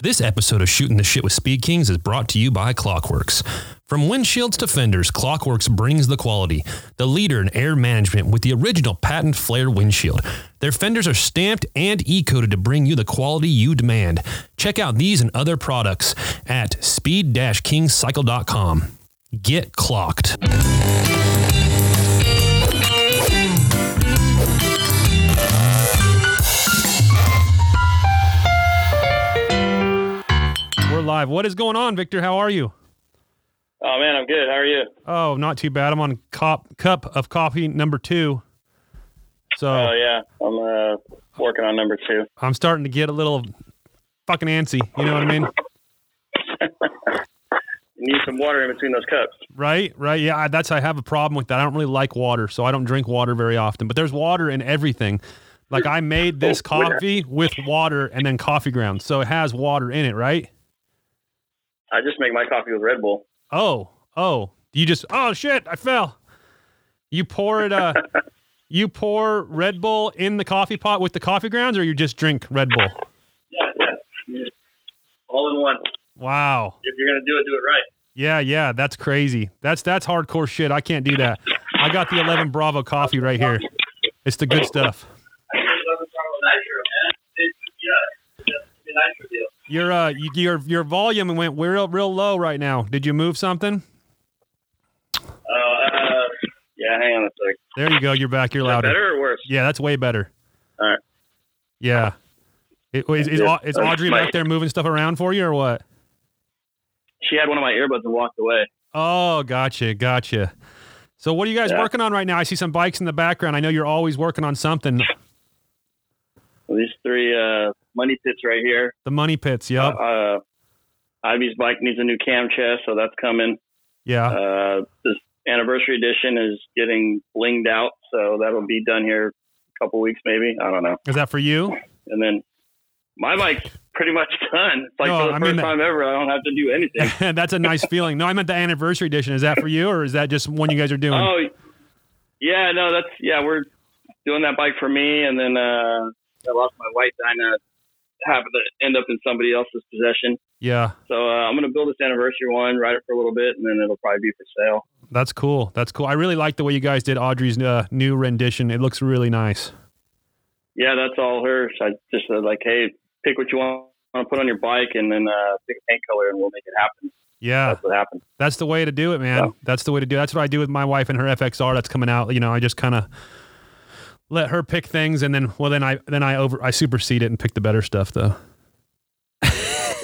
This episode of Shooting the Shit with Speed Kings is brought to you by Klock Werks. From windshields to fenders, Klock Werks brings the quality, the leader in air management with the original patent flare windshield. Their fenders are stamped and e coated to bring you the quality you demand. Check out these and other products at speed kingcycle.com. Get clocked. Live. What is going on, Victor? How are you? Oh man, I'm good. How are you? Oh, not too bad. I'm on cop cup of coffee number two. So Oh yeah, I'm uh, working on number two. I'm starting to get a little fucking antsy. You know what I mean? You need some water in between those cups. Right? Right. Yeah. I- That's I have a problem with that. I don't really like water, so I don't drink water very often. But there's water in everything. Like I made this Oh, coffee with water and then coffee grounds, so it has water in it, right? I just make my coffee with Red Bull. Oh, oh, you just oh shit, I fell. You pour it uh you pour Red Bull in the coffee pot with the coffee grounds or you just drink Red Bull? Yeah, yeah. All in one. Wow. If you're gonna do it, do it right. Yeah, yeah, that's crazy. That's that's hardcore shit. I can't do that. I got the 11 Bravo coffee right here. It's the good stuff. Your uh your your volume went real real low right now. Did you move something? Uh, uh, yeah, hang on a sec. There you go. You're back. You're Is that louder. better or worse? Yeah, that's way better. All right. Yeah. It, is, is, is Audrey back there moving stuff around for you or what? She had one of my earbuds and walked away. Oh, gotcha, gotcha. So what are you guys Yeah. working on right now? I see some bikes in the background. I know you're always working on something. These three uh, money pits right here. The money pits. Yep. Uh, Ivy's bike needs a new cam chest, so that's coming. yeah. Uh, this anniversary edition is getting blinged out, so that'll be done here a couple weeks, maybe. I don't know. Is that for you? And then my bike's pretty much done. It's like No, for the I first mean time ever, I don't have to do anything. That's a nice feeling. No, I meant the anniversary edition. Is that for you or is that just one you guys are doing? oh, yeah, no, that's yeah. We're doing that bike for me, and then uh, I lost my white Dyna. Happened to end up in somebody else's possession, Yeah. so uh, I'm gonna build this anniversary one, ride it for a little bit, and then it'll probably be for sale. That's cool. That's cool. I really like the way you guys did Audrey's uh, new rendition. It looks really nice. Yeah, that's all her. So I just said like, hey, pick what you want to put on your bike, and then uh, pick a paint color, and we'll make it happen. Yeah. That's what happened. That's the way to do it, man. Yeah. That's the way to do. it. That's what I do with my wife and her FXR that's coming out. You know, I just kind of let her pick things, and then well, then I then I over I supersede it and pick the better stuff, though.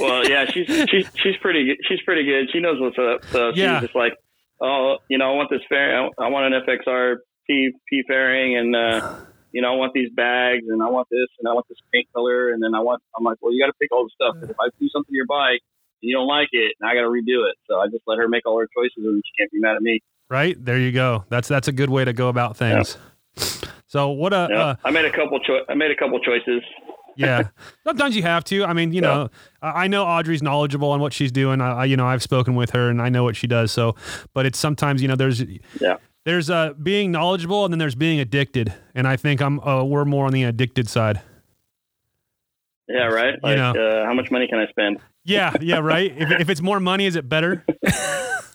Well, yeah, she's she's she's pretty. She's pretty good. She knows what's up. So she's Yeah. just like, oh, you know, I want this fair. I want an FXR P P fairing, and uh, you know, I want these bags, and I want this, and I want this paint color, and then I want. I'm like, well, you got to pick all the stuff. 'cause if I do something to your bike and you don't like it, and I got to redo it. So I just let her make all her choices, and she can't be mad at me. Right there, you go. That's that's a good way to go about things. So what a Yeah. uh, I made a couple. Cho- I made a couple choices. yeah. Sometimes you have to. I mean, you know, I know Audrey's knowledgeable on what she's doing. I, I, you know, I've spoken with her and I know what she does. So, but it's sometimes, you know, there's, Yeah. there's uh being knowledgeable and then there's being addicted. And I think I'm, uh, we're more on the addicted side. Yeah, right. Like, know. uh, how much money can I spend? Yeah. Yeah. Right. if, if it's more money, is it better?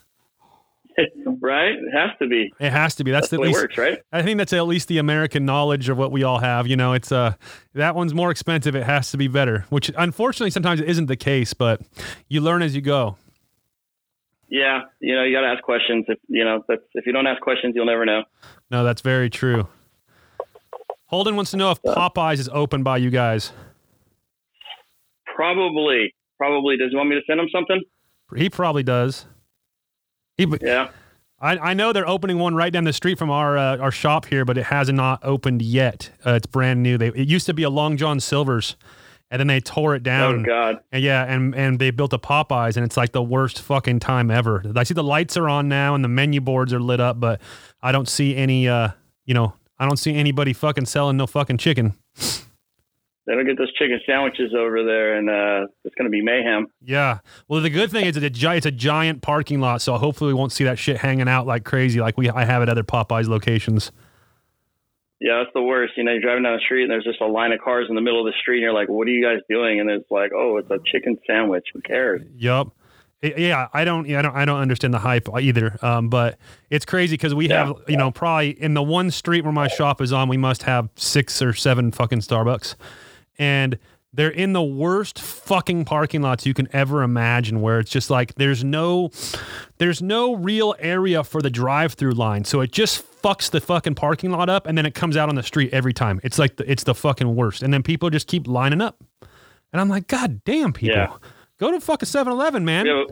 right? It has to be. It has to be. That's, That's the it least, works, right? I think that's at least the American knowledge of what we all have. You know, it's uh that one's more expensive. It has to be better, which unfortunately sometimes isn't the case, but you learn as you go. Yeah, you know, you got to ask questions. If you know, that's, if you don't ask questions, you'll never know. No, that's very true. Holden wants to know if Popeyes is open by you guys. Probably, probably. Does he want me to send him something? He probably does. He, Yeah. I, I know they're opening one right down the street from our uh, our shop here, but it has not opened yet. Uh, it's brand new. They it used to be a Long John Silver's, and then they tore it down. Oh God. And yeah, and and they built a Popeyes, and it's like the worst fucking time ever. I see the lights are on now, and the menu boards are lit up, but I don't see any. Uh, you know, I don't see anybody fucking selling no fucking chicken. They don't get those chicken sandwiches over there, and uh, it's going to be mayhem. Yeah. Well, the good thing is it's a, gi- it's a giant parking lot, so hopefully we won't see that shit hanging out like crazy, like we I have at other Popeyes locations. Yeah, that's the worst. You know, you're driving down the street and there's just a line of cars in the middle of the street, and you're like, "What are you guys doing?" And it's like, "Oh, it's a chicken sandwich. Who cares?" Yup. I- Yeah, I don't. Yeah, I don't. I don't understand the hype either. Um, but it's crazy because we Yeah. have, you know, probably in the one street where my shop is on, we must have six or seven fucking Starbucks, and they're in the worst fucking parking lots you can ever imagine. Where it's just like there's no, there's no real area for the drive-through line, so it just fucks the fucking parking lot up, and then it comes out on the street every time. It's like the, it's the fucking worst, and then people just keep lining up, and I'm like, God damn, people. Yeah. Go to fucking 7-Eleven, man. Yeah,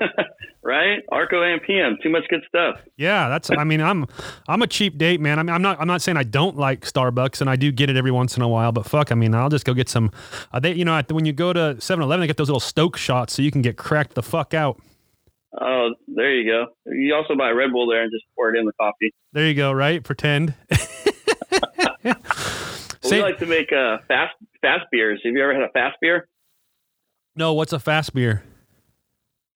right? Arco and PM. Too much good stuff. Yeah, that's. I mean, I'm I'm a cheap date, man. I mean, I'm not I'm not saying I don't like Starbucks, and I do get it every once in a while. But fuck, I mean, I'll just go get some. Uh, they, you know, at- when you go to 7-Eleven, they get those little Stok shots, so you can get cracked the fuck out. Oh, there you go. You also buy a Red Bull there and just pour it in the coffee. There you go. Right? Pretend. We like to make uh, fast fast beers. Have you ever had a fast beer? no, what's a fast beer?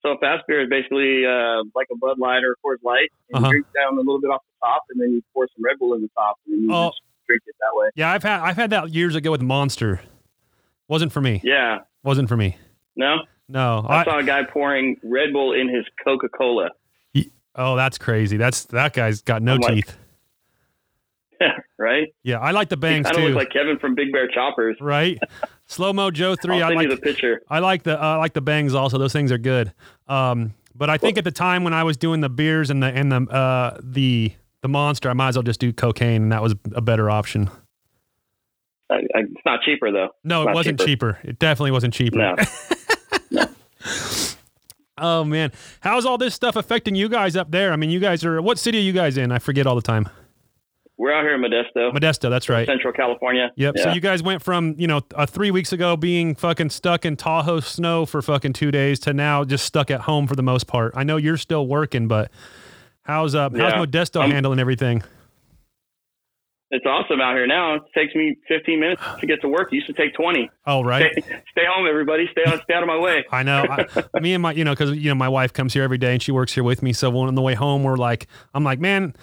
So a fast beer is basically uh, like a Bud Light or a Coors Light. And Uh-huh. You drink down a little bit off the top, and then you pour some Red Bull in the top, and you Oh. just drink it that way. Yeah, I've had I've had that years ago with Monster. Wasn't for me. Yeah. Wasn't for me. No, No. I I, saw a guy pouring Red Bull in his Coca Cola. oh, that's crazy. That's that guy's got no like- teeth. right? Yeah, I like the He bangs kind of too. looks like Kevin from Big Bear Choppers. right? Slow mo Joe three. I'll I like the picture. I like the I like the bangs also. Those things are good. Um, but I think at the time when I was doing the beers and the and the uh, the the monster, I might as well just do cocaine, and that was a better option. I, I, it's not cheaper though. No, It's it wasn't cheaper. It definitely wasn't cheaper. No. Oh man, how's all this stuff affecting you guys up there? I mean, you guys are what city are you guys in? I forget all the time. We're out here in Modesto, Modesto, that's right. Central California. Yep. So you guys went from you know uh, three weeks ago being fucking stuck in Tahoe snow for fucking two days to now just stuck at home for the most part. I know you're still working, but how's uh how's Yeah. Modesto I'm- handling everything? It's awesome out here now. It takes me 15 minutes to get to work. It used to take 20. Oh right. Stay, stay home, everybody. Stay out, stay out of my way. I know. I, me and my, you know, because you know my wife comes here every day and she works here with me. So on the way home, we're like, I'm like, man,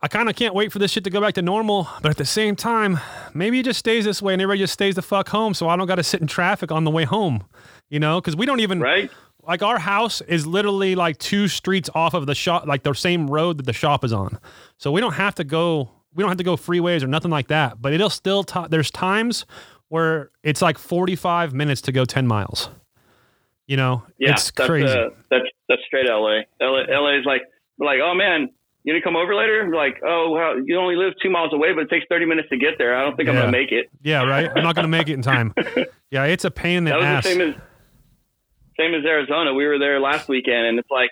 I kind of can't wait for this shit to go back to normal. But at the same time, maybe it just stays this way and everybody just stays the fuck home, so I don't got to sit in traffic on the way home. You know, because we don't even Right? like our house is literally like two streets off of the shop, like the same road that the shop is on. So we don't have to go. We don't have to go freeways or nothing like that. But it'll still. T- there's times where it's like 45 minutes to go 10 miles. You know, Yeah. it's that's, crazy. Uh, that's that's straight LA. LA. LA is like, like, oh man, you gonna come over later? We're like, oh, well, you only live two miles away, but it takes 30 minutes to get there. I don't think I'm gonna make it. yeah, right. I'm not going to make it in time. Yeah, it's a pain in the That was ass. the same as same as Arizona. We were there last weekend, and it's like,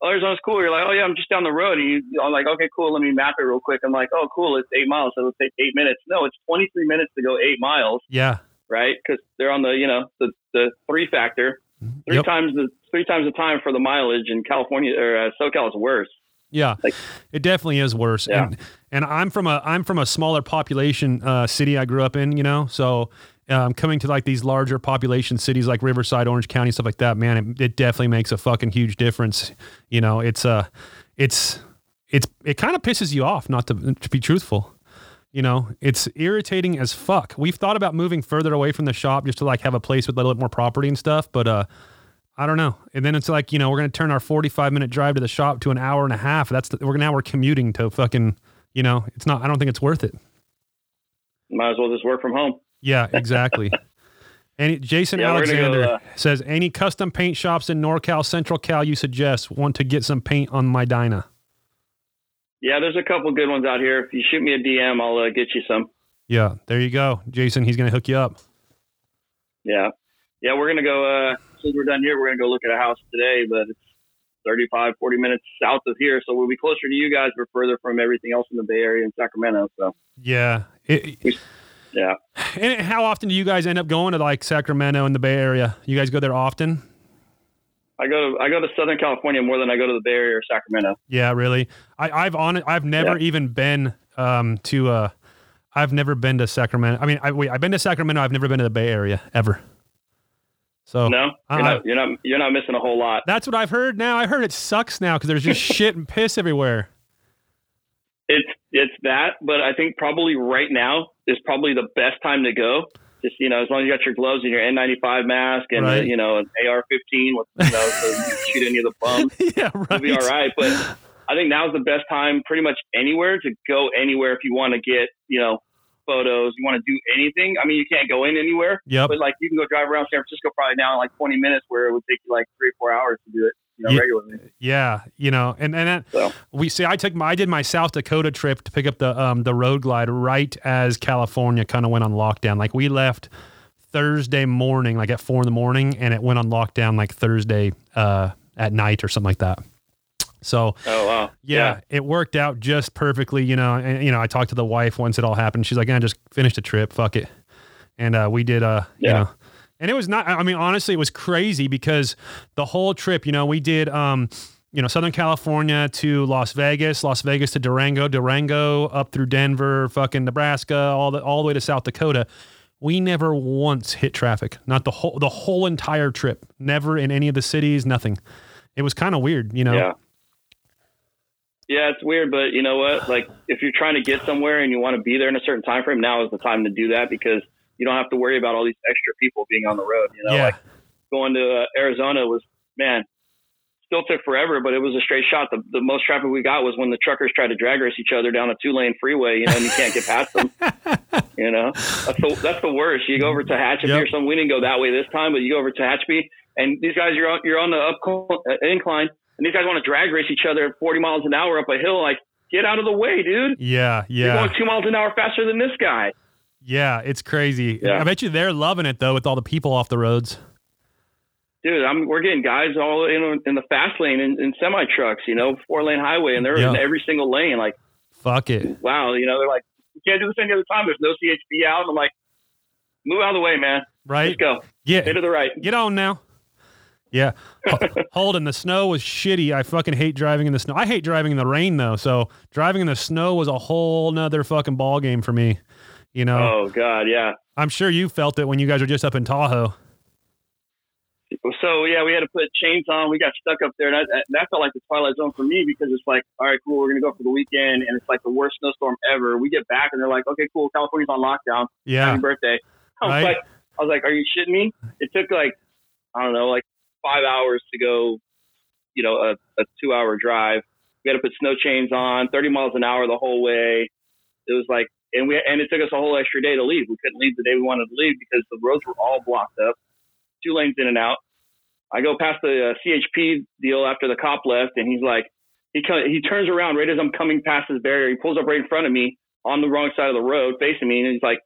oh, Arizona's cool. You're like, oh yeah, I'm just down the road. And you, I'm like, okay, cool. Let me map it real quick. I'm like, oh, cool. It's eight miles, so it'll take eight minutes. No, it's 23 minutes to go eight miles, yeah, right? Because they're on the you know the the three factor. Three Yep. times the three times the time for the mileage in California or uh, SoCal is worse. Yeah. Like- it definitely is worse. Yeah. And and I'm from a I'm from a smaller population uh, city I grew up in. You know, so. Um, coming to like these larger population cities like Riverside, Orange County, stuff like that, man, it, it definitely makes a fucking huge difference. You know, it's uh, it's it's it kind of pisses you off, not to to be truthful. You know, it's irritating as fuck. We've thought about moving further away from the shop just to like have a place with a little bit more property and stuff, but uh, I don't know. And then it's like you know we're gonna turn our forty-five minute drive to the shop to an hour and a half. That's the, we're now we're commuting to fucking. You know, it's not. I don't think it's worth it. Might as well just work from home. Yeah, exactly. Any Jason Yeah, Alexander go, uh, says any custom paint shops in NorCal, Central Cal you suggest want to get some paint on my Dyna. Yeah, there's a couple good ones out here. If you shoot me a DM, I'll uh, get you some. Yeah, there you go, Jason. He's gonna hook you up. Yeah. Yeah, we're going to go, uh, soon we're done here, we're going to go look at a house today, but it's 35, 40 minutes south of here. So we'll be closer to you guys, but further from everything else in the Bay Area and Sacramento. So, Yeah. It, yeah. and how often do you guys end up going to like Sacramento and the Bay Area? You guys go there often? I go to I go to Southern California more than I go to the Bay Area or Sacramento. Yeah, really. I, I've on I've never Yeah. even been um, to uh, I've never been to Sacramento. I mean, I, wait, I've been to Sacramento. I've never been to the Bay Area ever. So No, you're Uh, not you're not you're not missing a whole lot. that's what I've heard. Now I heard it sucks now because there's just shit and piss everywhere. It's it's that, but I think probably right now is probably the best time to go. Just you know, as long as you got your gloves and your N95 mask and uh, Right. you know an AR-15 with you know so you shoot any of the bums, yeah, you'll right. be all right. But I think now's the best time, pretty much anywhere to go anywhere if you want to get you know photos, you want to do anything. I mean, you can't go in anywhere, Yep. but like you can go drive around San Francisco probably now in like 20 minutes, where it would take you like three four hours to do it, you know, Yeah. regularly. Yeah, you know, and and that, So. we see. I took my I did my South Dakota trip to pick up the um the road glide right as California kind of went on lockdown. Like we left Thursday morning, like at four in the morning, and it went on lockdown like Thursday uh at night or something like that. So Oh wow, yeah, it worked out just perfectly. You know, and you know, I talked to the wife once it all happened. She's like, "I just finished the trip. Fuck it," and uh, we did. Uh, you Yeah. know, and it was not. I mean, honestly, it was crazy because the whole trip. You know, we did. Um, you know, Southern California to Las Vegas, Las Vegas to Durango, Durango up through Denver, fucking Nebraska, all the all the way to South Dakota. We never once hit traffic. Not the whole the whole entire trip. Never in any of the cities. Nothing. It was kind of weird. You know. Yeah. Yeah, it's weird, but you know what? Like, if you're trying to get somewhere and you want to be there in a certain time frame, now is the time to do that because you don't have to worry about all these extra people being on the road. You know, yeah. like going to uh, Arizona was man, still took forever, but it was a straight shot. The, the most traffic we got was when the truckers tried to drag race each other down a two lane freeway. You know, and you can't get past them. you know, that's the that's the worst. You go over to Tehachapi Yep. or something. We didn't go that way this time, but you go over to Tehachapi, and these guys you're on you're on the up uh, incline, and these guys want to drag race each other at 40 miles an hour up a hill. Like, get out of the way, dude. Yeah, yeah. You're going two miles an hour faster than this guy. yeah. It's crazy. Yeah. I bet you they're loving it though, with all the people off the roads. Dude, I'm, we're getting guys all in, in the fast lane in, in semi trucks, you know, four lane highway, and they're in every single lane. Like, Fuck it. wow, you know, they're like, you can't do this any other time. There's no CHP out. I'm like, move out of the way, man. Right? Let's go. Yeah. Stay to the right. Get on now. Yeah. Ho- Holden, the snow was shitty. I fucking hate driving in the snow. I hate driving in the rain though. So driving in the snow was a whole nother fucking ball game for me. You know, Oh, God, yeah. I'm sure you felt it when you guys were just up in Tahoe. So, yeah, we had to put chains on. We got stuck up there. And that, that felt like the twilight zone for me because it's like, all right, cool, we're going to go for the weekend. And it's like the worst snowstorm ever. We get back and they're like, okay, cool, California's on lockdown. Yeah. Happy birthday. I was Right. like, I was like, are you shitting me? It took like, I don't know, like five hours to go, you know, a, a two hour drive. We had to put snow chains on, 30 miles an hour the whole way. It was like, and we, and it took us a whole extra day to leave. We couldn't leave the day we wanted to leave because the roads were all blocked up, two lanes in and out. I go past the uh, CHP deal after the cop left, and he's like, he he turns around right as I'm coming past his barrier. He pulls up right in front of me on the wrong side of the road, facing me, and he's like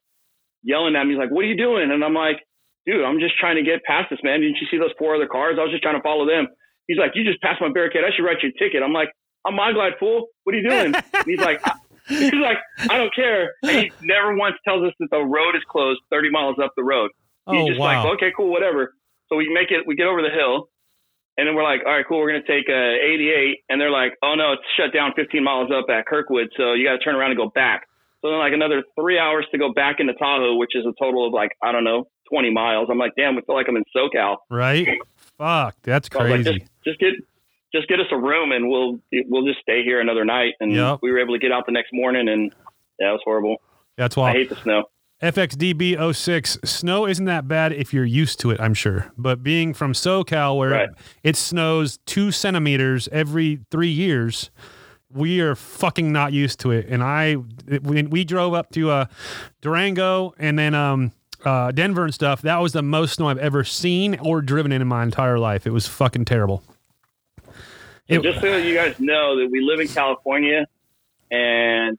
yelling at me. He's like, "What are you doing?" And I'm like, "Dude, I'm just trying to get past this man. Didn't you see those four other cars? I was just trying to follow them." He's like, "You just passed my barricade. I should write you a ticket." I'm like, "I'm my glide fool. What are you doing?" and he's like. I, He's like, I don't care. And he never once tells us that the road is closed 30 miles up the road. He's Oh just wow. like, okay, cool, whatever. So we make it, we get over the hill, and then we're like, all right, cool, we're gonna take uh, 88, and they're like, oh no, it's shut down 15 miles up at Kirkwood, so you got to turn around and go back. So then like another three hours to go back into Tahoe, which is a total of like I don't know 20 miles. I'm like, damn, I feel like I'm in SoCal. right? Fuck, that's was like, crazy. just, just get just get us a room and we'll we'll just stay here another night. And Yep. we were able to get out the next morning, and yeah, it was horrible. That's why I hate the snow. FXDB06 snow isn't that bad if you're used to it, I'm sure. But being from SoCal where Right. it snows two centimeters every three years, we are fucking not used to it. And I, when we drove up to uh, Durango and then um, uh, Denver and stuff, that was the most snow I've ever seen or driven in in my entire life. It was fucking terrible. It- just so you guys know that we live in California and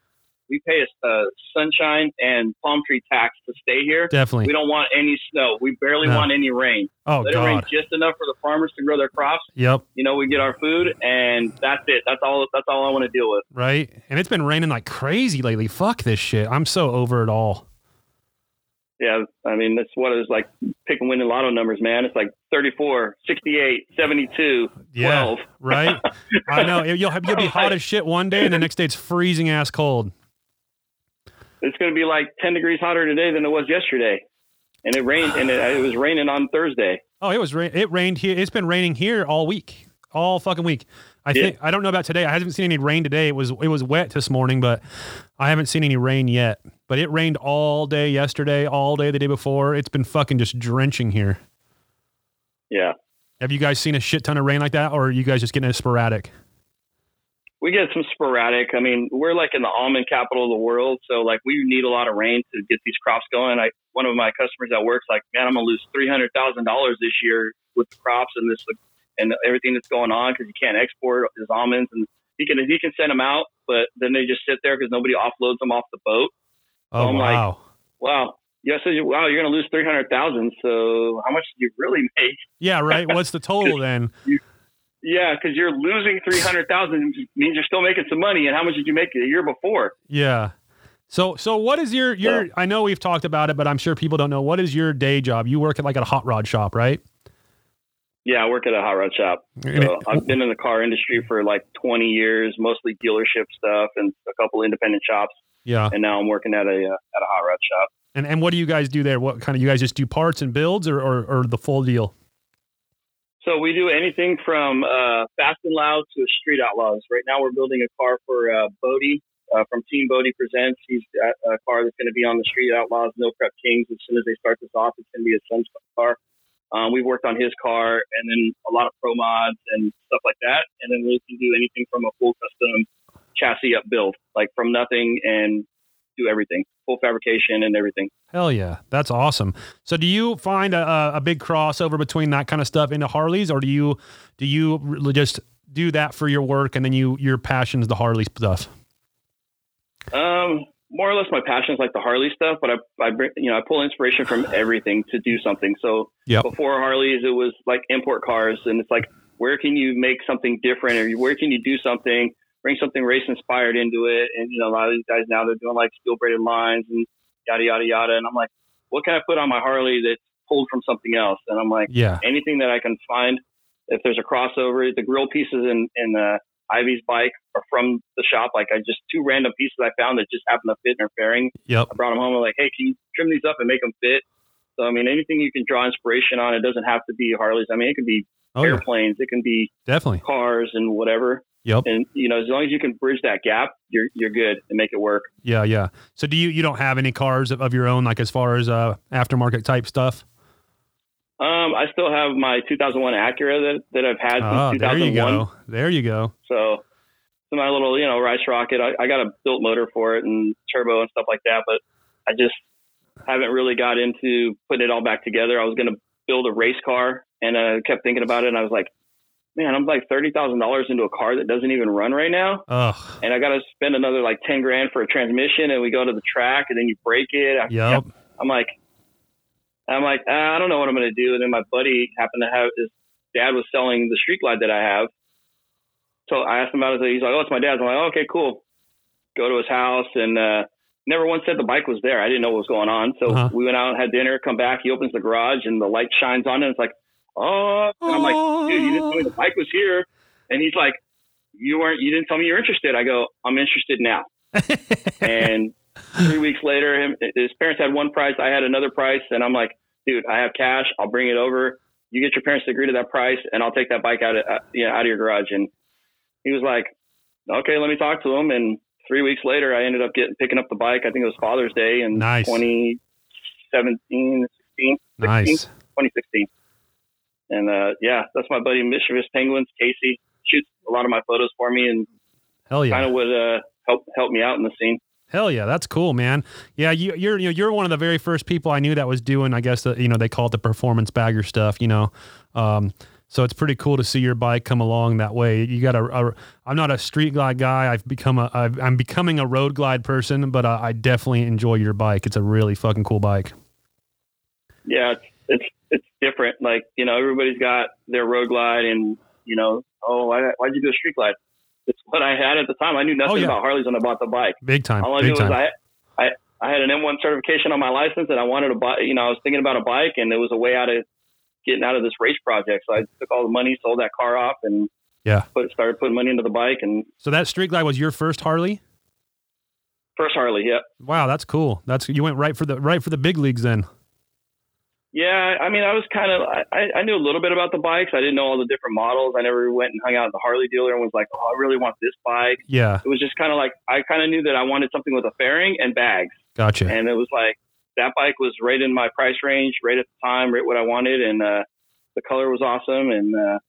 we pay a, a sunshine and palm tree tax to stay here. Definitely. We don't want any snow. We barely No. want any rain. oh Let it rain God. just enough for the farmers to grow their crops. Yep. You know, we get our food, and that's it. That's all. That's all I want to deal with. Right. And it's been raining like crazy lately. Fuck this shit. I'm so over it all. Yeah, I mean, that's what it's like picking winning lotto numbers, man. It's like 34, 68, 72, Yeah. 12. Right? I know. You'll, have, you'll be hot as shit one day, and the next day it's freezing ass cold. It's going to be like 10 degrees hotter today than it was yesterday. And it rained, and it, it was raining on Thursday. Oh, it was rain. It rained here. It's been raining here all week. all fucking week. I Yeah. think I don't know about today. I haven't seen any rain today. It was it was wet this morning, but I haven't seen any rain yet. But it rained all day yesterday, all day the day before. It's been fucking just drenching here. Yeah. Have you guys seen a shit ton of rain like that, or are you guys just getting it sporadic? We get some sporadic. I mean, we're like in the almond capital of the world, so like we need a lot of rain to get these crops going. I one of my customers at work's like, man, I'm gonna lose three hundred thousand dollars this year with the crops and this and everything that's going on because you can't export his almonds and he can he can send them out, but then they just sit there because nobody offloads them off the boat. Oh like- wow. Wow. Yeah, so you- wow, you're gonna lose three hundred thousand. So how much do you really make? yeah, right. What's the total then? Yeah, because you're losing three hundred thousand means you're still making some money. And how much did you make the year before? Yeah. So so what is your your? Yeah. I know we've talked about it, but I'm sure people don't know. What is your day job? You work at like a hot rod shop, right? Yeah, I work at a hot rod shop. So it- I've been in the car industry for like 20 years, mostly dealership stuff and a couple independent shops. Yeah. And now I'm working at a uh, at a hot rod shop. And and what do you guys do there? What kind of you guys just do parts and builds or or, or the full deal? So we do anything from uh, Fast and Loud to Street Outlaws. Right now, we're building a car for uh, Bodie uh, from Team Bodie Presents. He's got a car that's going to be on the Street Outlaws, No Prep Kings. As soon as they start this off, it's going to be a son's car. Um, we've worked on his car and then a lot of pro mods and stuff like that. And then we can do anything from a full custom chassis up build, like from nothing and do everything, full fabrication and everything. Hell yeah, that's awesome. So do you find a, a- big crossover between that kind of stuff into Harleys, or do you do you just do that for your work and then you your passion's the Harley stuff? Um, more or less, my passion is like the Harley stuff, but I, I bring, you know, I pull inspiration from everything to do something. So Yep. before Harleys, it was like import cars, and it's like, where can you make something different, or where can you do something, bring something race inspired into it? And you know, a lot of these guys now they're doing like steel braided lines and yada yada yada, and I'm like, what can I put on my Harley that's pulled from something else? And I'm like, Yeah. anything that I can find. If there's a crossover, the grill pieces in in uh, Ivy's bike are from the shop. Like I just two random pieces I found that just happened to fit in her fairing. Yep. I brought them home. I'm like, hey, can you trim these up and make them fit? So I mean, anything you can draw inspiration on. It doesn't have to be Harleys. I mean, it can be Oh yeah, airplanes. It can be definitely. cars and whatever. Yep. And you know, as long as you can bridge that gap, you're you're good and make it work. Yeah, yeah. So do you you don't have any cars of, of your own, like as far as uh aftermarket type stuff? Um, I still have my 2001 Acura that, that I've had since Oh, since there you 2001. go. There you go. So, so my little, you know, rice rocket, I, I got a built motor for it and turbo and stuff like that, but I just haven't really got into putting it all back together. I was going to build a race car and I kept thinking about it and I was like, man, I'm like $30,000 into a car that doesn't even run right now. Ugh. And I got to spend another like 10 grand for a transmission and we go to the track and then you break it. I- Yep. I'm like, I'm like, uh, I don't know what I'm going to do. And then my buddy happened to have his dad was selling the Street Glide that I have. So I asked him about it. He's like, oh, it's my dad's. I'm like, oh, okay, cool. Go to his house and, uh, never once said the bike was there. I didn't know what was going on. So Uh-huh. we went out and had dinner, come back. He opens the garage and the light shines on it. It's like, oh, and I'm like, dude, you didn't tell me the bike was here. And he's like, you weren't, you didn't tell me you're interested. I go, I'm interested now. and three weeks later, him, his parents had one price. I had another price. And I'm like, dude, I have cash. I'll bring it over. You get your parents to agree to that price and I'll take that bike out of, uh, you know, out of your garage. And he was like, okay, let me talk to him. And three weeks later, I ended up getting, picking up the bike. I think it was Father's Day in Nice. 2017, 16, 16, nice. 2016. And, uh, yeah, that's my buddy, Mischievous Penguins. Casey shoots a lot of my photos for me and Hell yeah. kind of would, uh, help, help me out in the scene. Hell yeah, that's cool, man. Yeah, you, you're you know, you're one of the very first people I knew that was doing. I guess the, you know they call it the performance bagger stuff. You know, um, so it's pretty cool to see your bike come along that way. You got a, a I'm not a street glide guy. I've become a I've, I'm becoming a road glide person, but uh, I definitely enjoy your bike. It's a really fucking cool bike. yeah, it's, it's it's different. Like you know, everybody's got their road glide, and you know, oh, why why'd you do a street glide? It's what I had at the time. I knew nothing Oh, yeah. about Harleys when I bought the bike. Big time. All I knew was. I, I I had an M1 certification on my license, and I wanted to buy. You know, I was thinking about a bike, and it was a way out of getting out of this race project. So I took all the money, sold that car off, and Yeah. put started putting money into the bike. And So that street glide was your first Harley. first Harley, yeah, Wow, that's cool. That's you went right for the right for the big leagues then. Yeah, I mean, I was kind of, I, I knew a little bit about the bikes. I didn't know all the different models. I never went and hung out at the Harley dealer and was like, oh, I really want this bike. Yeah, It was just kind of like, I kind of knew that I wanted something with a fairing and bags. gotcha. And it was like, that bike was right in my price range, right at the time, right what I wanted. And uh, the color was awesome. And uh,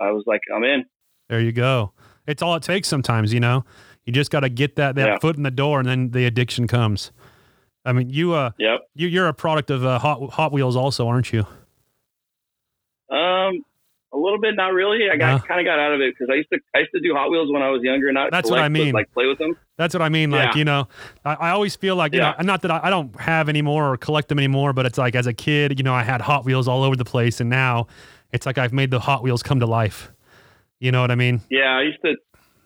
I was like, I'm in. There you go. It's all it takes sometimes, you know. You just got to get that that Yeah. foot in the door, and then the addiction comes. I mean, you uh, Yep. you you're a product of uh, Hot Hot Wheels, also, aren't you? Um, a little bit, not really. I got No. kind of got out of it because I used to I used to do Hot Wheels when I was younger. Not That's what I but, mean. like play with them. That's what I mean. Like, Yeah. you know, I, I always feel like, you Yeah. know, not that I, I don't have anymore or collect them anymore, but it's like as a kid, you know, I had Hot Wheels all over the place. And now it's like I've made the Hot Wheels come to life. You know what I mean? Yeah, I used to.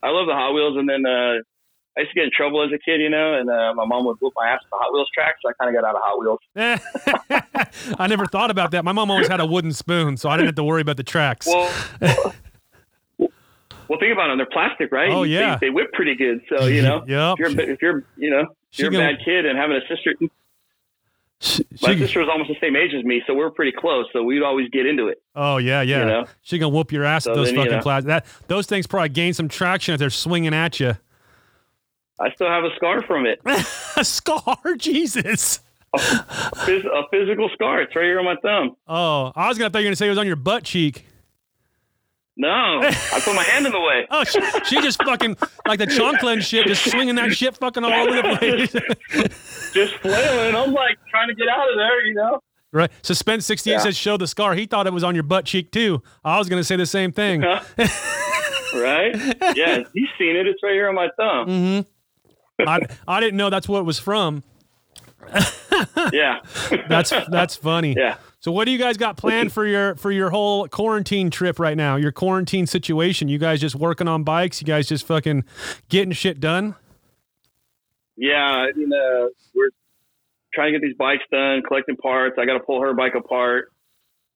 I love the Hot Wheels, and then uh, I used to get in trouble as a kid, you know, and uh, my mom would whoop my ass at the Hot Wheels track, so I kind of got out of Hot Wheels. I never thought about that. My mom always had a wooden spoon, so I didn't have to worry about the tracks. Well, well, think about them. They're plastic, right? Oh, They- yeah. they, whip pretty good. So you know, Yep. if you're if you're you know if you're a gonna- bad kid and having a sister. She- My she- sister was almost the same age as me, so we are pretty close. So we'd always get into it. oh yeah, yeah. You know? She gonna whoop your ass So with those then, you fucking know. plastic. That those things probably gain some traction if they're swinging at you. I still have a scar from it, a scar, Jesus. Phys- a physical scar. It's right here on my thumb. Oh, I was gonna thought you were gonna say it was on your butt cheek. No, I put my hand in the way. Oh, she, she just fucking like the Chonklin shit, just swinging that shit fucking all over the place. Just flailing. I'm like trying to get out of there, you know. right. Suspense 68 Yeah. says show the scar. He thought it was on your butt cheek too. I was gonna say the same thing. right? Yeah, he's seen it. It's right here on my thumb. Mm-hmm. I I didn't know that's what it was from. Yeah, That's that's funny. yeah. So what do you guys got planned for your for your whole quarantine trip right now? Your quarantine situation? You guys just working on bikes? You guys just fucking getting shit done? Yeah, I mean, uh, we're trying to get these bikes done, collecting parts. I got to pull her bike apart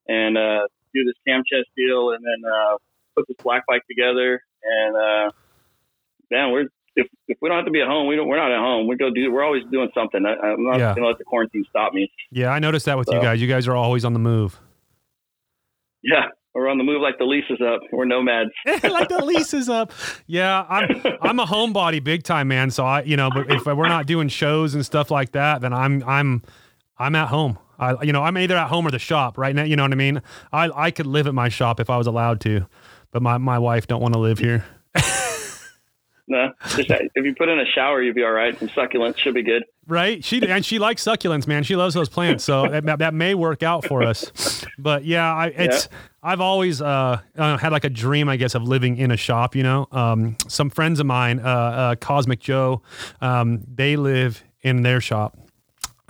and uh, do this cam chest deal, and then uh, put this black bike together. And uh, man, we're if, if we don't have to be at home, we don't. We're not at home. We go do. We're always doing something. I, I'm not Yeah. gonna let the quarantine stop me. Yeah, I noticed that with you guys. You guys are always on the move. Yeah, we're on the move like the lease is up. We're nomads. like the lease is up. Yeah, I'm I'm a homebody big time, man. So I, you know, but if we're not doing shows and stuff like that, then I'm I'm I'm at home. I, you know, I'm either at home or the shop right now. You know what I mean? I I could live at my shop if I was allowed to, but my my wife don't want to live here. No, just if you put in a shower, you'll be all right. Some succulents should be good. Right? She and she likes succulents, man. She loves those plants, so that, that may work out for us. But yeah, I, it's I've always uh, uh, had like a dream, I guess, of living in a shop. You know, um, some friends of mine, uh, uh, Cosmic Joe, um, they live in their shop,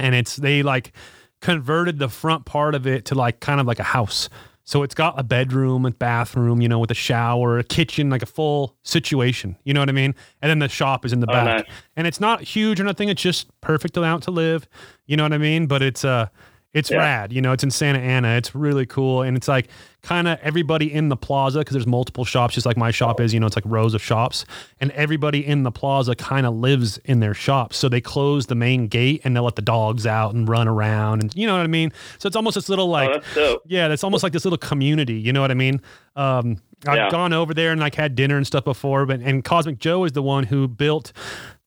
and it's they like converted the front part of it to like kind of like a house. So it's got a bedroom, a bathroom, you know, with a shower, a kitchen, like a full situation. You know what I mean? And then the shop is in the back. nice. And it's not huge or nothing. It's just perfect amount to live. You know what I mean? But it's uh it's Yeah. rad. You know, it's in Santa Ana. It's really cool. And it's like kind of everybody in the plaza because there's multiple shops, just like my shop is. You know, it's like rows of shops. And everybody in the plaza kind of lives in their shops. So they close the main gate and they'll let the dogs out and run around. And you know what I mean? So it's almost this little like oh, that's yeah, it's almost like this little community. You know what I mean? Um, I've Yeah. gone over there and like had dinner and stuff before, but and Cosmic Joe is the one who built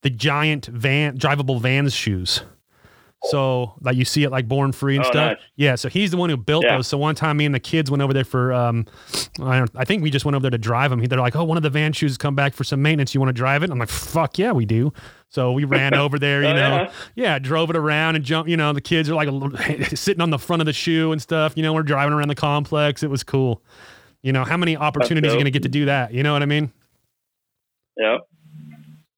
the giant van, drivable Vans shoes. So like you see it like Born Free and Oh, stuff. nice. Yeah, so he's the one who built Yeah. those. So one time, me and the kids went over there for, um, I, don't, I think we just went over there to drive them. They're like, "Oh, one of the van shoes has come back for some maintenance. You want to drive it?" I'm like, "Fuck yeah, we do." So we ran over there, you Oh, know, yeah? yeah, drove it around and jump. You know, the kids are like sitting on the front of the shoe and stuff. You know, we're driving around the complex. It was cool. You know, how many opportunities are you going to get to do that? You know what I mean? Yeah,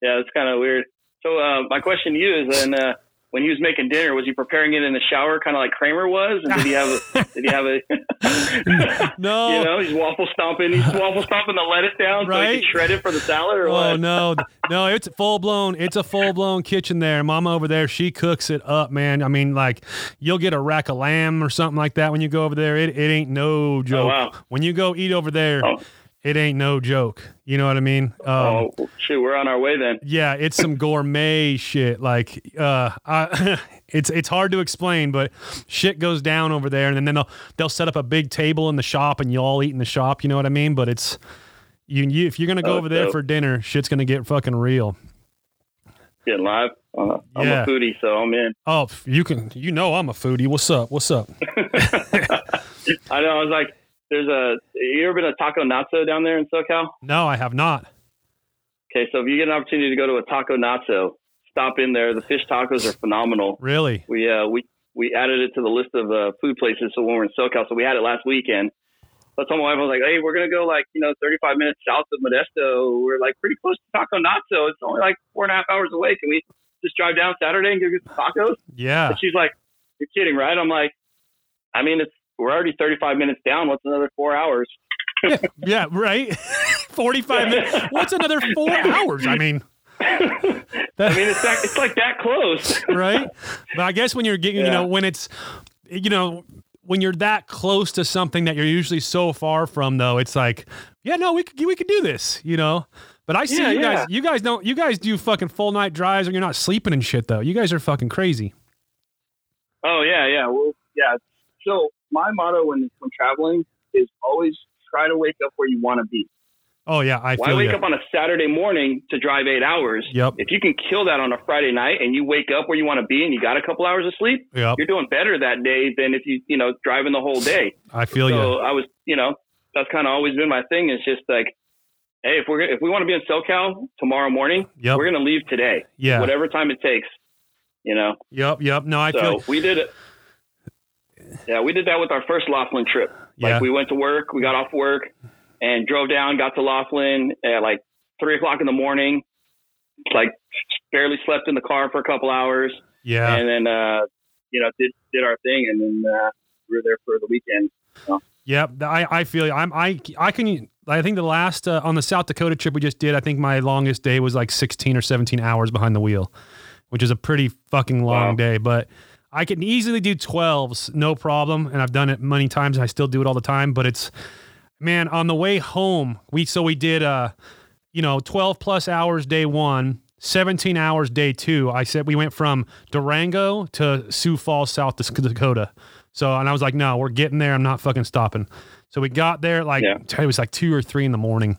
yeah, it's kind of weird. So uh, my question to you is, then uh, when he was making dinner, was he preparing it in the shower, kind of like Kramer was? And did he have a? did he have a? No. you know, he's waffle stomping. He's waffle stomping the lettuce down so he Right. can shred it for the salad, or Oh what? no, no! It's full blown. It's a full blown kitchen there. Mama over there, she cooks it up, man. I mean, like you'll get a rack of lamb or something like that when you go over there. It, it ain't no oh, joke. wow. When you go eat over there, Oh. It ain't no joke. You know what I mean? Um, oh shoot, we're on our way then. Yeah, it's some gourmet shit. Like, uh, I, it's it's hard to explain, but shit goes down over there, and then they'll they'll set up a big table in the shop, and you all eat in the shop. You know what I mean? But it's you, you if you're gonna go Oh, over there dope. for dinner, shit's gonna get fucking real. Getting live. Uh, I'm Yeah. a foodie, so I'm in. Oh, you can, you know, I'm a foodie. What's up? What's up? I know. I was like, there's a. You ever been to Taco Nazo down there in SoCal? No, I have not. Okay, so if you get an opportunity to go to a Taco Nazo, stop in there. The fish tacos are phenomenal. Really? We uh we we added it to the list of uh, food places. So when we're in SoCal, so we had it last weekend. So I told my wife, I was like, hey, we're gonna go like you know 35 minutes south of Modesto. We're like pretty close to Taco Nazo. It's only like four and a half hours away. Can we just drive down Saturday and go get some tacos? Yeah. And she's like, you're kidding, right? I'm like, I mean, it's we're already 35 minutes down. What's another four hours? Yeah. Right. Forty-five minutes. What's another four hours? I mean, I mean, it's that, it's like that close. right? But I guess when you're getting, you know, when it's, you know, when you're that close to something that you're usually so far from, though, it's like, yeah, no, we could, we could do this, you know. But I see Yeah, you guys. You guys don't. You guys do fucking full night drives, and you're not sleeping and shit, though. You guys are fucking crazy. Oh yeah, yeah. Well, yeah. So my motto when when traveling is always try to wake up where you want to be. Oh yeah, I Why feel wake you. up on a Saturday morning to drive eight hours? Yep. If you can kill that on a Friday night and you wake up where you want to be and you got a couple hours of sleep, Yep. you're doing better that day than if you you know driving the whole day. I feel so you. I was you know that's kind of always been my thing. It's just like, hey, if we're if we want to be in SoCal tomorrow morning, Yep. we're gonna leave today, Yeah. whatever time it takes. You know. Yep. Yep. No, I so feel. we did it. Yeah, we did that with our first Laughlin trip. Yeah. Like we went to work, we got off work, and drove down, got to Laughlin at like three o'clock in the morning. Like barely slept in the car for a couple hours, Yeah. and then uh, you know did did our thing, and then uh, we were there for the weekend. Yep, I, I feel you. I'm I I can I think the last uh, on the South Dakota trip we just did, I think my longest day was like 16 or 17 hours behind the wheel, which is a pretty fucking long Wow. day. But I can easily do 12s, no problem, and I've done it many times, and I still do it all the time. But it's man on the way home, we so we did uh you know 12 plus hours day one. 17 hours day two. I said we went from Durango to Sioux Falls, South Dakota. So, and I was like, no, we're getting there. I'm not fucking stopping. So we got there like Yeah. it was like two or three in the morning.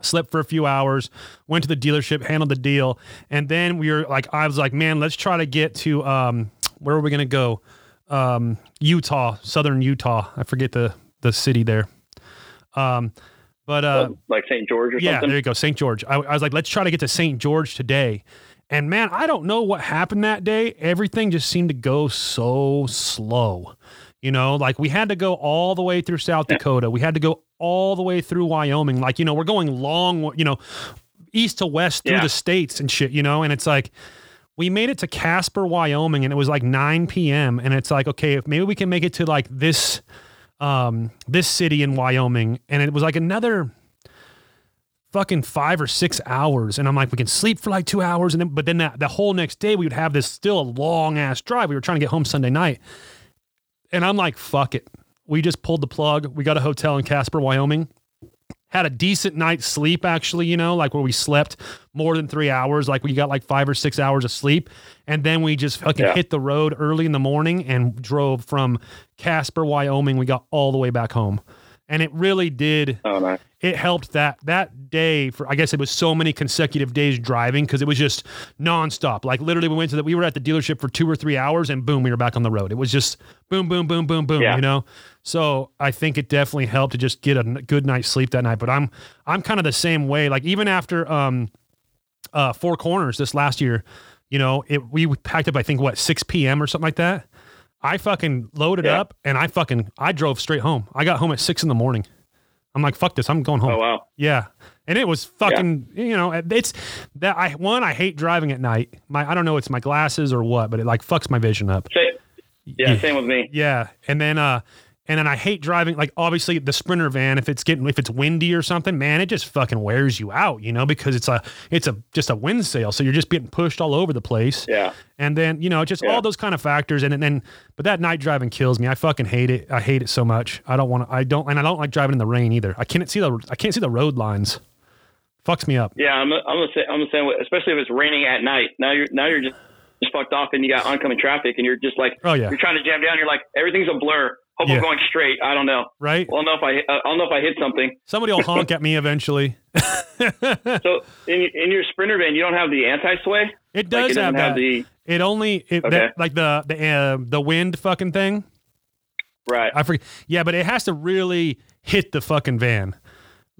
Slept for a few hours, went to the dealership, handled the deal, and then we were like, I was like, man, let's try to get to um, where are we gonna go? Um, Utah, southern Utah. I forget the the city there. Um, but uh, like St. George or yeah, something. there you go, St. George. I, I was like, let's try to get to St. George today. And man, I don't know what happened that day. Everything just seemed to go so slow. You know, like we had to go all the way through South Dakota. We had to go all the way through Wyoming. Like, you know, we're going long, you know, east to west through Yeah. the states and shit, you know, and it's like, we made it to Casper, Wyoming, and it was like 9 p.m. And it's like, okay, if maybe we can make it to like this, um, this city in Wyoming, and it was like another fucking five or six hours. And I'm like, we can sleep for like two hours, and then but then that the whole next day we would have this still a long ass drive. We were trying to get home Sunday night, and I'm like, fuck it. We just pulled the plug. We got a hotel in Casper, Wyoming had a decent night's sleep actually you know like where we slept more than three hours like we got like five or six hours of sleep and then we just fucking Yeah. hit the road early in the morning and drove from casper wyoming we got all the way back home and it really did Oh, nice. It helped that that day for I guess it was so many consecutive days driving because it was just nonstop. Like literally, we went to that. we were at the dealership for two or three hours, and boom, we were back on the road. It was just boom, boom, boom, boom, boom. Yeah. You know, so I think it definitely helped to just get a good night's sleep that night. But I'm I'm kind of the same way. Like even after um uh Four Corners this last year, you know, it we packed up I think what six p.m. or something like that. I fucking loaded Yeah. up and I fucking I drove straight home. I got home at six in the morning. I'm like, fuck this. I'm going home. Oh wow. Yeah. And it was fucking, you know, it's that I one I hate driving at night. My I don't know it's my glasses or what, but it like fucks my vision up. Say, yeah, same with me. Yeah. And then uh And then I hate driving like obviously the sprinter van if it's getting if it's windy or something, man, it just fucking wears you out, you know, because it's a it's a just a wind sail, so you're just getting pushed all over the place. Yeah. And then, you know, just Yeah. all those kind of factors and then but that night driving kills me. I fucking hate it. I hate it so much. I don't want to I don't and I don't like driving in the rain either. I can't see the I can't see the road lines. Fucks me up. Yeah, I'm. I'm gonna say. I'm gonna say, especially if it's raining at night. Now you're. Now you're just, just fucked off, and you got oncoming traffic, and you're just like. Oh, yeah. You're trying to jam down. You're like everything's a blur. Hope Yeah. I'm going straight. I don't know. Right? Well, know if I. hit- I don't know if I hit something. Somebody will honk at me eventually. So in in your sprinter van, you don't have the anti sway. It Like does it doesn't have that. have the it only it, Okay. that, like the the uh, the wind fucking thing. right. I forget. Yeah, but it has to really hit the fucking van.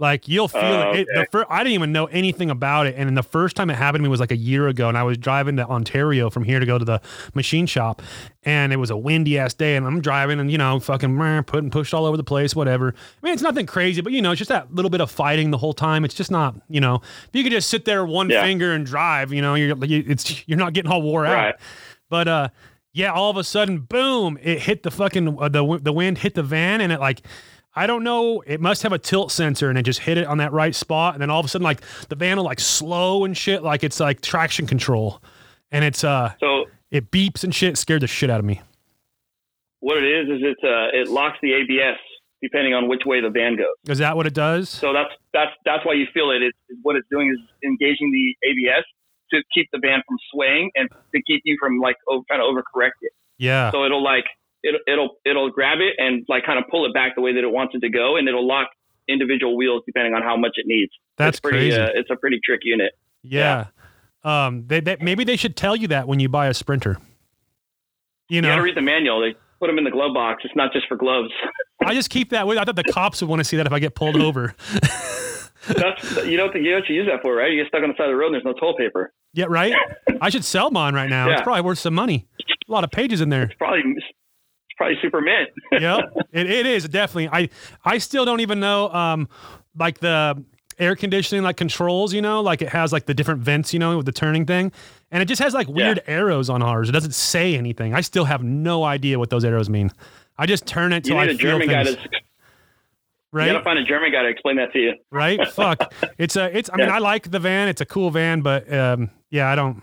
Like you'll feel Oh, it. it the okay. fir- I didn't even know anything about it, and then the first time it happened to me was like a year ago, and I was driving to Ontario from here to go to the machine shop, and it was a windy ass day, and I'm driving, and you know, fucking meh, putting pushed all over the place, whatever. I mean, it's nothing crazy, but you know, it's just that little bit of fighting the whole time. It's just not, you know, if you could just sit there one Yeah. finger and drive, you know, you're it's you're not getting all wore out. Right. But uh, yeah, all of a sudden, boom! It hit the fucking uh, the the wind hit the van, and it like. I don't know. It must have a tilt sensor and it just hit it on that right spot. And then all of a sudden, like the van will like slow and shit, like it's like traction control. And it's uh So it beeps and shit. Scared the shit out of me. what it is is it uh, it locks the ABS depending on which way the van goes. Is that what it does? So that's that's that's why you feel it. It's what it's doing is engaging the ABS to keep the van from swaying and to keep you from like over, trying to overcorrect it. Yeah. So it'll like it, it'll it'll grab it and like kind of pull it back the way that it wants it to go, and it'll lock individual wheels depending on how much it needs. That's it's pretty, crazy. Uh, it's a pretty trick unit. yeah. Um. They, they maybe they should tell you that when you buy a sprinter. You You know, got to read the manual. They put them in the glove box. It's not just for gloves. I just keep that with. I thought the cops would want to see that if I get pulled over. That's you don't think you know what you use that for, right? You get stuck on the side of the road. and There's no toll paper. yeah, right. I should sell mine right now. It's probably worth some money. A lot of pages in there. It's probably it's probably super mint. yeah, it, it is definitely. I I still don't even know um like the air conditioning like controls. You know, like it has like the different vents. You know, with the turning thing, and it just has like weird arrows on ours. It doesn't say anything. I still have no idea what those arrows mean. I just turn it You till I need a feel German things. to. You gotta find a German guy to explain that to you. right. Fuck. It's a. It's. I mean, Yeah. I like the van. It's a cool van, but um, yeah, I don't.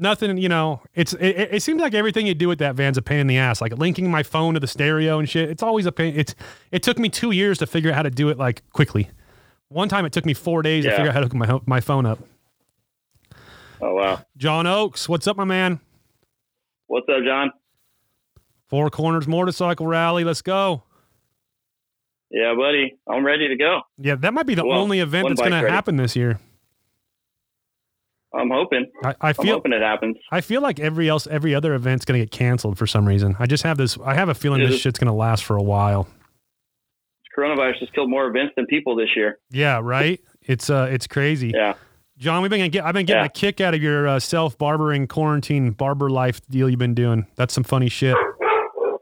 Nothing, you know. It's it, it seems like everything you do with that van's a pain in the ass. Like linking my phone to the stereo and shit. It's always a pain. It's it took me two years to figure out how to do it like quickly. One time it took me four days to figure out how to hook my my phone up. Oh wow. John Oakes, what's up, my man? What's up, John? Four Corners Motorcycle Rally. Let's go. Yeah, buddy. I'm ready to go. Yeah, that might be the Well, only event that's going to happen this year. I'm hoping. I, I I'm feel hoping it happens. I feel like every else every other event's going to get canceled for some reason. I just have this. I have a feeling this this- shit's going to last for a while. Coronavirus has killed more events than people this year. Yeah, right. It's uh, it's crazy. Yeah. John, we've been get, I've been getting Yeah. a kick out of your uh, self barbering quarantine barber life deal you've been doing. That's some funny shit.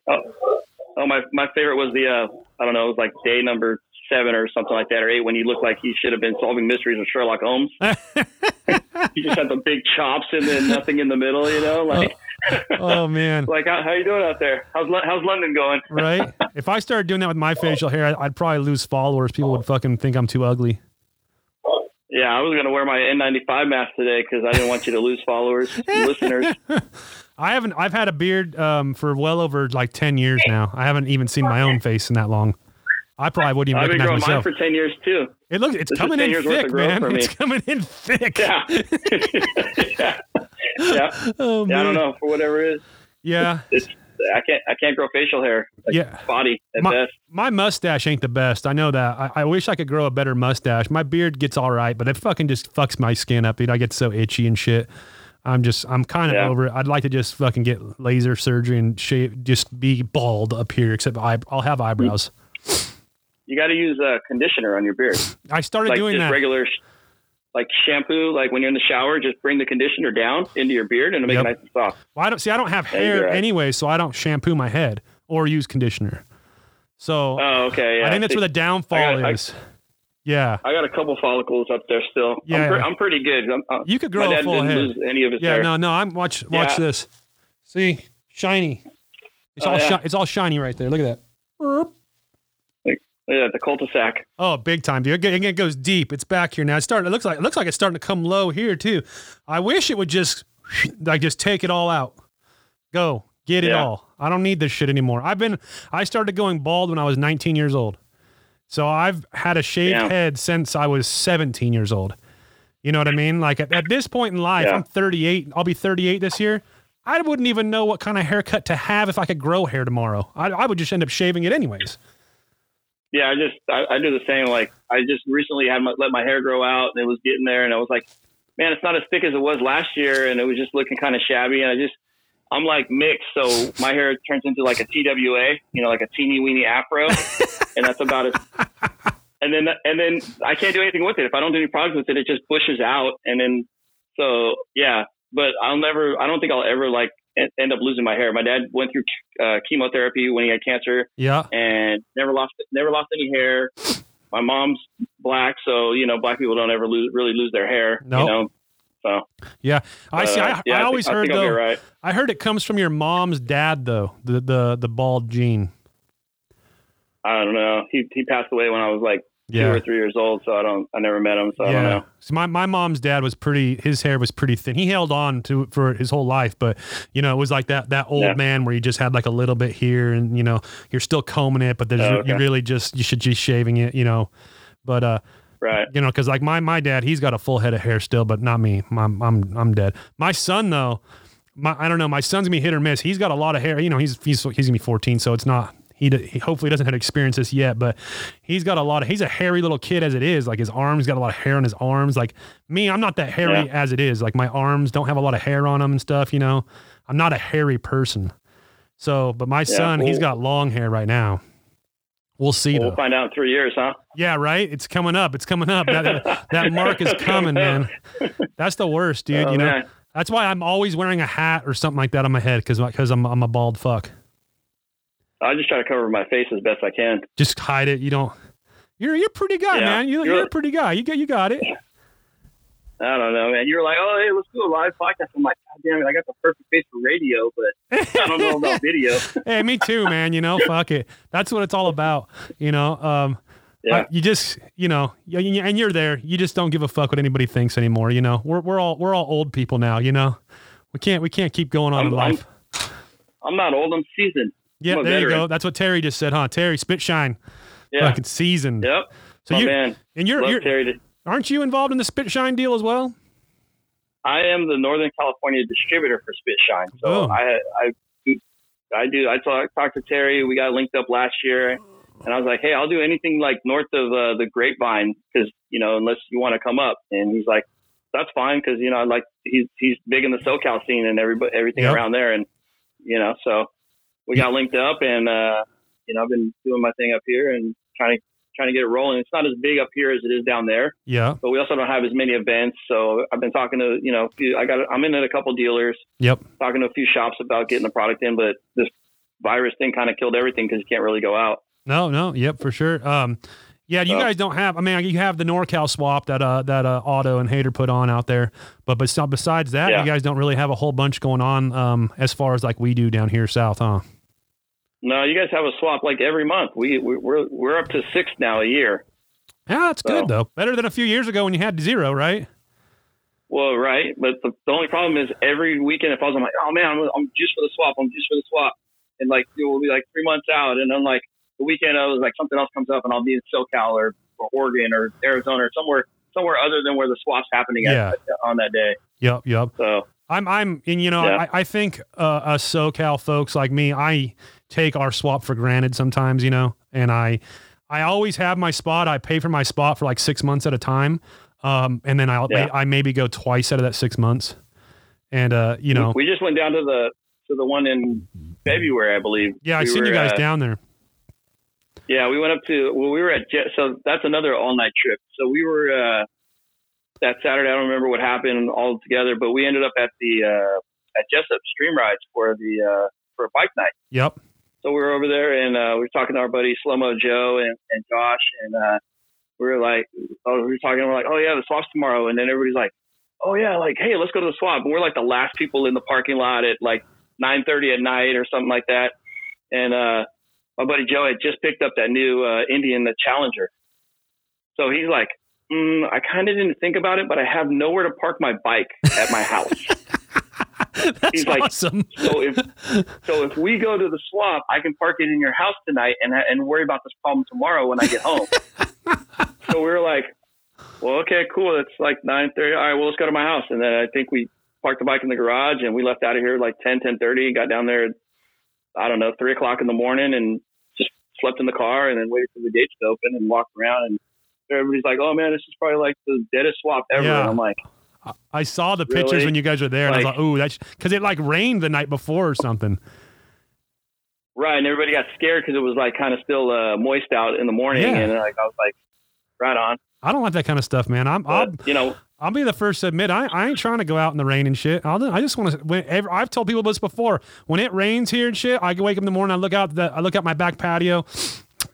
Oh, oh my my favorite was the uh, I don't know, it was like day number seven or something like that or eight when you looked like he should have been solving mysteries with Sherlock Holmes. he just had the big chops and then nothing in the middle, you know, like oh man, like how, how you doing out there? How's how's London going? right? If I started doing that with my facial hair, I'd, I'd probably lose followers. People would fucking think I'm too ugly. Yeah, I was gonna wear my N95 mask today because I didn't want you to lose followers, and listeners. I haven't. I've had a beard um, for well over like ten years now. I haven't even seen my own face in that long. I probably wouldn't even I've been growing mine for ten years too. it looks. It's This coming in thick, man. It's coming in thick. Yeah, yeah, yeah. Oh. Yeah, I don't know for whatever it is. Yeah. It's I can't I can't grow facial hair. Like Yeah. body at My, best. my mustache ain't the best. I know that. I, I wish I could grow a better mustache. My beard gets all right, but it fucking just fucks my skin up, dude. I get so itchy and shit. I'm just, I'm kind of Yeah. over it. I'd like to just fucking get laser surgery and shave, just be bald up here, except I, I'll have eyebrows. You got to use a conditioner on your beard, I started like doing just that. regular, like shampoo. Like when you're in the shower, just bring the conditioner down into your beard and it'll make Yep. it nice and soft. well, I don't see. I don't have hair right. anyway, so I don't shampoo my head or use conditioner. So Oh, okay. Yeah. I think that's See, where the downfall I got- I- is. yeah, I got a couple follicles up there still. Yeah. I'm, pre- I'm pretty good. I'm, uh, you could grow a full head. any of his Yeah, hair. no, no. I'm watch watch Yeah. this. See, shiny. It's Oh, all yeah. shi- it's all shiny right there. Look at that. Yeah, the cul-de-sac. Oh, big time, dude. It, it goes deep. It's back here now. It's starting. It looks like it looks like it's starting to come low here too. I wish it would just like just take it all out. Go get it Yeah. all. I don't need this shit anymore. I've been. I started going bald when I was 19 years old. So I've had a shaved Yeah. head since I was 17 years old. You know what I mean? Like at, at this point in life, Yeah. I'm 38. I'll be 38 this year. I wouldn't even know what kind of haircut to have if I could grow hair tomorrow. I, I would just end up shaving it anyways. Yeah, I just I, I do the same. Like I just recently had my, let my hair grow out, and it was getting there, and I was like, man, it's not as thick as it was last year, and it was just looking kind of shabby. And I just I'm like mixed, so my hair turns into like a TWA, you know, like a teeny weeny afro, and that's about it. And then and then I can't do anything with it if I don't do any products with it. It just bushes out, and then so yeah. But I'll never. I don't think I'll ever like end up losing my hair. My dad went through uh, chemotherapy when he had cancer Yeah. and never lost never lost any hair. My mom's black, so you know black people don't ever lose, really lose their hair. Nope. You know, so Yeah. I see. uh, I, yeah, I always I heard though. right. I heard it comes from your mom's dad though. The the the bald gene. I don't know. He he passed away when I was like two Yeah. or three years old, so I don't I never met him, so I don't know. So my, my mom's dad was pretty his hair was pretty thin. He held on to for his whole life, but you know, it was like that that old Yeah. man where you just had like a little bit here and you know, you're still combing it, but there's Oh, okay. you really just you should be shaving it, you know. But uh Right. you know, because like my my dad, he's got a full head of hair still, but not me. I'm I'm I'm dead. My son though, my I don't know. My son's gonna be hit or miss. He's got a lot of hair. You know, he's he's he's gonna be 14, so it's not. He, d- he hopefully doesn't have experience this yet, but he's got a lot of. He's a hairy little kid as it is. Like his arms got a lot of hair on his arms. Like me, I'm not that hairy Yeah. as it is. Like my arms don't have a lot of hair on them and stuff. You know, I'm not a hairy person. So, but my son, he's got long hair right now. We'll see We'll find out in three years, huh? Yeah, right. It's coming up. It's coming up. That that mark is coming, man. That's the worst, dude. Oh, you know, man. that's why I'm always wearing a hat or something like that on my head because because I'm I'm a bald fuck. I just try to cover my face as best I can. Just hide it. You don't. You're you're a pretty guy, Yeah. man. You, You're- you're a pretty guy. You got you got it. I don't know, man. You're like, oh, hey, let's do a live podcast. I'm like, God damn it, I got the perfect face for radio, but I don't know about video. hey, me too, man. You know, fuck it. That's what it's all about. You know, um, Yeah. You just, you know, and you're there. You just don't give a fuck what anybody thinks anymore. You know, we're we're all we're all old people now. You know, we can't we can't keep going on in I'm- I'm- life. I'm not old. I'm seasoned. Yeah, there you go. That's what Terry just said, huh? Terry, spit shine, Yeah. fucking seasoned. Yep. So oh, you man. and you're Love you're Terry. To, aren't you involved in the spit shine deal as well? I am the Northern California distributor for Spit Shine. So Oh. I, I, I do. I talk, talked to Terry. We got linked up last year, and I was like, "Hey, I'll do anything like north of uh, the Grapevine, because you know, unless you want to come up." And he's like, "That's fine, because you know, I like he's he's big in the SoCal scene and everybody everything Yep. around there, and you know, so we got linked up, and uh, you know, I've been doing my thing up here and trying to trying to get it rolling. It's not as big up here as it is down there Yeah. but we also don't have as many events. So I've been talking to, you know, a few, I got, I'm in at a couple dealers, Yep. talking to a few shops about getting the product in, but this virus thing kind of killed everything because you can't really go out. No, no, yep, for sure. Um, yeah, you So- guys don't have. I mean, you have the NorCal swap that uh that uh Auto and Hater put on out there, but bes- besides that, Yeah. you guys don't really have a whole bunch going on. Um, as far as like we do down here south, huh? No, you guys have a swap like every month. We, we we're we're up to six now a year. Yeah, that's good though. Better than a few years ago when you had zero, right? Well, right, but the, the only problem is every weekend if I was, I'm like, oh man, I'm, I'm just for the swap. I'm just for the swap, and like it will be like three months out, and then like the weekend I was like something else comes up, and I'll be in SoCal or, or Oregon or Arizona or somewhere somewhere other than where the swap's happening Yeah. at, on that day. Yep, yep. So I'm, I'm, and you know, Yeah. I, I think uh, us SoCal folks like me, I take our swap for granted sometimes, you know, and I, I always have my spot. I pay for my spot for like six months at a time, um, and then I'll, Yeah. I maybe go twice out of that six months, and uh, you know, we just went down to the to the one in February, I believe. yeah, I We seen you guys uh, down there. Yeah, we went up to well, we were at Jet. So that's another all night trip. So we were uh, that Saturday. I don't remember what happened all together, but we ended up at the uh, at Jessup Stream Rides for the uh, for a bike night. Yep. So we were over there and uh, we were talking to our buddy Slow Mo Joe and, and Josh, and uh, we were like, oh, we were talking. We're like, oh yeah, the swap's tomorrow, and then everybody's like, oh yeah, like hey, let's go to the swap. And we're like the last people in the parking lot at like 9:30 at night or something like that, and uh, my buddy Joe had just picked up that new uh, Indian, the Challenger. So he's like, mm, I kind of didn't think about it, but I have nowhere to park my bike at my house. That's He's like, awesome. so if so if we go to the swap, I can park it in your house tonight and and worry about this problem tomorrow when I get home. so we were like, well, okay, cool. It's like nine thirty. All right, well, let's go to my house. And then I think we parked the bike in the garage and we left out of here like 10, 10 30, got down there, at I don't know, three o'clock in the morning and just slept in the car and then waited for the gates to open and walked around and everybody's like, oh man, this is probably like the deadest swap ever. Yeah. And I'm like, I saw the pictures Really? when you guys were there, and I was Like- "Ooh, that's because it like rained the night before or something." right. And everybody got scared because it was like kind of still uh, moist out in the morning. Yeah. And like, I was like, right on. I don't like that kind of stuff, man. I'm, I'll, you know, I'll be the first to admit I, I ain't trying to go out in the rain and shit. I'll, I just want to. Whenever I've told people this before, when it rains here and shit, I can wake up in the morning. I look out the I look out my back patio.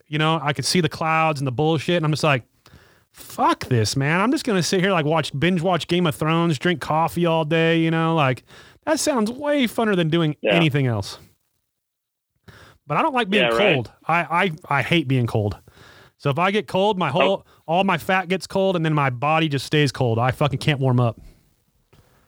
You know, I can see the clouds and the bullshit, and I'm just like, fuck this, man. I'm just gonna sit here like watch binge watch Game of Thrones, drink coffee all day. You know, like that sounds way funner than doing Yeah. anything else. But I don't like being Yeah, right. cold. I, I I hate being cold. So if I get cold, my whole oh. all my fat gets cold, and then my body just stays cold. I fucking can't warm up.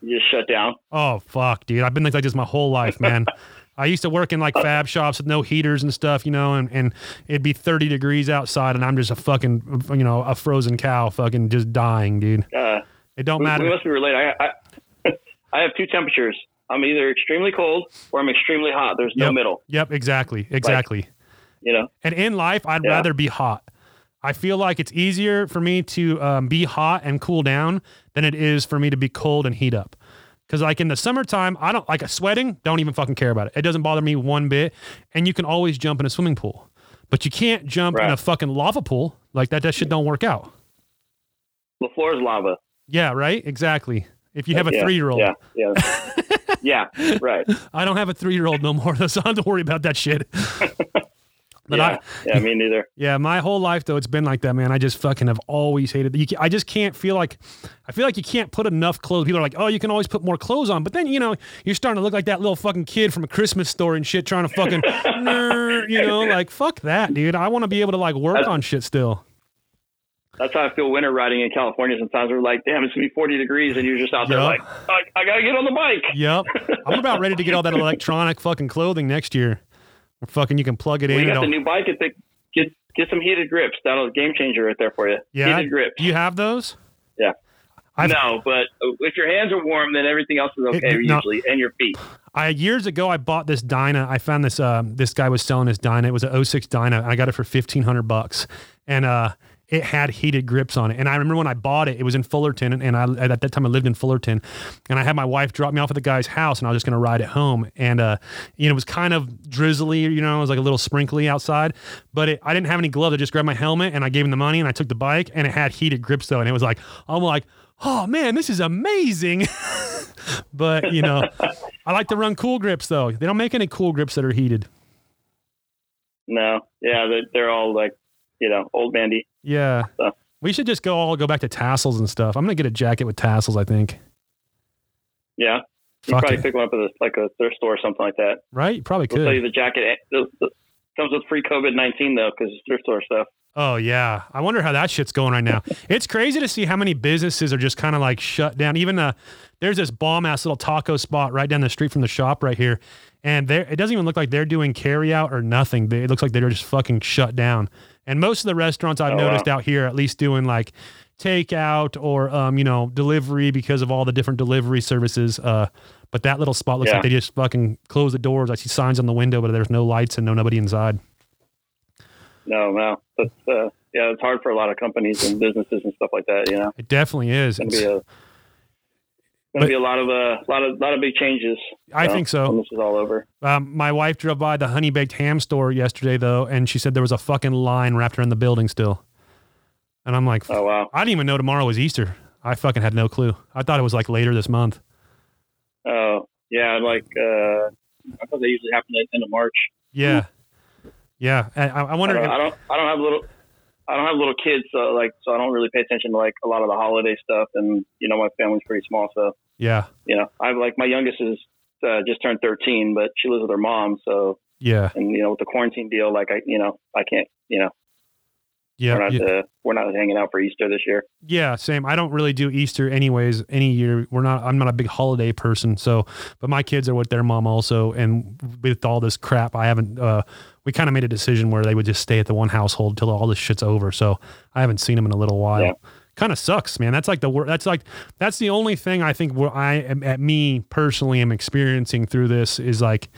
you just shut down. Oh fuck, dude! I've been like this my whole life, man. I used to work in like fab shops with no heaters and stuff, you know, and, and it'd be 30 degrees outside, and I'm just a fucking, you know, a frozen cow, fucking just dying, dude. Uh, It don't we, matter. we must be related. I, I, I have two temperatures. I'm either extremely cold or I'm extremely hot. There's no Yep. middle, Yep, exactly, exactly. you know? And in life, I'd Yeah. rather be hot. I feel like it's easier for me to um, be hot and cool down than it is for me to be cold and heat up. Because like in the summertime, I don't like a sweating. Don't even fucking care about it. It doesn't bother me one bit. And you can always jump in a swimming pool, but you can't jump in a fucking lava pool like that. That shit don't work out. The floor is lava. Yeah, right. Exactly. If you have a Yeah, three year old, Yeah, yeah. yeah, right. I don't have a three year old no more, so I don't have to worry about that shit. But yeah, I, yeah, me neither. Yeah, my whole life though it's been like that, man. I just fucking have always hated. You, I just can't feel like, I feel like you can't put enough clothes. People are like, oh, you can always put more clothes on, but then you know you're starting to look like that little fucking kid from a Christmas store and shit, trying to fucking, you know, like fuck that, dude. I want to be able to like work on shit still. That's how I feel winter riding in California. Sometimes we're like, damn, it's gonna be 40 degrees, and you're just out there like, I, I gotta get on the bike. Yep, I'm about ready to get all that electronic fucking clothing next year. Where fucking you can plug it Well, in. you got the new bike. Get the, get get some heated grips. That'll game changer right there for you. yeah, heated grips. you have those? Yeah. I've- no, but if your hands are warm, then everything else is okay It- no. usually, and your feet. I years ago I bought this Dyna. I found this um, this guy was selling this Dyna. It was an 06 Dyna. I got it for fifteen hundred bucks, and uh, it had heated grips on it. And I remember when I bought it, it was in Fullerton, and, I at that time I lived in Fullerton, and I had my wife drop me off at the guy's house, and I was just gonna ride it home. And uh, you know, it was kind of drizzly, you know, it was like a little sprinkly outside, but it, I didn't have any gloves. I just grabbed my helmet and I gave him the money, and I took the bike, and it had heated grips though, and it was like I'm like. Oh man, this is amazing. but you know, I like to run cool grips though. They don't make any cool grips that are heated. No, yeah, they're all like, you know, old bandy. Yeah. So- We should just go all go back to tassels and stuff. I'm gonna get a jacket with tassels, I think. Yeah, you Fuck probably it. pick one up at a, like a thrift store or something like that. Right? You probably They'll sell you the jacket. comes with free COVID nineteen though, because it's thrift store stuff. Oh yeah. I wonder how that shit's going right now. it's crazy to see how many businesses are just kind of like shut down. Even uh there's this bomb ass little taco spot right down the street from the shop right here. And there it doesn't even look like they're doing carry out or nothing. It looks like they're just fucking shut down. And most of the restaurants I've Oh, wow. noticed out here at least doing like takeout or um, you know, delivery because of all the different delivery services. Uh but that little spot looks Yeah. like they just fucking close the doors. I see signs on the window, but there's no lights and no nobody inside. No, no, but uh, yeah, it's hard for a lot of companies and businesses and stuff like that. You know, It definitely is. it's gonna a But- gonna be a lot of uh, lot of lot of big changes. I think so. This is all over. Um, my wife drove by the honey baked ham store yesterday though, and she said there was a fucking line wrapped around the building still. And I'm like, Oh wow. I didn't even know tomorrow was Easter. I fucking had no clue. I thought it was like later this month. Oh yeah, like uh, I thought they usually happen at the end of March. Yeah, yeah. I, I I wonder. don't, if- I don't I don't have a little I don't have little kids, so like so I don't really pay attention to like a lot of the holiday stuff, and you know my family's pretty small, so yeah, you know I like my youngest is uh, just turned 13, but she lives with her mom, so Yeah. And you know, with the quarantine deal, like I, you know, I can't, you know, Yeah. we're not yeah. uh, we're not hanging out for Easter this year. Yeah, same. I don't really do Easter anyways. Any year, we're not. I'm not a big holiday person. So, but my kids are with their mom also, and with all this crap, I haven't. uh We kind of made a decision where they would just stay at the one household till all this shit's over. So I haven't seen them in a little while. Yeah. Kind of sucks, man. That's like the wor That's like that's the only thing I think where I am at me personally am experiencing through this is like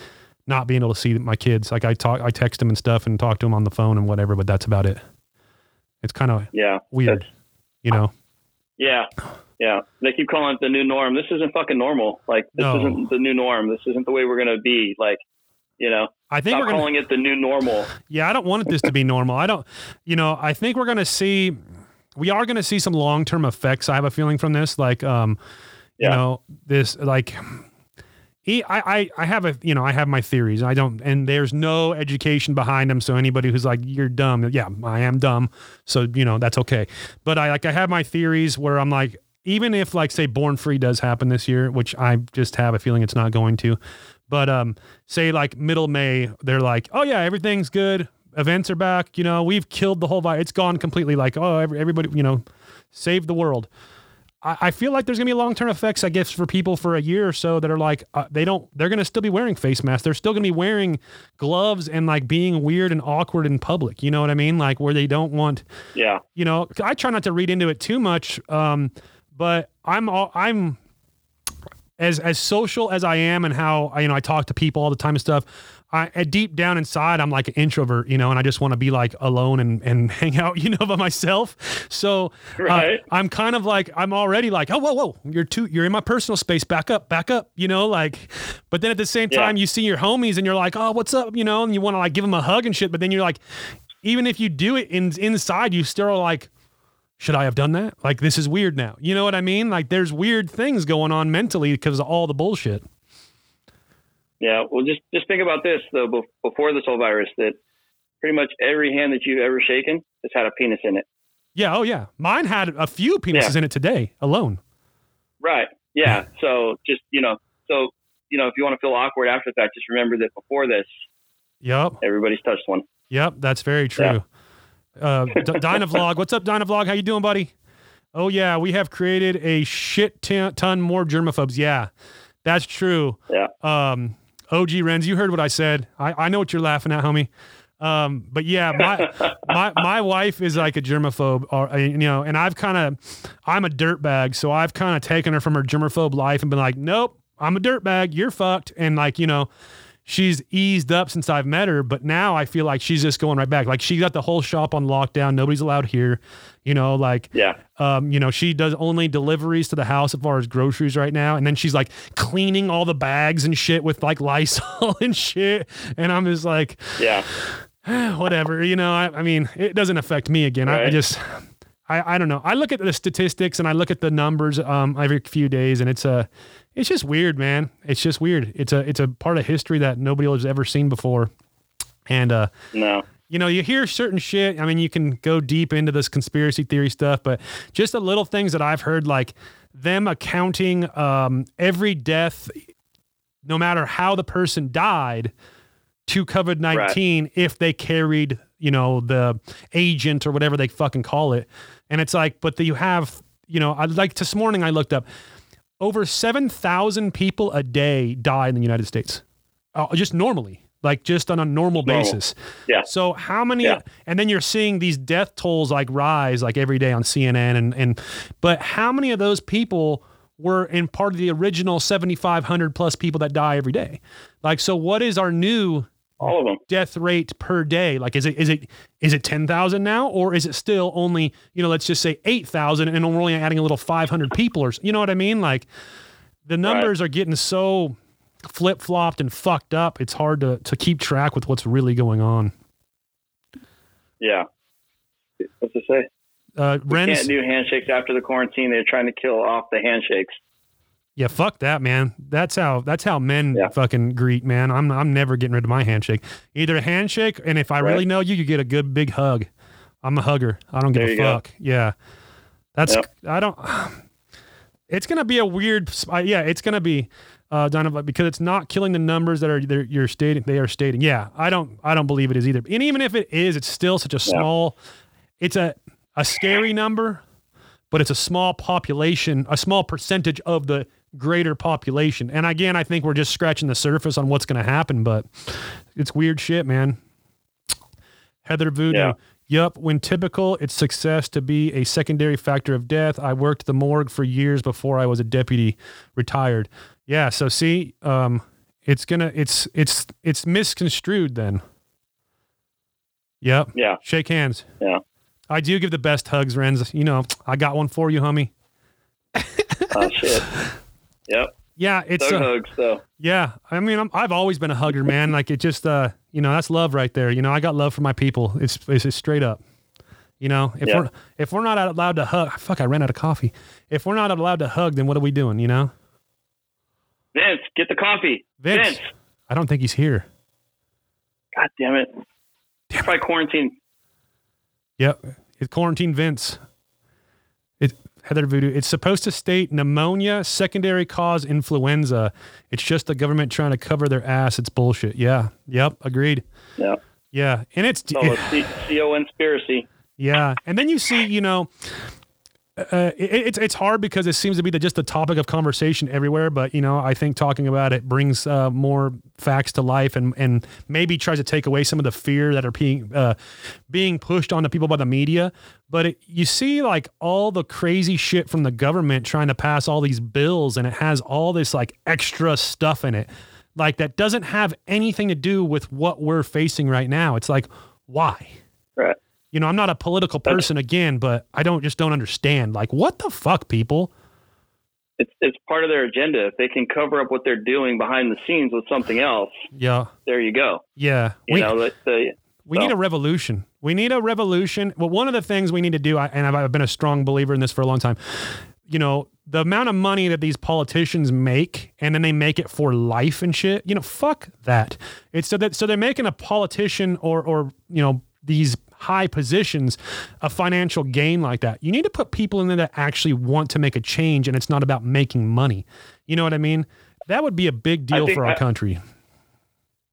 not being able to see my kids. Like I talk, I text them and stuff, and talk to them on the phone and whatever. But that's about it. It's kind of Yeah, weird, you know. yeah, yeah. They keep calling it the new norm. This isn't fucking normal. Like this No. isn't the new norm. This isn't the way we're gonna be. Like, you know, I think we're gonna. calling it the new normal. Yeah, I don't want this to be normal. I don't, you know, I think we're going to see, we are to see some long term effects. I have a feeling from this. Like, um, you know, this, like, he, I, I, I have a, you know, I have my theories. I don't, and there's no education behind them. So anybody who's like, you're dumb, yeah, I am dumb. So, you know, that's okay. But I, like, I have my theories where I'm like, even if, like, say, Born Free does happen this year, which I just have a feeling it's not going to, but um, say like middle May, they're like, oh yeah, everything's good. Events are back. You know, we've killed the whole virus. It's gone completely. Like, oh, every, everybody, you know, save the world. I, I feel like there's gonna be long term effects, I guess, for people for a year or so that are like, uh, they don't, they're gonna still be wearing face masks. They're still gonna be wearing gloves and like being weird and awkward in public. You know what I mean? Like where they don't want Yeah, you know, I try not to read into it too much. Um, but I'm all, I'm as as social as I am, and how you know I talk to people all the time and stuff. I at deep down inside, I'm like an introvert, you know, and I just want to be like alone and and hang out, you know, by myself. So uh, I'm kind of like I'm already like, oh whoa whoa, you're too you're in my personal space. Back up, back up, you know, like. But then at the same Yeah. time, you see your homies and you're like, oh what's up, you know, and you want to like give them a hug and shit. But then you're like, even if you do it in inside, you still are like should I have done that? Like, this is weird now. You know what I mean? Like, there's weird things going on mentally because of all the bullshit. Yeah. Well, just just think about this though. Before this whole virus, that pretty much every hand that you've ever shaken has had a penis in it. Yeah. Oh, yeah. Mine had a few penises in it today alone. Right. Yeah. So just you know, so you know, if you want to feel awkward after that, just remember that before this, Yep. everybody's touched one. Yep. That's very true. Uh, D- Dynavlog. What's up, Dynavlog? How you doing, buddy? Oh, yeah. We have created a shit ton, ton more germaphobes. Yeah. That's true. Yeah. Um, OG Renz, you heard what I said. I, I know what you're laughing at, homie. Um, but yeah, my my my wife is like a germaphobe, or uh, you know, and I've kind of, I'm a dirtbag, so I've kind of taken her from her germaphobe life and been like, nope, I'm a dirtbag, you're fucked, and like you know, she's eased up since I've met her, but now I feel like she's just going right back. Like she got the whole shop on lockdown, nobody's allowed here, you know, like Yeah. um, you know, she does only deliveries to the house as far as groceries right now. And then she's like cleaning all the bags and shit with like Lysol and shit. And I'm just like, Yeah. whatever, you know, I, I mean, it doesn't affect me again. I, I just, I, I don't know. I look at the statistics and I look at the numbers um, every few days and it's a, it's just weird, man. It's just weird. It's a, it's a part of history that nobody has ever seen before. And, uh, No. you know, you hear certain shit. I mean, you can go deep into this conspiracy theory stuff, but just the little things that I've heard, like them accounting um, every death, no matter how the person died, to COVID 19 if they carried, you know, the agent or whatever they fucking call it. And it's like, but you have, you know, I like this morning I looked up over 7,000 people a day die in the United States, uh, just normally, like just on a normal Normal. basis. Yeah. So how many? Yeah. And then you're seeing these death tolls like rise like every day on CNN and and but how many of those people were in part of the original 7,500 plus people that die every day? Like, so what is our new All of them. death rate per day? Like, is it is it is it ten thousand now, or is it still only you know let's just say eight thousand, and we're only adding a little five hundred people, or you know what I mean? Like, the numbers are getting so flip flopped and fucked up. It's hard to to keep track with what's really going on. Yeah. What's to say? Uh, Ren's, Can't do handshakes after the quarantine. They're trying to kill off the handshakes. Yeah, fuck that, man. That's how that's how men Yeah. fucking greet, man. I'm I'm never getting rid of my handshake. Either a handshake, and if I Right. really know you, you get a good big hug. I'm a hugger. I don't give a you go. fuck. Yeah, that's Yep. I don't. It's gonna be a weird. Yeah, it's gonna be. uh, Dynavite, because it's not killing the numbers that are you're stating. They are stating. Yeah, I don't. I don't believe it is either. And even if it is, it's still such a small. It's a a scary number, but it's a small population, a small percentage of the greater population. And again, I think we're just scratching the surface on what's going to happen. But it's weird shit, man. Heather Voodoo. Yeah. Yup, when typical, it's success to be a secondary factor of death. I worked the morgue for years before I was a deputy retired. Yeah, so see, um, it's gonna it's it's it's misconstrued then. Yep. Yeah. Shake hands. Yeah. I do give the best hugs, Renz. You know, I got one for you, homie. Oh shit. Yep. Yeah, it's Thug uh, hugs though. yeah. I mean, I'm, I've always been a hugger, man. Like it just, uh, you know, that's love right there. You know, I got love for my people. It's it's, it's straight up. You know, if Yeah. we're if we're not allowed to hug, fuck, I ran out of coffee. If we're not allowed to hug, then what are we doing? You know, Vince, get the coffee. Vince. Vince. I don't think he's here. God damn it. Try quarantine. Yep, it's quarantine Vince. Heather Voodoo. It's supposed to state pneumonia, secondary cause influenza. It's just the government trying to cover their ass. It's bullshit. Yeah. Yep. Agreed. Yeah. Yeah, and it's a C- CO conspiracy. Yeah, and then you see, you know, uh, it, it's it's hard because it seems to be the, just the topic of conversation everywhere. But you know, I think talking about it brings uh, more facts to life, and and maybe tries to take away some of the fear that are being uh, being pushed onto people by the media. But it, you see, like all the crazy shit from the government trying to pass all these bills, and it has all this like extra stuff in it, like that doesn't have anything to do with what we're facing right now. It's like why? You know, I'm not a political person again, but I don't just don't understand. Like, what the fuck, people? It's it's part of their agenda. If they can cover up what they're doing behind the scenes with something else, Yeah, there you go. yeah. You we know, the we so- need a revolution. We need a revolution. Well, one of the things we need to do, and I've, I've been a strong believer in this for a long time. You know, the amount of money that these politicians make, and then they make it for life and shit. You know, fuck that. It's so that so they're making a politician or or you know these high positions a financial gain like that. You need to put people in there that actually want to make a change, and it's not about making money. You know what I mean? That would be a big deal for our I- country.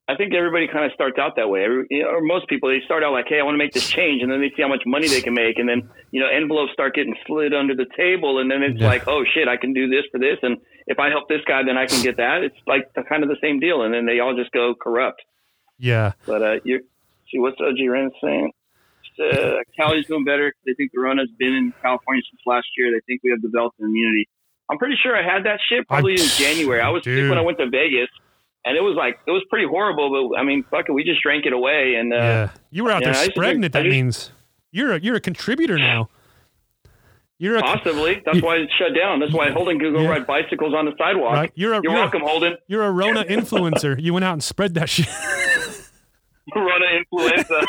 I think everybody kind of starts out that way. Every, you know, or most people, they start out like, "Hey, I want to make this change," and then they see how much money they can make, and then you know, envelopes start getting slid under the table, and then it's Yeah. like, "Oh shit, I can do this for this," and if I help this guy, then I can get that. It's like the, kind of the same deal, and then they all just go corrupt. Yeah. But uh, you see, what's OG Ren saying? Uh, Cali's doing better. They think the run has been in California since last year. They think we have developed an immunity. I'm pretty sure I had that shit probably I- in January. I was sick when I went to Vegas, and it was like it was pretty horrible. But I mean, fuck it, we just drank it away. And uh, yeah. You were out there to spreading it. That used- means you're a you're a contributor now. You're a possibly that's why it's shut down. That's why Holden could go Yeah. ride bicycles on the sidewalk. right. You're a You're you're, welcome, Holden. You're a Rona influencer. You went out and spread that shit. Rona influenza.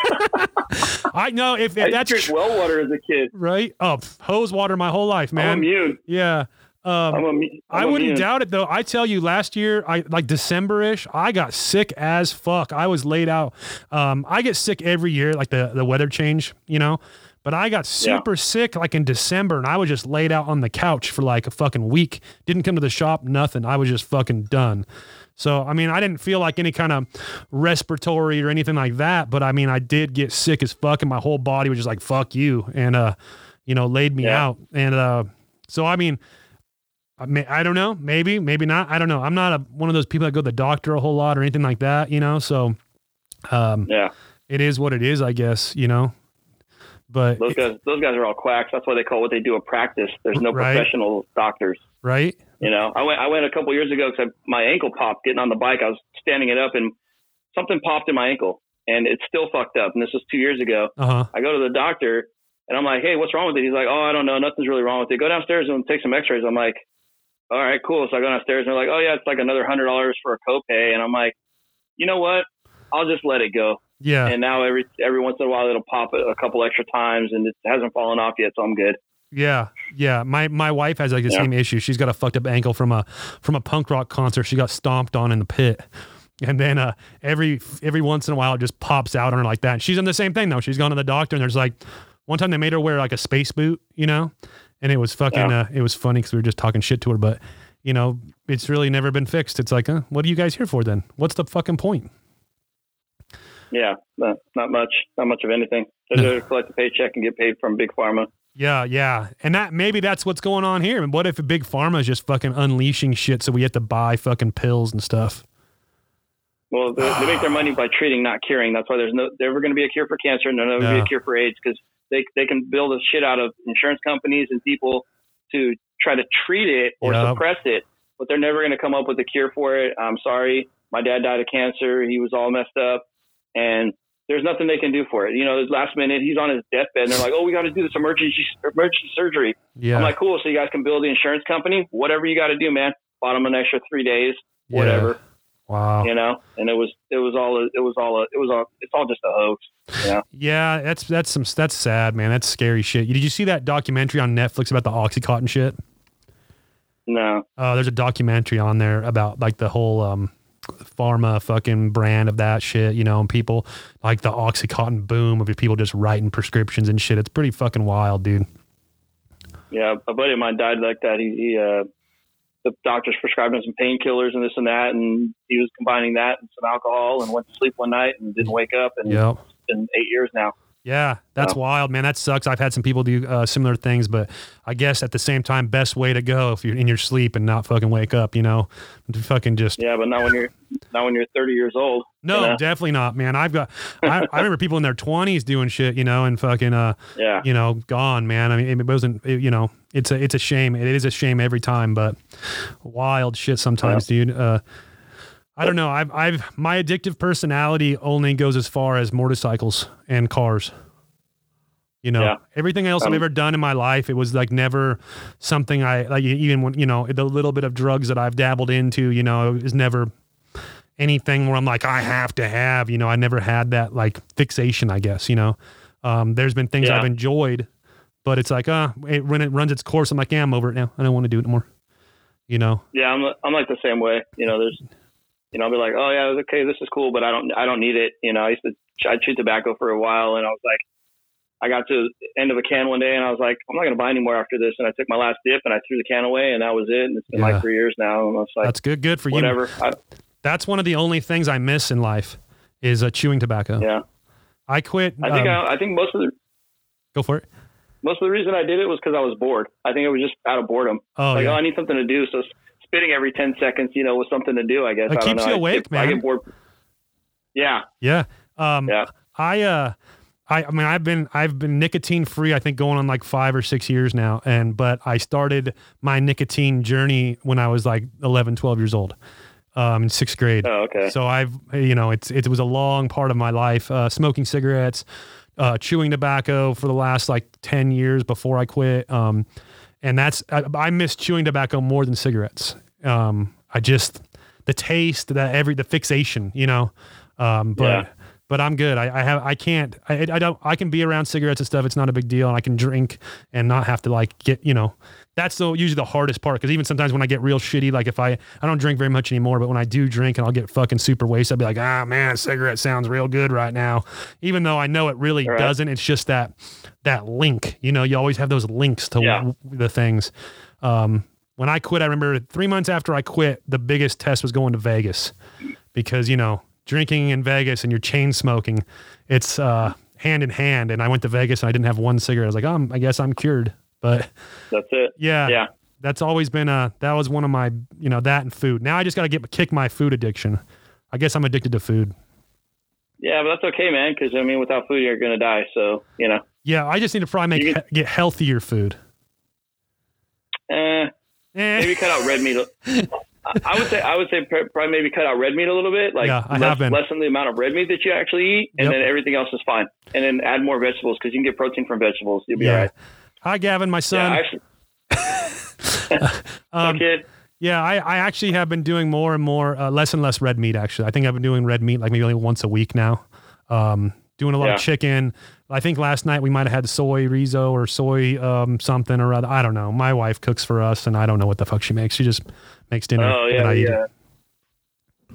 I know if, I if that's drank tr- well water as a kid. right. Oh, hose water my whole life, I'm man. immune. Yeah. Um, I'm immune. I I'm wouldn't immune. doubt it though. I tell you, last year, I like December-ish, I got sick as fuck. I was laid out. Um, I get sick every year, like the the weather change, you know. But I got super sick like in December, and I was just laid out on the couch for like a fucking week. Didn't come to the shop, nothing. I was just fucking done. So I mean, I didn't feel like any kind of respiratory or anything like that. But I mean, I did get sick as fuck, and my whole body was just like "fuck you," and uh, you know, laid me Yeah. out. And uh, so I mean. I, may, I don't know. Maybe, maybe not. I don't know. I'm not a, one of those people that go to the doctor a whole lot or anything like that, you know? So, um, Yeah, it is what it is, I guess, you know? But, those guys. Those guys are all quacks. That's why they call what they do a practice. There's no Right. professional doctors. right? You know, I went I went a couple years ago because my ankle popped getting on the bike. I was standing it up and something popped in my ankle and it's still fucked up. And this was two years ago. Uh huh. I go to the doctor and I'm like, hey, what's wrong with it? He's like, oh, I don't know, nothing's really wrong with it. Go downstairs and take some X-rays. I'm like, all right, cool. So I go downstairs and they're like, oh yeah, it's like another hundred dollars for a copay. And I'm like, you know what? I'll just let it go. Yeah. And now every every once in a while it'll pop a, a couple extra times and it hasn't fallen off yet, so I'm good. Yeah, yeah. My my wife has like the Yeah. same issue. She's got a fucked up ankle from a from a punk rock concert. She got stomped on in the pit, and then uh, every every once in a while it just pops out on her like that. And she's done the same thing though. She's gone to the doctor, and there's like one time they made her wear like a space boot, you know, and it was fucking Yeah. uh, it was funny because we were just talking shit to her, but you know, it's really never been fixed. It's like, huh, what are you guys here for then? What's the fucking point? Yeah, not, not much, not much of anything. They're there to collect a paycheck and get paid from big pharma. Yeah, yeah, and that maybe that's what's going on here. And what if a big pharma is just fucking unleashing shit, so we have to buy fucking pills and stuff? Well, they, they make their money by treating, not curing. That's why there's no never going to be a cure for cancer, and there's never to be a cure for AIDS because they they can build a shit out of insurance companies and people to try to treat it or Yep. suppress it, but they're never going to come up with a cure for it. I'm sorry, my dad died of cancer. He was all messed up, and there's nothing they can do for it. You know, last minute he's on his deathbed, and they're like, "Oh, we got to do this emergency emergency surgery." Yeah, I'm like, "Cool, so you guys can build the insurance company, whatever you got to do, man. Bought them an extra three days, Yeah. whatever." Wow. you know, and it was it was all a, it was all it was all it's all just a hoax. You know? Yeah, that's that's some that's sad, man. That's scary shit. Did you see that documentary on Netflix about the OxyContin shit? No, Uh, there's a documentary on there about like the whole um, pharma fucking brand of that shit, you know, and people like the OxyContin boom of people just writing prescriptions and shit. It's pretty fucking wild, dude. yeah, a buddy of mine died like that. He, he uh, the doctors prescribed him some painkillers and this and that, and he was combining that and some alcohol and went to sleep one night and didn't wake up, and Yep. it's been eight years now. Yeah, that's Wow. wild, man. That sucks. I've had some people do uh, similar things, but I guess at the same time, best way to go if you're in your sleep and not fucking wake up, you know, to fucking just Yeah, but not when you're not when you're 30 years old. no, you know? definitely not, man. I've got, I, I remember people in their 20s doing shit, you know, and fucking, uh, Yeah, you know, gone, man. I mean, it wasn't, it, you know, it's a, it's a shame. It is a shame every time, but wild shit sometimes, dude. Uh, I don't know. I've, I've, my addictive personality only goes as far as motorcycles and cars. You know, Yeah. everything else I've Um, ever done in my life, it was like never something I like. Even when you know the little bit of drugs that I've dabbled into, you know, is never anything where I'm like I have to have. You know, I never had that like fixation. I guess you know. Um, there's been things Yeah. I've enjoyed, but it's like, uh, it, when it runs its course, I'm like, yeah, I'm over it now. I don't want to do it anymore. You know? yeah, I'm I'm like the same way. You know, there's you know, I'll be like, oh yeah, okay, this is cool, but I don't I don't need it. You know, I used to I chewed tobacco for a while, and I was like. I got to the end of a can one day and I was like, I'm not going to buy anymore after this. And I took my last dip and I threw the can away and that was it. And it's been Yeah. like three years now. And I was like, That's good. Good for you. whatever. That's one of the only things I miss in life is uh, chewing tobacco. yeah. I quit. I think, um, I, I think most of the, go for it. most of the reason I did it was because I was bored. I think it was just out of boredom. Oh, like, yeah. oh, I need something to do. So spitting every 10 seconds, you know, was something to do, I guess. It I don't keeps you awake, get, I man. get bored. Yeah. Yeah. Um, Yeah. I, uh, I, I mean, I've been, I've been nicotine free, I think going on like five or six years now. And, but I started my nicotine journey when I was like 11, 12 years old, um, in sixth grade. Oh, okay. So I've, you know, it's, it was a long part of my life, uh, smoking cigarettes, uh, chewing tobacco for the last like 10 years before I quit. Um, and that's, I, I miss chewing tobacco more than cigarettes. Um, I just, the taste, the every, the fixation, you know, um, but, Yeah. but I'm good. I, I have, I can't, I, I don't, I can be around cigarettes and stuff. It's not a big deal. And I can drink and not have to like get, you know, that's the usually the hardest part. Cause even sometimes when I get real shitty, like if I, I don't drink very much anymore, but when I do drink and I'll get fucking super wasted, I'll be like, ah, man, a cigarette sounds real good right now. Even though I know it really Right. doesn't, it's just that, that link, you know, you always have those links to Yeah. the things. Um, when I quit, I remember three months after I quit, the biggest test was going to Vegas because, you know, drinking in Vegas and you're chain smoking, it's uh, hand in hand. And I went to Vegas and I didn't have one cigarette. I was like, um, I guess I'm cured. But That's it. yeah, Yeah. that's always been a, that was one of my, you know, that and food. Now I just got to get, kick my food addiction. I guess I'm addicted to food. Yeah, but that's okay, man. Because I mean, without food, you're gonna die. So you know, Yeah, I just need to probably make You he- get healthier food. eh, Eh. maybe cut out red meat. I- would say I would say probably maybe cut out red meat a little bit, like Yeah, I less, have been. lessen the amount of red meat that you actually eat, and Yep. then everything else is fine. And then add more vegetables because you can get protein from vegetables. You'll be Yeah. all right. Hi, Gavin, my Yeah, son. actually, um, kid. Yeah, I, I actually have been doing more and more, uh, less and less red meat. Actually, I think I've been doing red meat like maybe only once a week now. Um, doing a lot Yeah. of chicken. I think last night we might have had soyrizo or soy um, something or other. I don't know. My wife cooks for us, and I don't know what the fuck she makes. She just makes dinner, Oh and yeah, I eat yeah. it.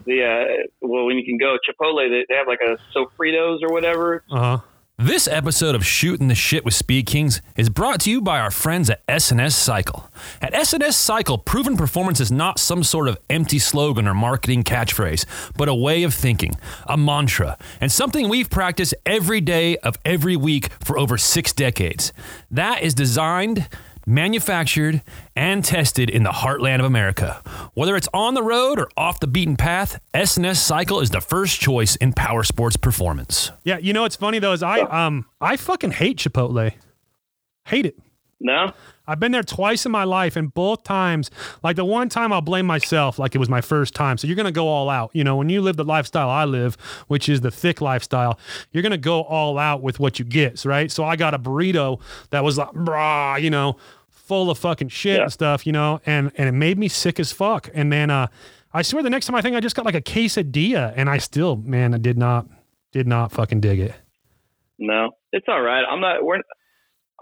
The uh, well, when you can go Chipotle, they, they have like a sofritos or whatever. Uh huh. This episode of Shooting the Shit with Speed Kings is brought to you by our friends at S&S Cycle. At S&S Cycle, proven performance is not some sort of empty slogan or marketing catchphrase, but a way of thinking, a mantra, and something we've practiced every day of every week for over six decades. That is designed manufactured and tested in the heartland of America. Whether it's on the road or off the beaten path, S&S Cycle is the first choice in power sports performance. Yeah, you know what's funny though is I um I fucking hate Chipotle. Hate it. No, I've been there twice in my life, and both times, like the one time I'll blame myself, like it was my first time. So you're gonna go all out. You know, when you live the lifestyle I live, which is the thick lifestyle, you're gonna go all out with what you get, right? So I got a burrito that was like, brah, you know, full of fucking shit Yeah. and stuff, you know, and and it made me sick as fuck. And then uh, I swear the next time I think I just got like a quesadilla, and I still, man, I did not, did not fucking dig it. no, it's all right. I'm not. We're.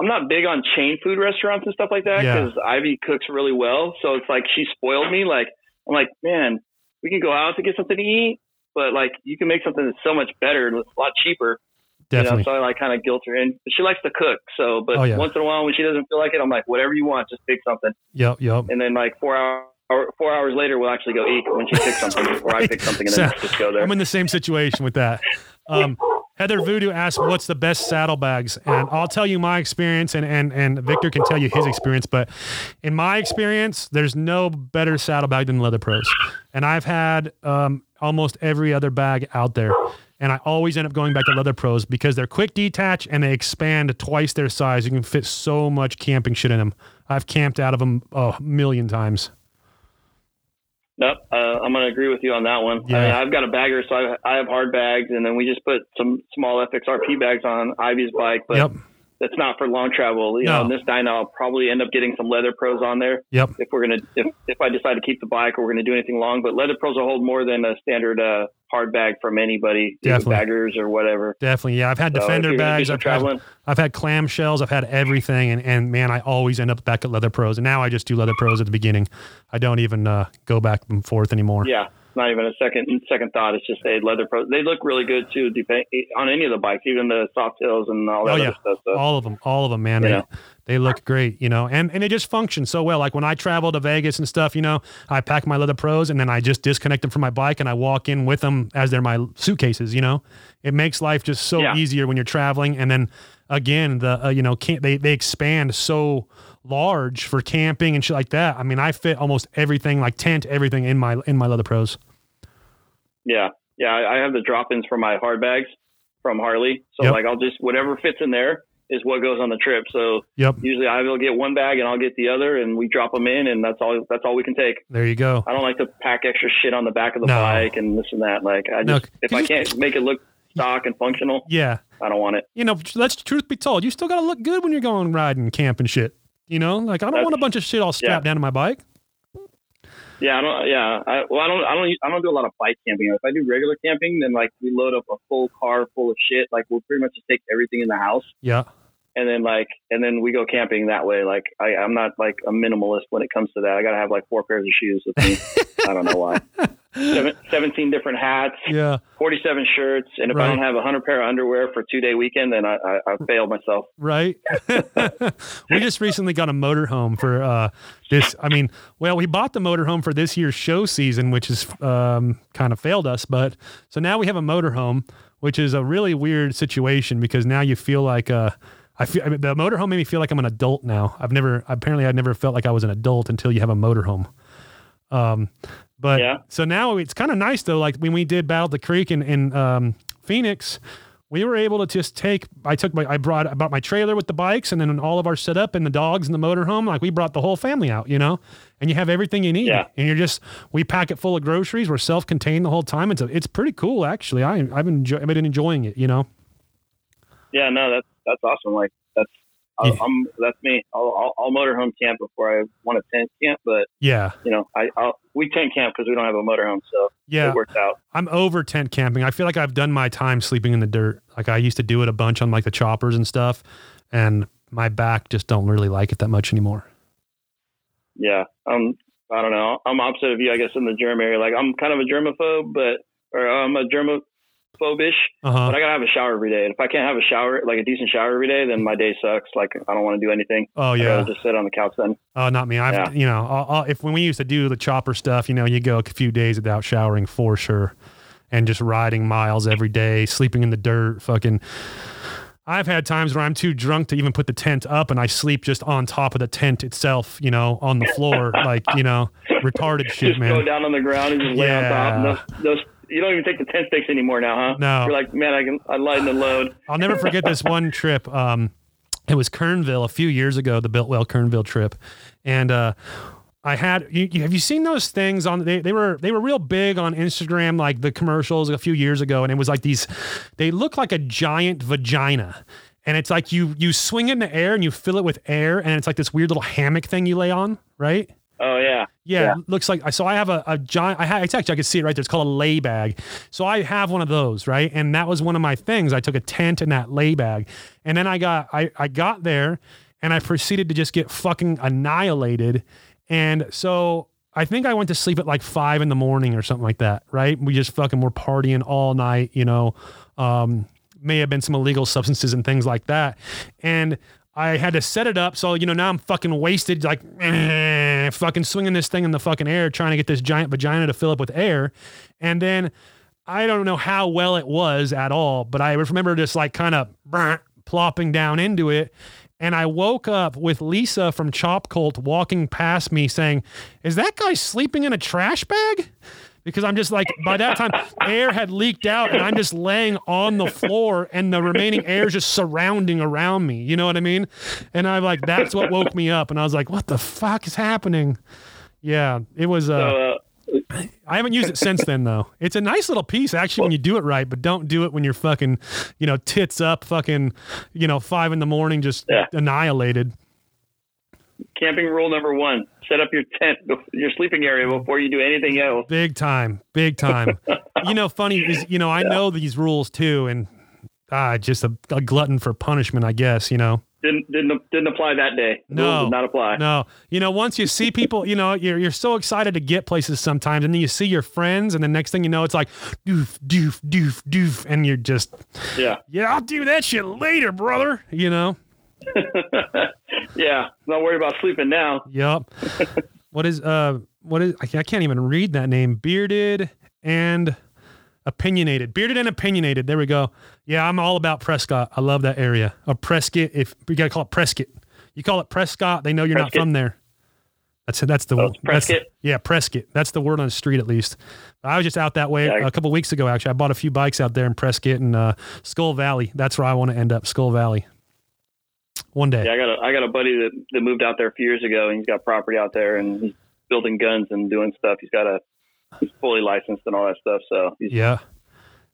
I'm not big on chain food restaurants and stuff like that Yeah. because Ivy cooks really well. So it's like she spoiled me. Like I'm like, man, we can go out to get something to eat, but like you can make something that's so much better, and a lot cheaper. Definitely. You know, so I like kind of guilt her in. But she likes to cook, so but Oh, yeah. once in a while when she doesn't feel like it, I'm like, whatever you want, just pick something. Yep, yep. And then like four hours or four hours later, we'll actually go eat when she picks something, or I pick something, and then So- just go there. I'm in the same situation with that. Um, Heather Voodoo asked, "What's the best saddlebags?" And I'll tell you my experience, and and and Victor can tell you his experience. But in my experience, there's no better saddlebag than Leather Pros, and I've had um, almost every other bag out there. And I always end up going back to Leather Pros because they're quick detach and they expand twice their size. You can fit so much camping shit in them. I've camped out of them a million times. Nope, uh, I'm going to agree with you on that one. Yeah. I mean, I've got a bagger, so I, I have hard bags, and then we just put some small FXRP bags on Ivy's bike, but Yep, that's not for long travel. You No. know, in this Dyna, I'll probably end up getting some leather pros on there yep. if we're gonna if, if I decide to keep the bike or we're gonna do anything long. But leather pros will hold more than a standard uh, hard bag from anybody, Definitely. baggers or whatever. Definitely, yeah. I've had So Defender bags. I've had, traveling. I've had clamshells. I've had everything, and, and man, I always end up back at Leather Pros. And now I just do Leather Pros at the beginning. I don't even uh, go back and forth anymore. Yeah, not even a second second thought. It's just a leather Pro- They look really good too, depend, on any of the bikes, even the Softails and all that Oh, other yeah. stuff. So, All of them, all of them, man. They, Yeah. they look great, you know, and and they just function so well. Like when I travel to Vegas and stuff, you know, I pack my Leather Pros and then I just disconnect them from my bike and I walk in with them as they're my suitcases. You know, it makes life just so Yeah. easier when you're traveling. And then again, the uh, you know, can't they they expand so large for camping and shit like that. I mean, I fit almost everything, like tent, everything in my in my Leather Pros. yeah, yeah. I have the drop-ins for my hard bags from Harley. So Yep. like I'll just whatever fits in there is what goes on the trip. So Yep, usually I will get one bag and I'll get the other, and we drop them in, and that's all. That's all we can take. there you go. I don't like to pack extra shit on the back of the No. bike and this and that. Like I No, just if 'cause I can't make it look stock and functional, Yeah, I don't want it. you know, let's truth be told, you still got to look good when you're going riding, camp and shit. You know, like I don't That's- want a bunch of shit all strapped down to my bike. Yeah, I don't. Yeah, I, well, I don't. I don't. I don't do a lot of bike camping. If I do regular camping, then like we load up a full car full of shit. Like we'll pretty much just take everything in the house, Yeah, and then like, and then we go camping that way. Like I, I'm not like a minimalist when it comes to that. I gotta have like four pairs of shoes with me. I don't know why. Seven, Seventeen different hats, yeah, forty-seven shirts, and if Right. I don't have a hundred pair of underwear for two day weekend, then I, I, I failed myself. right. we just recently got a motorhome for uh, this. I mean, well, we bought the motorhome for this year's show season, which is um, kind of failed us. But so now we have a motorhome, which is a really weird situation because now you feel like uh, I feel I mean, the motorhome made me feel like I'm an adult now. I've never apparently I never felt like I was an adult until you have a motorhome. Um, but Yeah. so now it's kind of nice though. Like when we did Battle the Creek in, in um, Phoenix, we were able to just take. I took my, I brought, I brought my trailer with the bikes, and then all of our setup and the dogs and the motorhome. Like we brought the whole family out, you know, and you have everything you need. Yeah. And you're just, we pack it full of groceries. We're self-contained the whole time. It's a, it's pretty cool actually. I I've been enjoy, I've been enjoying it. You know. Yeah, no, that's that's awesome. Like that's Yeah. I, I'm that's me. I'll, I'll, I'll motorhome camp before I want a tent camp, but Yeah. you know, I I'll, we tent camp because we don't have a motorhome, so Yeah. it works out. I'm over tent camping. I feel like I've done my time sleeping in the dirt. Like I used to do it a bunch on like the choppers and stuff, and my back just don't really like it that much anymore. Yeah, um, I don't know. I'm opposite of you, I guess, in the germ area. Like I'm kind of a germaphobe, but or I'm a germa. Phobish, Uh-huh. but I gotta have a shower every day. And if I can't have a shower, like a decent shower every day, then my day sucks. Like I don't want to do anything. Oh yeah. just sit on the couch then. Oh, not me. I've Yeah. you know, I'll, I'll, if when we used to do the chopper stuff, you know, you go a few days without showering for sure, and just riding miles every day, sleeping in the dirt, fucking. I've had times where I'm too drunk to even put the tent up, and I sleep just on top of the tent itself, you know, on the floor, like you know, retarded shit, Just go man. down on the ground and just lay on top. Those, those, you don't even take the tent stakes anymore now, huh? No. You're like, man, I can I lighten the load. I'll never forget this one trip. Um, it was Kernville a few years ago, the Biltwell Kernville trip, and uh, I had. You, you, have you seen those things on? They, they were they were real big on Instagram, like the commercials a few years ago, and it was like these. They look like a giant vagina. And it's like you you swing it in the air and you fill it with air, and it's like this weird little hammock thing you lay on, right? Oh yeah. Yeah, Yeah. looks like I so. I have a, a giant. I ha- it's actually I can see it right there. It's called a lay bag. So I have one of those, right? And that was one of my things. I took a tent in that lay bag, and then I got I I got there, and I proceeded to just get fucking annihilated. And so I think I went to sleep at like five in the morning or something like that, right? We just fucking were partying all night, you know. Um, may have been some illegal substances and things like that. And I had to set it up. So, you know, now I'm fucking wasted, like, eh, fucking swinging this thing in the fucking air, trying to get this giant vagina to fill up with air. And then I don't know how well it was at all, but I remember just like kind of plopping down into it. And I woke up with Lisa from Chop Cult walking past me saying, Is that guy sleeping in a trash bag? Because I'm just like, by that time, air had leaked out and I'm just laying on the floor and the remaining air is just surrounding around me. You know what I mean? And I'm like, that's what woke me up. And I was like, what the fuck is happening? Yeah, it was. Uh, So, uh, I haven't used it since then though. It's a nice little piece actually when you do it right, but don't do it when you're fucking, you know, tits up, fucking, you know, five in the morning, just Yeah. annihilated. Camping rule number one: set up your tent, your sleeping area before you do anything else. Big time, big time. you know, funny is, you know, I know these rules too, and ah, just a, a glutton for punishment, I guess. You know, Didn't didn't didn't apply that day. No. Did not apply. no, you know, once you see people, you know, you're you're so excited to get places sometimes, and then you see your friends, and the next thing you know, it's like doof, doof, doof, doof, and you're just, Yeah, yeah, I'll do that shit later, brother. You know. yeah. Not worried about sleeping now. Yep. what is uh what is I can't, even read that name. Bearded and opinionated. Bearded and opinionated. There we go. Yeah, I'm all about Prescott. I love that area. Or Prescott. If you gotta call it Prescott. You call it Prescott, they know you're not from there. That's that's the Oh, Prescott? yeah, Prescott. That's the word on the street at least. I was just out that way Yeah. a couple weeks ago. Actually, I bought a few bikes out there in Prescott and uh, Skull Valley. That's where I want to end up. Skull Valley. One day. Yeah, I got a I got a buddy that, that moved out there a few years ago, and he's got property out there, and he's building guns and doing stuff. He's got a he's fully licensed and all that stuff. So he's, yeah.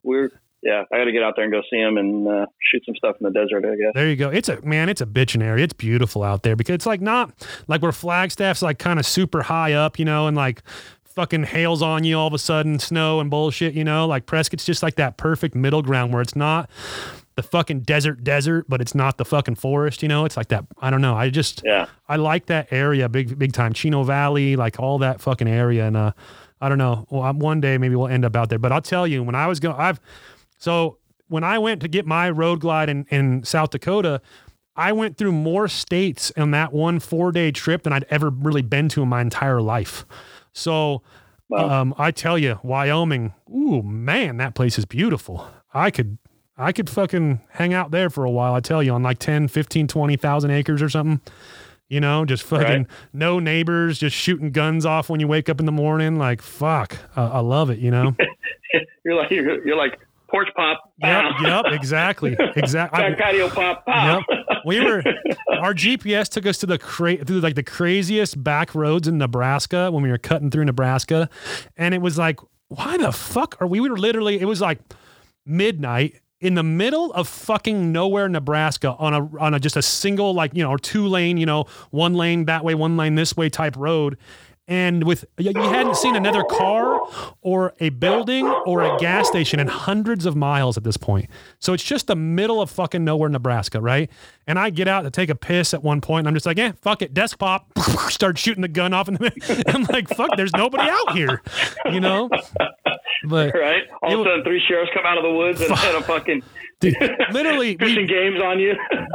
we're yeah, I got to get out there and go see him and uh, shoot some stuff in the desert. I guess. There you go. It's a man. It's a bitchin' area. It's beautiful out there because it's like not like where Flagstaff's like kind of super high up, you know, and like fucking hails on you all of a sudden, snow and bullshit, you know. Like Prescott's just like that perfect middle ground where it's not the fucking desert desert, but it's not the fucking forest, you know. It's like that. I don't know. I just Yeah. I like that area, big big time. Chino Valley, like all that fucking area, and uh, I don't know. Well, I'm, one day maybe we'll end up out there. But I'll tell you, when I was going, I've so when I went to get my road glide in, in South Dakota, I went through more states on that one four day trip than I'd ever really been to in my entire life. So Wow. um, I tell you, Wyoming, ooh man, that place is beautiful. I could I could fucking hang out there for a while, I tell you, on like 10, 15, 20,000 acres or something. You know, just fucking Right. no neighbors, just shooting guns off when you wake up in the morning. Like, fuck, uh, I love it, you know? you're like you're, you're like porch pop. yep, yep, exactly. Exactly. Back patio pop. Pow. Yep. We were our GPS took us to the cra- through like the craziest back roads in Nebraska when we were cutting through Nebraska, and it was like, why the fuck are we? We were literally it was like midnight in the middle of fucking nowhere, Nebraska, on a on a just a single like you know or two lane you know one lane that way, one lane this way type road. And with you hadn't seen another car or a building or a gas station in hundreds of miles at this point. So it's just the middle of fucking nowhere, Nebraska, right? And I get out to take a piss at one point, and I'm just like, "Yeah, fuck it, desk pop." Start shooting the gun off in the. I'm like, "Fuck, there's nobody out here," you know. But right? All of a sudden, three sheriffs come out of the woods and had a fucking dude, literally, fishing games on you.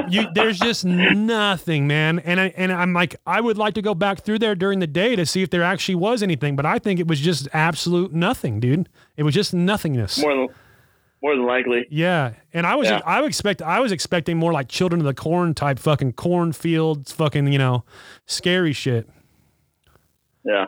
you there's just nothing, man. And I and I'm like, I would like to go back through there during the day to see if there actually was anything, but I think it was just absolute nothing, dude. It was just nothingness. more than more than likely. Yeah, and I was Yeah. I expect I was expecting more like Children of the Corn type fucking cornfields, fucking you know, scary shit. Yeah,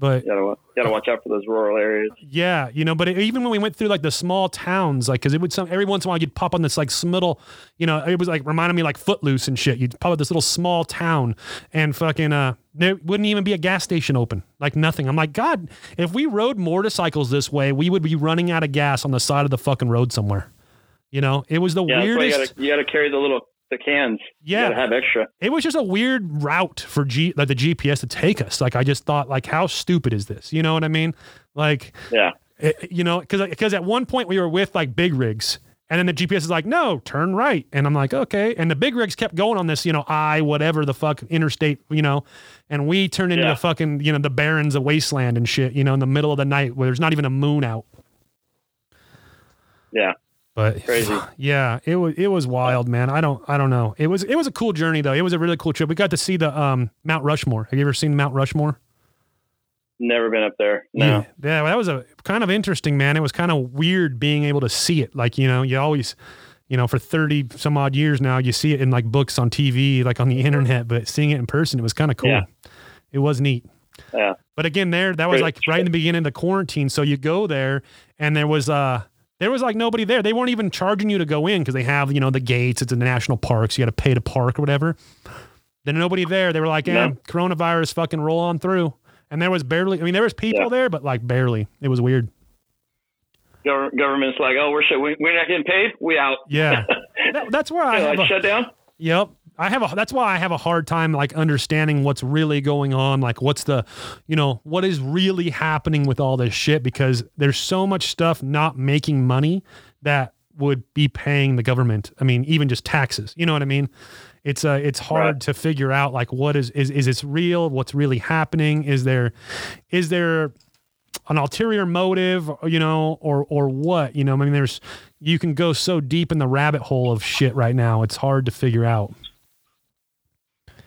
But you gotta wa- gotta watch out for those rural areas. yeah, you know, but it, even when we went through like the small towns, like because it would some every once in a while you'd pop on this like middle, you know, it was like reminding me like Footloose and shit. You'd pop up this little small town and fucking uh, there wouldn't even be a gas station open, like nothing. I'm like, God, if we rode motorcycles this way, we would be running out of gas on the side of the fucking road somewhere. You know, it was the Yeah, why you weirdest. gotta you gotta carry the little the cans. Yeah. have extra. it was just a weird route for G like the GPS to take us. Like I just thought, like, how stupid is this? You know what I mean? Like, Yeah, it, you know, because because at one point we were with like big rigs, and then the GPS is like, no, turn right, and I'm like, okay, and the big rigs kept going on this, you know, I whatever the fuck interstate, you know, and we turned into Yeah. the fucking you know the barrens of wasteland and shit, you know, in the middle of the night where there's not even a moon out. yeah. But Crazy. yeah, it was it was wild, man. I don't I don't know. It was it was a cool journey though. It was a really cool trip. We got to see the um Mount Rushmore. Have you ever seen Mount Rushmore? Never been up there. No. Yeah, yeah, that was a kind of interesting, man. It was kind of weird being able to see it. Like you know, you always, you know, for thirty some odd years now, you see it in like books on TV, like on the internet, but seeing it in person, it was kind of cool. Yeah. It was neat. Yeah. But again, there that was like right in the beginning of the quarantine. So you go there, and there was uh there was like nobody there. They weren't even charging you to go in because they have you know the gates. It's the national parks. You got to pay to park or whatever. Then nobody there. They were like, eh, yeah, coronavirus, fucking roll on through. And there was barely. I mean, there was people Yeah. there, but like barely. It was weird. Gov- government's like, oh, we're shut. We, we're not getting paid. We out. Yeah, That- that's where I like a, shut down. Yep. I have a that's why I have a hard time like understanding what's really going on, like what's the you know, what is really happening with all this shit because there's so much stuff not making money that would be paying the government. I mean, even just taxes. You know what I mean? It's uh it's hard Right. to figure out like what is is is this real? What's really happening? Is there is there an ulterior motive, you know, or or what? You know, I mean, there's you can go so deep in the rabbit hole of shit right now. It's hard to figure out.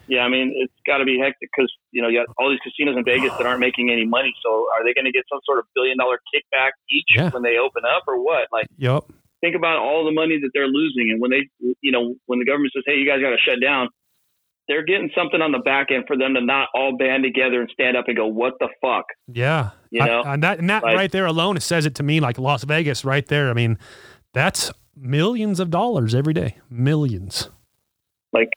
Yeah, I mean, it's got to be hectic because you know you got all these casinos in Vegas that aren't making any money. So are they going to get some sort of billion dollar kickback each Yeah. when they open up, or what? Like, Yep. think about all the money that they're losing, and when they, you know, when the government says, "Hey, you guys got to shut down," they're getting something on the back end for them to not all band together and stand up and go, "What the fuck?" Yeah. You I- know, and that and that like- right there alone says it to me like Las Vegas right there. I mean, that's millions of dollars every day. Millions. Like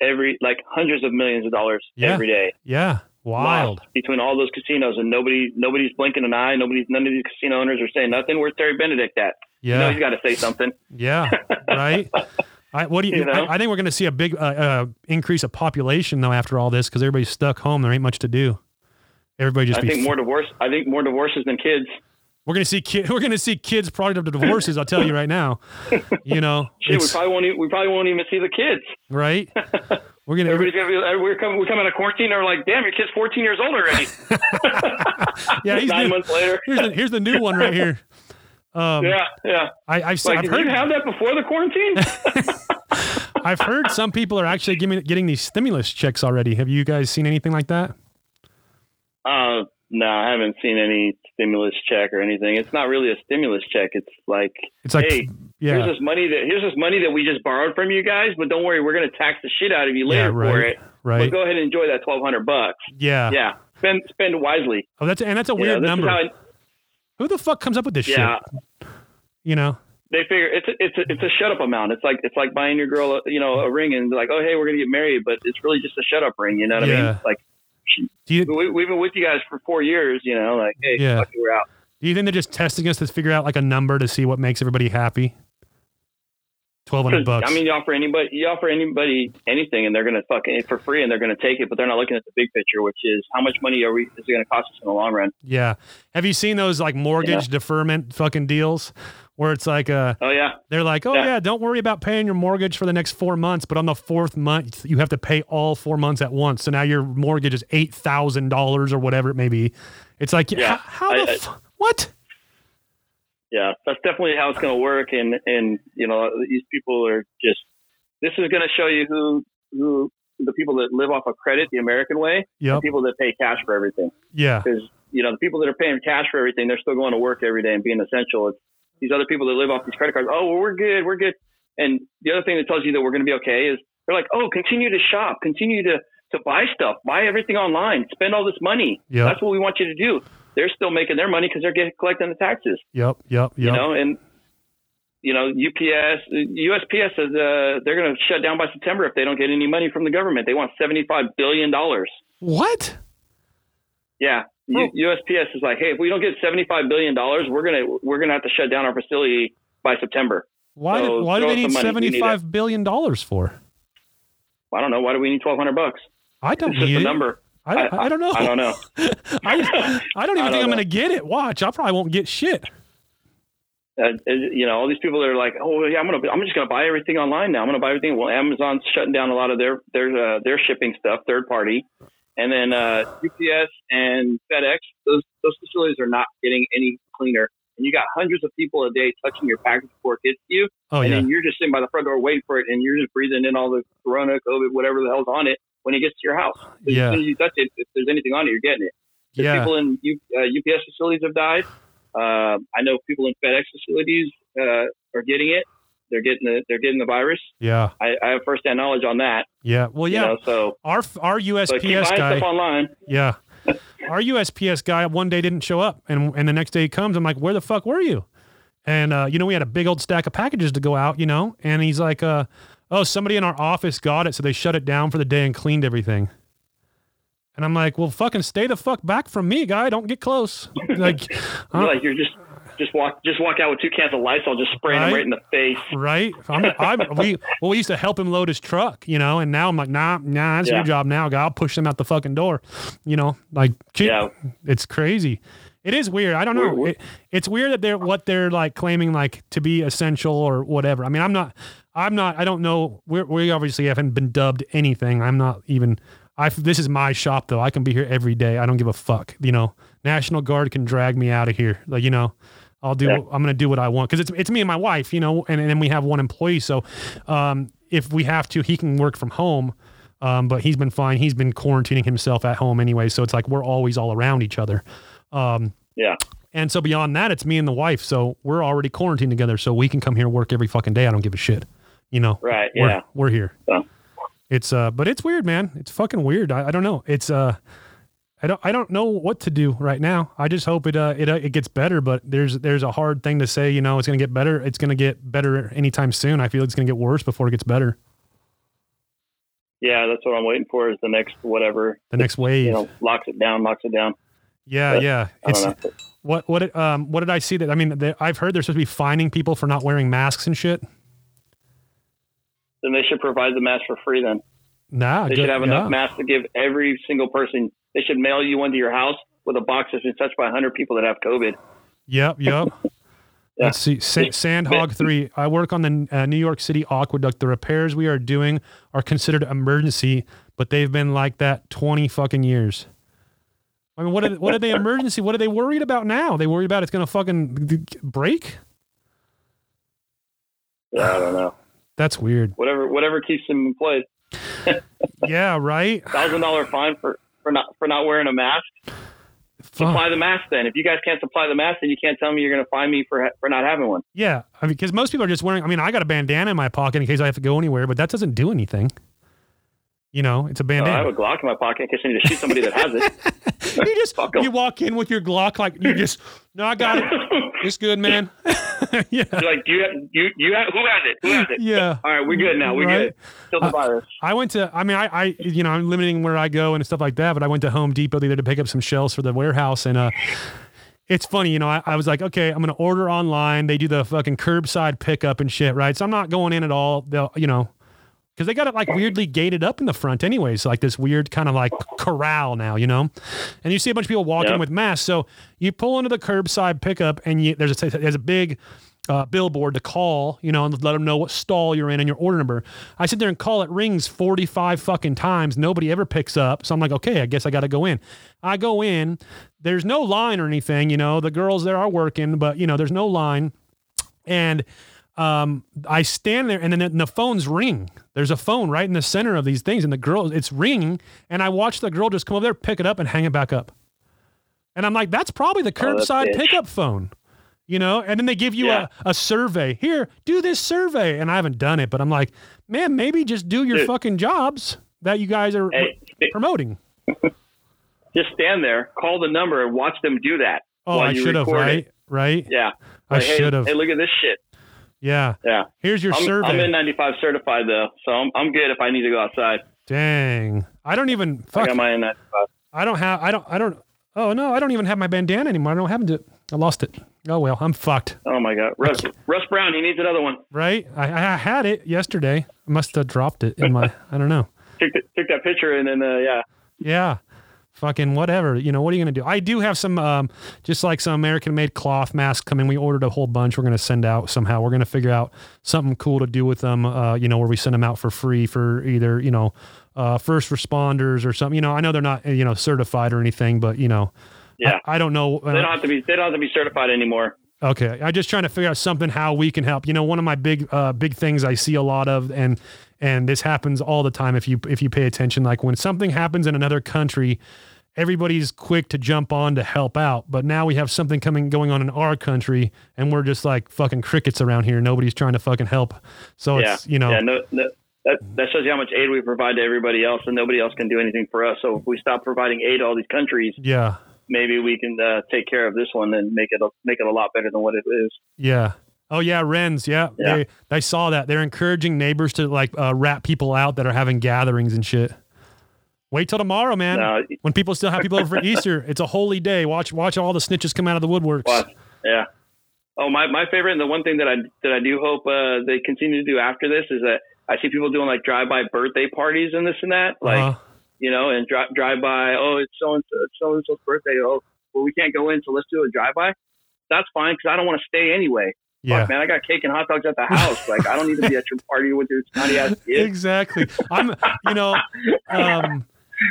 every like hundreds of millions of dollars Yeah. every day. Yeah. Wild. between all those casinos, and nobody nobody's blinking an eye. Nobody's none of these casino owners are saying nothing. Where's Terry Benedict at? You know Yeah. he's got to say something. Yeah. Right. I, what do you? You know? I, I think we're going to see a big uh, uh, increase of population though after all this because everybody's stuck home. There ain't much to do. Everybody just I be. think more divorce. I think more divorces than kids. We're going to see ki- we're to see kids product of the divorces. I'll tell you right now. You know, Shit, we probably won't. Even, we probably won't even see the kids. right. We're gonna. Everybody's gonna be. We're coming. We come out of quarantine. They're like, "Damn, your kid's 14 years old already." yeah, he's Nine new. months later. Here's the here's the new one right here. Um, Yeah, yeah. I, I've, Like, I've did heard you have that before the quarantine? I've heard some people are actually giving, getting these stimulus checks already. Have you guys seen anything like that? uh, no, I haven't seen any stimulus check or anything. It's not really a stimulus check. It's like, It's like, hey, here's this money that here's this money that we just borrowed from you guys, but don't worry, we're gonna tax the shit out of you yeah, later for it. right. But go ahead and enjoy that 1,200 bucks. yeah. Yeah, spend spend wisely. Oh, that's and that's a weird is number. it- Who the fuck comes up with this yeah. shit? You know? they figure it's a, it's a, it's a shut up amount. It's like it's like buying your girl, a, you know, a ring and like, oh hey, we're gonna get married, but it's really just a shut up ring. You know what I mean? Like you we, we've been with you guys for four years. You know, like hey, Yeah. fuck you, we're out. do you think they're just testing us to figure out like a number to see what makes everybody happy? Twelve hundred bucks. I mean, you offer anybody you offer anybody anything, and they're gonna fucking it for free, and they're gonna take it, but they're not looking at the big picture, which is how much money are we is it gonna cost us in the long run? yeah. Have you seen those like mortgage deferment fucking deals where it's like uh Oh yeah, They're like, oh yeah. Yeah. don't worry about paying your mortgage for the next four months, but on the fourth month you have to pay all four months at once. So now your mortgage is eight thousand dollars or whatever it may be. It's like, Yeah. how, how I- the I- f- what? yeah, that's definitely how it's going to work. And and you know, these people are just. This is going to show you who who the people that live off of credit the American way, Yep. people that pay cash for everything. Yeah. Because you know, the people that are paying cash for everything, they're still going to work every day and being essential. It's these other people that live off these credit cards. Oh, well, we're good, we're good. And the other thing that tells you that we're going to be okay is they're like, oh, continue to shop, continue to to buy stuff, buy everything online, spend all this money. Yep. That's what we want you to do. They're still making their money because they're getting collecting the taxes. Yep. Yep. Yep. You know, and you know, UPS, USPS says uh, they're going to shut down by September if they don't get any money from the government. They want seventy-five billion dollars. what? Yeah. U- USPS is like, hey, if we don't get seventy-five billion dollars, we're gonna we're gonna have to shut down our facility by September. Why? So do, why do they need some money. We need seventy-five billion dollars for? I don't know. Why do we need twelve hundred bucks? I don't It's just need a number. I, don't- I, don't know. I don't know. I, I don't even I think don't I'm going to get it. Watch, I probably won't get shit. Uh, you know, all these people that are like, oh yeah, I'm gonna, I'm just gonna buy everything online now. I'm gonna buy everything. Well, Amazon's shutting down a lot of their their uh, their shipping stuff, third party, and then uh, UPS and FedEx. Those those facilities are not getting any cleaner. And you got hundreds of people a day touching your package before it gets to you, Oh and yeah, then you're just sitting by the front door waiting for it, and you're just breathing in all the Corona, COVID, whatever the hell's on it when it gets to your house. Yeah. As soon as you touch it, if there's anything on it, you're getting it. The yeah, people in U, uh, UPS facilities have died. Uh, I know people in FedEx facilities uh, are getting it. They're getting the they're getting the virus. yeah, I, I have firsthand knowledge on that. yeah. Well, You yeah, know, so our our so USPS buying guy, stuff online. yeah, our USPS guy one day didn't show up, and and the next day he comes. I'm like, where the fuck were you? And uh, you know, we had a big old stack of packages to go out, you know, and he's like, uh, oh, somebody in our office got it, so they shut it down for the day and cleaned everything. And I'm like, well, fucking stay the fuck back from me, guy. Don't get close. Like, like you're just just walk just walk out with two cans of Lysol, just spraying Right. them right in the face. right? I'm, I'm, we well, we used to help him load his truck, you know, and now I'm like, nah, nah, that's your job now, guy. I'll push them out the fucking door, you know, like, Yeah. it's crazy. It is weird. I don't know. We're- we're- It, it's weird that they're what they're like claiming like to be essential or whatever. I mean, I'm not. I'm not. I don't know. We're, we obviously haven't been dubbed anything. I'm not even. I. This is my shop though. I can be here every day. I don't give a fuck. You know, National Guard can drag me out of here. Like you know, I'll do. Yeah. I'm gonna do what I want because it's it's me and my wife. You know, and and then we have one employee. So, um, if we have to, he can work from home. Um, but he's been fine. He's been quarantining himself at home anyway. So it's like we're always all around each other. Um, Yeah. and so beyond that, it's me and the wife. So we're already quarantined together. So we can come here and work every fucking day. I don't give a shit. You know, Right. we're, Yeah. we're here. So. It's uh, but it's weird, man. It's fucking weird. I, I don't know. It's uh, I don't I don't know what to do right now. I just hope it uh it uh, it gets better. But there's there's a hard thing to say. You know, it's gonna get better. It's gonna get better anytime soon. I feel it's gonna get worse before it gets better. Yeah. That's what I'm waiting for. Is the next whatever The next wave. you know locks it down, locks it down. yeah, but yeah. I It's don't know. what what um what did I see that I mean they, I've heard they're supposed to be fining people for not wearing masks and shit. Then they should provide the mask for free. Then Nah, they good- should have enough yeah. masks to give every single person. They should mail you one to your house with a box that's been touched by 100 people that have COVID. Yep, yep. Yeah. Let's see. Sa- Sandhog 3. I work on the uh, New York City aqueduct. The repairs we are doing are considered emergency, but they've been like that 20 fucking years. I mean, what are, what are they emergency? What are they worried about now? They worried about it's going to fucking break? Yeah, I don't know. That's weird. Whatever, whatever keeps them employed. Yeah, right? Thousand dollar fine for for not for not wearing a mask. Fuck. Supply the mask. Then, if you guys can't supply the mask, then you can't tell me you're going to find me for for not having one. Yeah, I mean, because most people are just wearing. I mean, I got a bandana in my pocket in case I have to go anywhere, but that doesn't do anything. You know, it's a Uh, I have a Glock in my pocket in case I need to shoot somebody that has it. you just you walk in with your Glock, like you just no, I got it. It's good, man. yeah, You're like, do you have, you you have, who has it? Who has it? yeah. All right, we're good now. We're Right. good. Kill the virus. I went to. I mean, I, I, you know, I'm limiting where I go and stuff like that. But I went to Home Depot the other day to pick up some shelves for the warehouse, and uh, it's funny, you know. I, I was like, okay, I'm gonna order online. They do the fucking curbside pickup and shit, right? So I'm not going in at all. They'll, you know, because they got it like weirdly gated up in the front, anyways, like this weird kind of like corral now, you know. And you see a bunch of people walking Yep. with masks. So you pull into the curbside pickup, and you, there's a there's a big uh, billboard to call, you know, and let them know what stall you're in and your order number. I sit there and call. It rings 45 fucking times. Nobody ever picks up. So I'm like, okay, I guess I got to go in. I go in. There's no line or anything. You know, the girls there are working, but you know, there's no line. And um, I stand there and then the, the phones ring. There's a phone right in the center of these things, and the girl, it's ringing. And I watch the girl just come over there, pick it up, and hang it back up. And I'm like, that's probably the Oh, curbside bitch. pickup phone, you know? And then they give you Yeah. a, a survey. Here, do this survey. And I haven't done it, but I'm like, man, maybe just do your Dude. fucking jobs that you guys are Hey, promoting. just stand there, call the number, and watch them do that. Oh, while I should have, right? it. Right? Yeah. I Like, hey, should have. Hey, look at this shit. Yeah. Yeah. Here's your I'm, survey. I'm N95 certified though, so I'm, I'm good if I need to go outside. Dang. I don't even I got my N95. I don't have. I don't. I don't. Oh no, I don't even have my bandana anymore. I don't have it. I lost it. Oh well, I'm fucked. Oh my god, Russ, Russ Brown, he needs another one. Right? I, I had it yesterday. I must have dropped it in my. I don't know. Took, the, took that picture and then uh, yeah, Yeah. Fucking whatever. You know, what are you going to do? I do have some, um, just like some American made cloth masks coming. We ordered a whole bunch. We're going to send out somehow. We're going to figure out something cool to do with them, uh, you know, where we send them out for free for either, you know, uh, first responders or something. You know, I know they're not, you know, certified or anything, but, you know, yeah. I, I don't know. they don't have to be they don't have to be certified anymore. Okay, I'm just trying to figure out something how we can help. You know, one of my big uh, big things I see a lot of, and and this happens all the time if you if you pay attention. Like when something happens in another country, everybody's quick to jump on to help out. But now we have something coming going on in our country, and we're just like fucking crickets around here. Nobody's trying to fucking help. So yeah, it's you know yeah, no, no, that that shows you how much aid we provide to everybody else, and nobody else can do anything for us. So if we stop providing aid to all these countries, yeah maybe we can uh, take care of this one and make it a, make it a lot better than what it is. yeah. Oh yeah, Wrens. Yeah, Yeah. They, I saw that. They're encouraging neighbors to like uh, rat people out that are having gatherings and shit. Wait till tomorrow, man. No, when people still have people over for Easter, it's a holy day. Watch watch all the snitches come out of the woodworks. Well, yeah. Oh, my, my favorite, and the one thing that I that I do hope uh, they continue to do after this is that I see people doing like drive by birthday parties and this and that, like Uh-huh. you know, and drive drive by. Oh, it's so and so, so and so's birthday. Oh, well, we can't go in, so let's do a drive by. That's fine because I don't want to stay anyway. yeah, Fuck, man, I got cake and hot dogs at the house. like, I don't need to be at your party with your snotty ass kids. exactly. I'm, you know, um,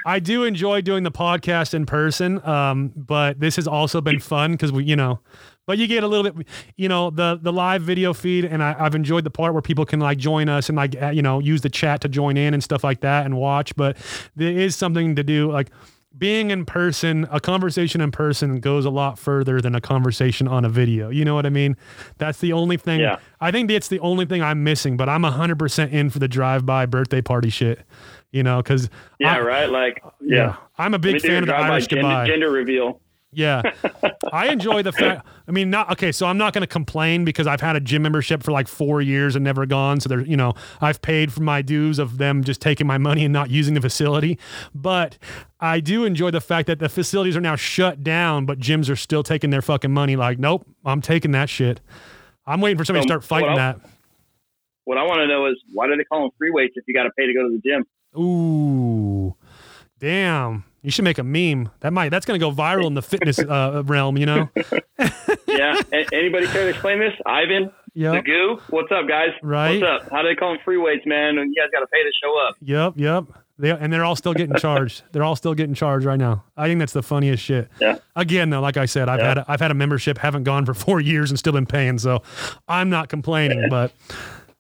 I do enjoy doing the podcast in person, um, but this has also been fun because we, you know, but you get a little bit, you know, the the live video feed, and I, I've enjoyed the part where people can like join us and like uh, you know use the chat to join in and stuff like that and watch. But there is something to do like. Being in person, a conversation in person goes a lot further than a conversation on a video. You know what I mean? That's the only thing. Yeah. I think that's the only thing I'm missing, but I'm 100% in for the drive-by birthday party shit. You know, because Yeah, right. Like, yeah. I'm a big fan of the Irish gender, goodbye. gender reveal. Yeah. I enjoy the fact I mean not okay, so I'm not going to complain because I've had a gym membership for like 4 years and never gone, so there's, you know, I've paid for my dues of them just taking my money and not using the facility, but I do enjoy the fact that the facilities are now shut down, but gyms are still taking their fucking money like, nope, I'm taking that shit. I'm waiting for somebody to Um, start fighting well, that. What I want to know is why do they call them free weights if you got to pay to go to the gym? Ooh, damn! You should make a meme. That might that's gonna go viral in the fitness uh, realm. You know? Yeah. A- anybody care to explain this? Ivan, the Yep. goo. What's up, guys? Right. What's up? How do they call them free weights, man? And you guys got to pay to show up. Yep. Yep. They, and they're all still getting charged. they're all still getting charged right now. I think that's the funniest shit. Yeah. Again, though, like I said, I've Yeah. had a, I've had a membership, haven't gone for four years, and still been paying. So I'm not complaining, but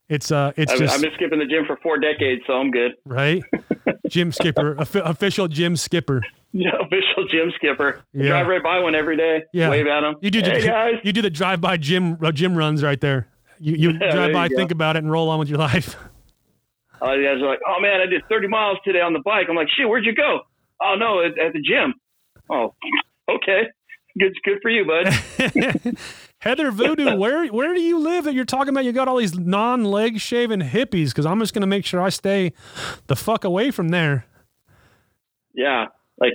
it's uh, it's I've, just I've been skipping the gym for four decades, so I'm good. right. Jim Skipper, official Jim Skipper. Yeah, official gym skipper. Yeah. Drive right by one every day. Yeah. Wave at them. You do Hey, guys. you do the drive by gym uh, gym runs right there. You you there drive you by, go. think about it, and roll on with your life. All you guys are like, oh man, I did 30 miles today on the bike. I'm like, shit, where'd you go? Oh no, at, at the gym. Oh, okay. Good, good for you, bud. Heather Voodoo, where where do you live that you're talking about? You got all these non leg shaven hippies because I'm just gonna make sure I stay the fuck away from there. yeah, like,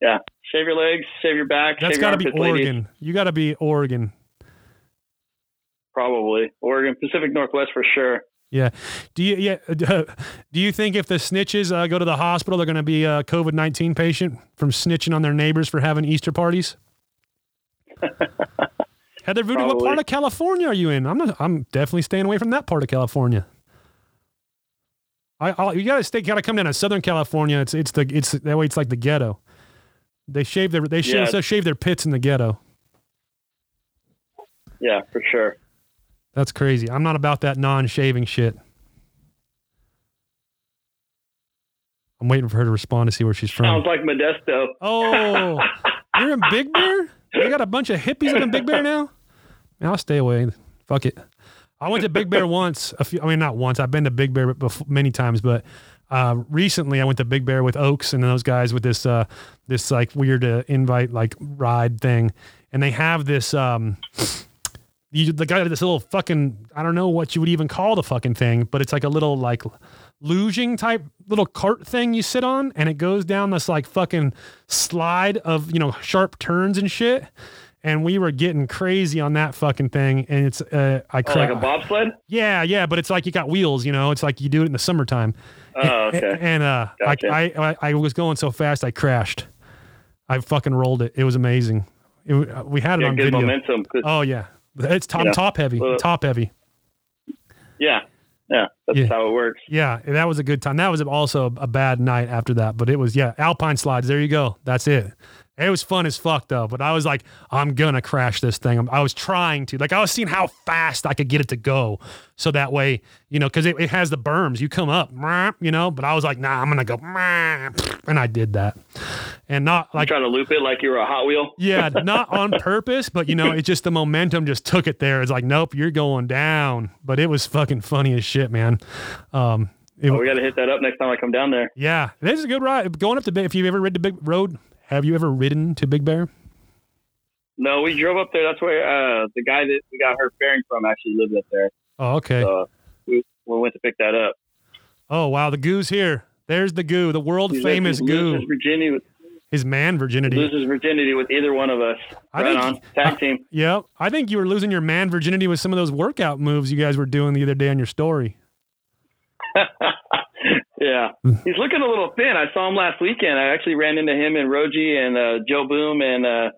yeah. Shave your legs, shave your back. That's got to be armpits, ladies. Oregon. You got to be Oregon. Probably Oregon, Pacific Northwest for sure. Yeah. Do you yeah? Do you think if the snitches uh, go to the hospital, they're going to be a COVID nineteen patient from snitching on their neighbors for having Easter parties? Heather Voodoo, what part of California are you in? I'm not. I'm definitely staying away from that part of California. I, I you gotta stay. Gotta come down to Southern California. It's it's the it's that way. It's like the ghetto. They shave their they shave, Yeah. shave their pits in the ghetto. Yeah, for sure. That's crazy. I'm not about that non-shaving shit. I'm waiting for her to respond to see where she's from. Sounds like Modesto. Oh, you're in Big Bear? They got a bunch of hippies in Big Bear now? Man, I'll stay away. Fuck it. I went to Big Bear once. A few, I mean, not once. I've been to Big Bear before, many times, but uh, recently I went to Big Bear with Oaks and those guys with this uh, this like weird uh, invite like ride thing, and they have this. Um, you, the guy had this little fucking I don't know what you would even call the fucking thing, but it's like a little like luging type little cart thing you sit on, and it goes down this like fucking slide of you know sharp turns and shit. And we were getting crazy on that fucking thing, and it's uh, I Oh, like a bobsled? yeah, yeah, but it's like you got wheels, you know. It's like you do it in the summertime. Oh, And, okay. and uh, Gotcha. I, I I was going so fast, I crashed. I fucking rolled it. It was amazing. It, we had it Yeah, on good video. momentum. Oh yeah, it's top top heavy, top heavy. yeah, yeah, that's Yeah. how it works. Yeah, that was a good time. That was also a bad night after that, but it was yeah, alpine slides. There you go. That's it. It was fun as fuck though, but I was like, I'm gonna crash this thing. I'm- was trying to, like, I was seeing how fast I could get it to go, so that way, you know, because it, it has the berms. You come up, you know, but I was like, nah, I'm gonna go, and I did that, and not like Trying to loop it like you were a Hot Wheel. yeah, not on purpose, but you know, it just the momentum just took it there. It's like, nope, you're going down. But it was fucking funny as shit, man. Um, it, Oh, we got to hit that up next time I come down there. yeah, this is a good ride. Going up to if you've ever ridden the Big Road, have you ever ridden to Big Bear? No, we drove up there. That's where uh, the guy that we got her fairing from actually lived up there. Oh, okay. So we, we went to pick that up. Oh, wow, the goo's here. There's the goo, the world famous goo. Virginity with, His man virginity. loses virginity with either one of us. I right think- on. Tag team. Yeah, I think you were losing your man virginity with some of those workout moves you guys were doing the other day on your story. yeah. He's looking a little thin. I saw him last weekend. I actually ran into him and Roji and uh, Joe Boom and uh,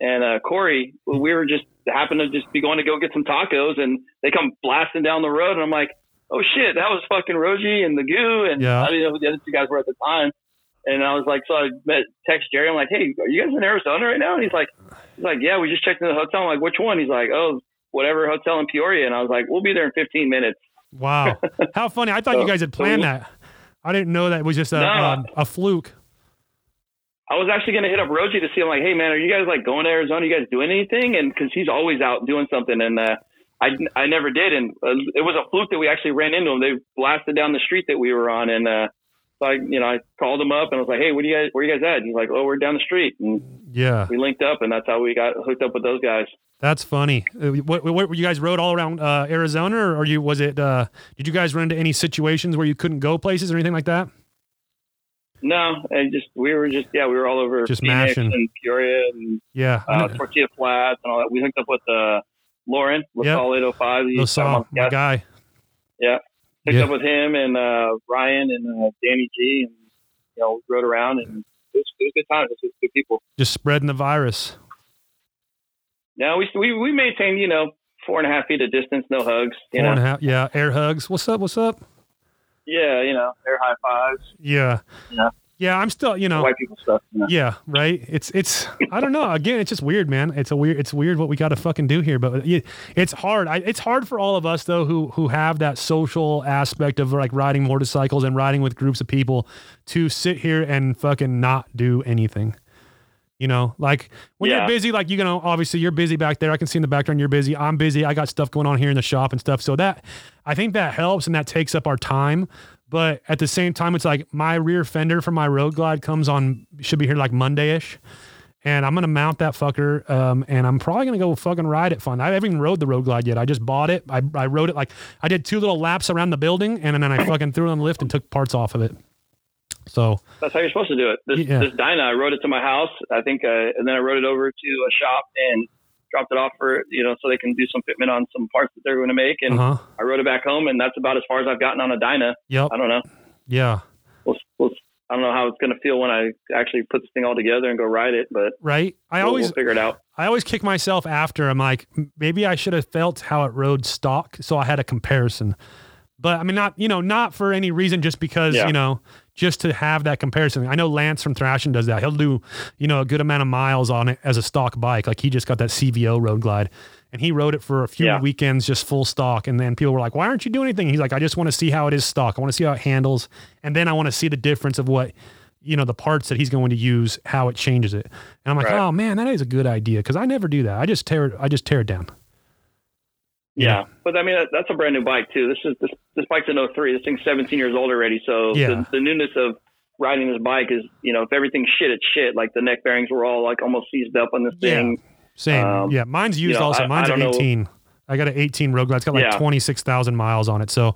and uh, Corey. We were just happened to just be going to go get some tacos, and they come blasting down the road, and I'm like, oh shit, that was fucking Roji and the Goo, and Yeah. I didn't know who the other two guys were at the time. And I was like, so I met text Jerry. I'm like, hey, are you guys in Arizona right now? And he's like, he's like, yeah, we just checked in the hotel. I'm like, which one? He's like, oh, whatever hotel in Peoria. And I was like, we'll be there in 15 minutes. Wow, how funny! I thought you guys had planned so- that. I didn't know that was just a No. um, a fluke. I was actually going to hit up Roji to see. I'm like, hey man, are you guys like going to Arizona? you guys doing anything? And because he's always out doing something, and uh, I I never did, and uh, it was a fluke that we actually ran into him. They blasted down the street that we were on, and uh, so I you know I called him up and I was like, hey, what do you guys where you guys at? And he's like, oh, we're down the street, and Yeah, we linked up, and that's how we got hooked up with those guys. that's funny. Uh, What, what, you guys rode all around uh, Arizona, or, you was it? Uh, did you guys run into any situations where you couldn't go places or anything like that? No, and just we were just yeah, we were all over Just Phoenix mashing. and Peoria and Yeah, uh, Tortilla Flats and all that. We hooked up with uh, Lauren, Yep. LaSalle 805. He's LaSalle, my yeah, picked Yeah. up with him and uh, Ryan and uh, Danny G, and you know, rode around and it was, it was good times. It was good people. Just spreading the virus. Yeah, we we we maintained you know four and a half feet of distance, no hugs. You Four know, and a half. Yeah, air hugs. What's up? What's up? yeah, you know, air high fives, Yeah, Yeah. Yeah. I'm still, you know, white people stuff. Know? Yeah, right. It's it's I don't know. Again, it's just weird, man. It's a weird it's weird what we got to fucking do here, but it's hard. I, it's hard for all of us though who who have that social aspect of like riding motorcycles and riding with groups of people to sit here and fucking not do anything. You know, like when Yeah. you're busy, like you know, obviously you're busy back there. I can see in the background you're busy. I'm busy. I got stuff going on here in the shop and stuff. So that I think that helps and that takes up our time. But at the same time, it's like my rear fender for my road glide comes on should be here like Monday ish. And I'm gonna mount that fucker, um, and I'm probably gonna go fucking ride it fun. I haven't even rode the road glide yet. I just bought it. I, I rode it like I did two little laps around the building, and then I fucking threw it on the lift and took parts off of it. So That's how you're supposed to do it. This, Yeah. this Dyna, I rode it to my house, I think, uh, and then I rode it over to a shop and dropped it off for you know so they can do some fitment on some parts that they're going to make, and uh huh. I rode it back home, and that's about as far as I've gotten on a Dyna. Yep. I don't know. Yeah. We'll, we'll, I don't know how it's going to feel when I actually put this thing all together and go ride it, but right. I we'll, always figure it out. I always kick myself after. I'm like, maybe I should have felt how it rode stock, so I had a comparison. But I mean, not you know, not for any reason, just because Yeah. you know, just to have that comparison. I know Lance from Thrashin does that. He'll do you know a good amount of miles on it as a stock bike. Like he just got that CVO Road Glide, and he rode it for a few Yeah. weekends just full stock. And then people were like, "Why aren't you doing anything?" He's like, "I just want to see how it is stock. I want to see how it handles, and then I want to see the difference of what." You know the parts that he's going to use, how it changes it, and I'm like, Right. oh man, that is a good idea because I never do that. I just tear it, I just tear it down. Yeah. But I mean, that- that's a brand new bike too. This is this this bike's an 03. This thing's 17 years old already. So Yeah. the, the newness of riding this bike is, you know, if everything's shit, it's shit. Like the neck bearings were all like almost seized up on this Yeah. thing. Same. Um, yeah, mine's used you know, also. Mine's I an don't know- 18. I got an 18 Road Glide. It's got like Yeah. 26,000 miles on it. So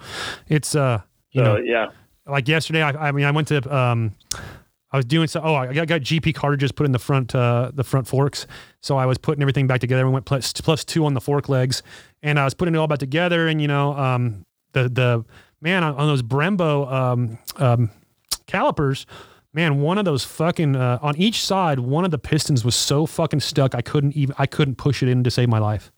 it's uh, you So know, yeah. like yesterday I, I mean I went to um I was doing so oh I got, got GP cartridges put in the front uh the front forks so I was putting everything back together we went plus, plus 2 on the fork legs and I was putting it all back together and you know um the the man on, on those Brembo um um calipers man one of those fucking uh, on each side one of the pistons was so fucking stuck I couldn't even I couldn't push it in to save my life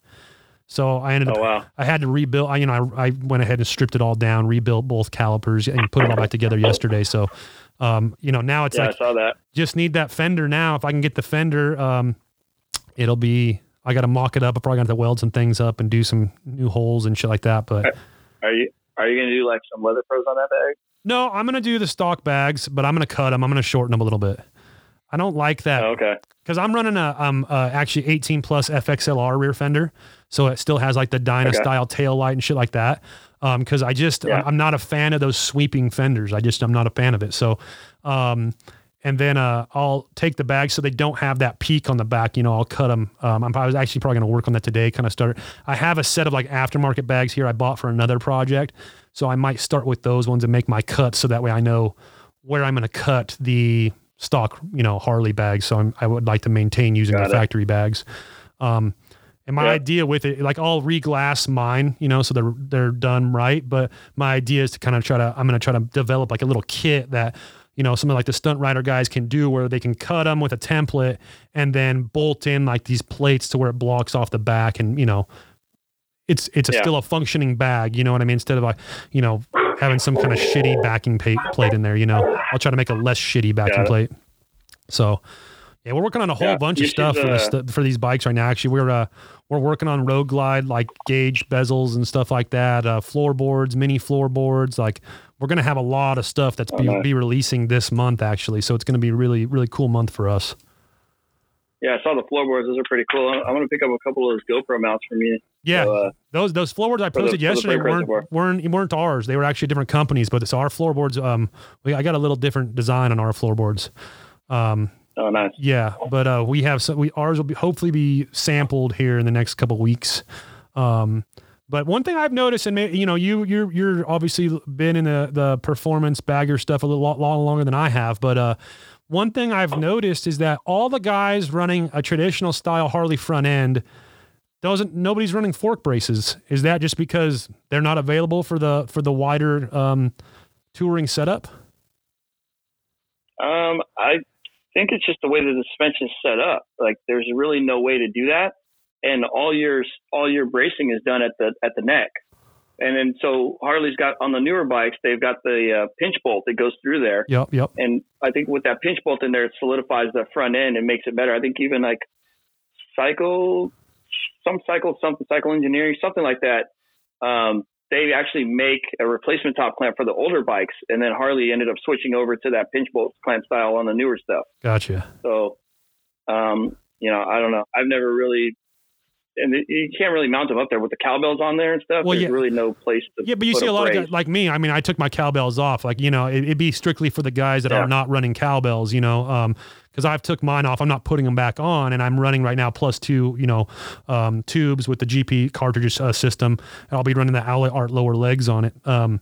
so I ended Oh up wow. I had to rebuild. I, you know, I, I went ahead and stripped it all down, rebuilt both calipers, and put it all back together yesterday. So, um, you know, now it's Yeah, like I saw that. just need that fender now. If I can get the fender, um, it'll be. I got to mock it up. I probably got to weld some things up and do some new holes and shit like that. But Are you are you gonna do like some leather pros on that bag? no, I'm gonna do the stock bags, but I'm gonna cut them. I'm gonna shorten them a little bit. I don't like that Oh, okay. because I'm running a um uh, actually 18 plus FXLR rear fender, so it still has like the Dyna Okay. style tail light and shit like that. Um, because I just Yeah. I'm not a fan of those sweeping fenders. I just I'm not a fan of it. So, um, and then uh I'll take the bags so they don't have that peak on the back. You know, I'll cut them. Um, I'm, I was actually probably gonna work on that today. Kind of start. I have a set of like aftermarket bags here I bought for another project, so I might start with those ones and make my cuts so that way I know where I'm gonna cut the stock, you know, Harley bags. So I'm, I would like to maintain using Got the it. factory bags. Um, and my Yeah. idea with it, like I'll reglass mine, you know, so they're they're done right. But my idea is to kind of try to, I'm gonna try to develop like a little kit that, you know, something like the stunt rider guys can do, where they can cut them with a template and then bolt in like these plates to where it blocks off the back, and you know, it's it's a, Yeah. still a functioning bag. You know what I mean? Instead of like, you know, having some kind of shitty backing plate in there. You know, I'll try to make a less shitty backing plate. So, yeah, we're working on a whole Yeah, bunch of stuff should, for, uh, st- for these bikes right now. Actually, we're uh, we're working on road glide like gauge bezels and stuff like that. Uh, floorboards, mini floorboards. Like we're gonna have a lot of stuff that's be, Oh, nice. be releasing this month actually. So it's gonna be really really cool month for us. Yeah, I saw the floorboards. Those are pretty cool. I'm, I'm gonna pick up a couple of those GoPro mounts from you. Yeah, So, uh, those those floorboards I posted the yesterday weren't, weren't weren't ours. They were actually different companies, but it's our floorboards. Um, we I got a little different design on our floorboards. Um, oh, nice. Yeah, but uh, we have some. We ours will be hopefully be sampled here in the next couple weeks. Um, but one thing I've noticed, and you know, you you're you're obviously been in the the performance bagger stuff a little lot, lot longer than I have. But uh, one thing I've noticed is that all the guys running a traditional style Harley front end doesn't nobody's running fork braces. Is that just because they're not available for the for the wider um, touring setup? Um, I think it's just the way the suspension's set up. Like, there's really no way to do that, and all your all your bracing is done at the at the neck. And then so Harley's got on the newer bikes, they've got the uh, pinch bolt that goes through there. Yep, yep. And I think with that pinch bolt in there, it solidifies the front end and makes it better. I think even like cycle, some cycle, something cycle engineering, something like that. Um, they actually make a replacement top clamp for the older bikes, and then Harley ended up switching over to that pinch bolt clamp style on the newer stuff. Gotcha. So, um, you know, I don't know. I've never really, and you can't really mount them up there with the cowbells on there and stuff. Well, There's yeah. really no place to. Yeah, but you see a lot brace. of guys like me. I mean, I took my cowbells off. Like you know, it, it'd be strictly for the guys that Yeah. are not running cowbells. You know, um, because I've took mine off. I'm not putting them back on, and I'm running right now plus two. You know, um, tubes with the GP cartridge uh, system. And I'll be running the Alloy Art lower legs on it. Um,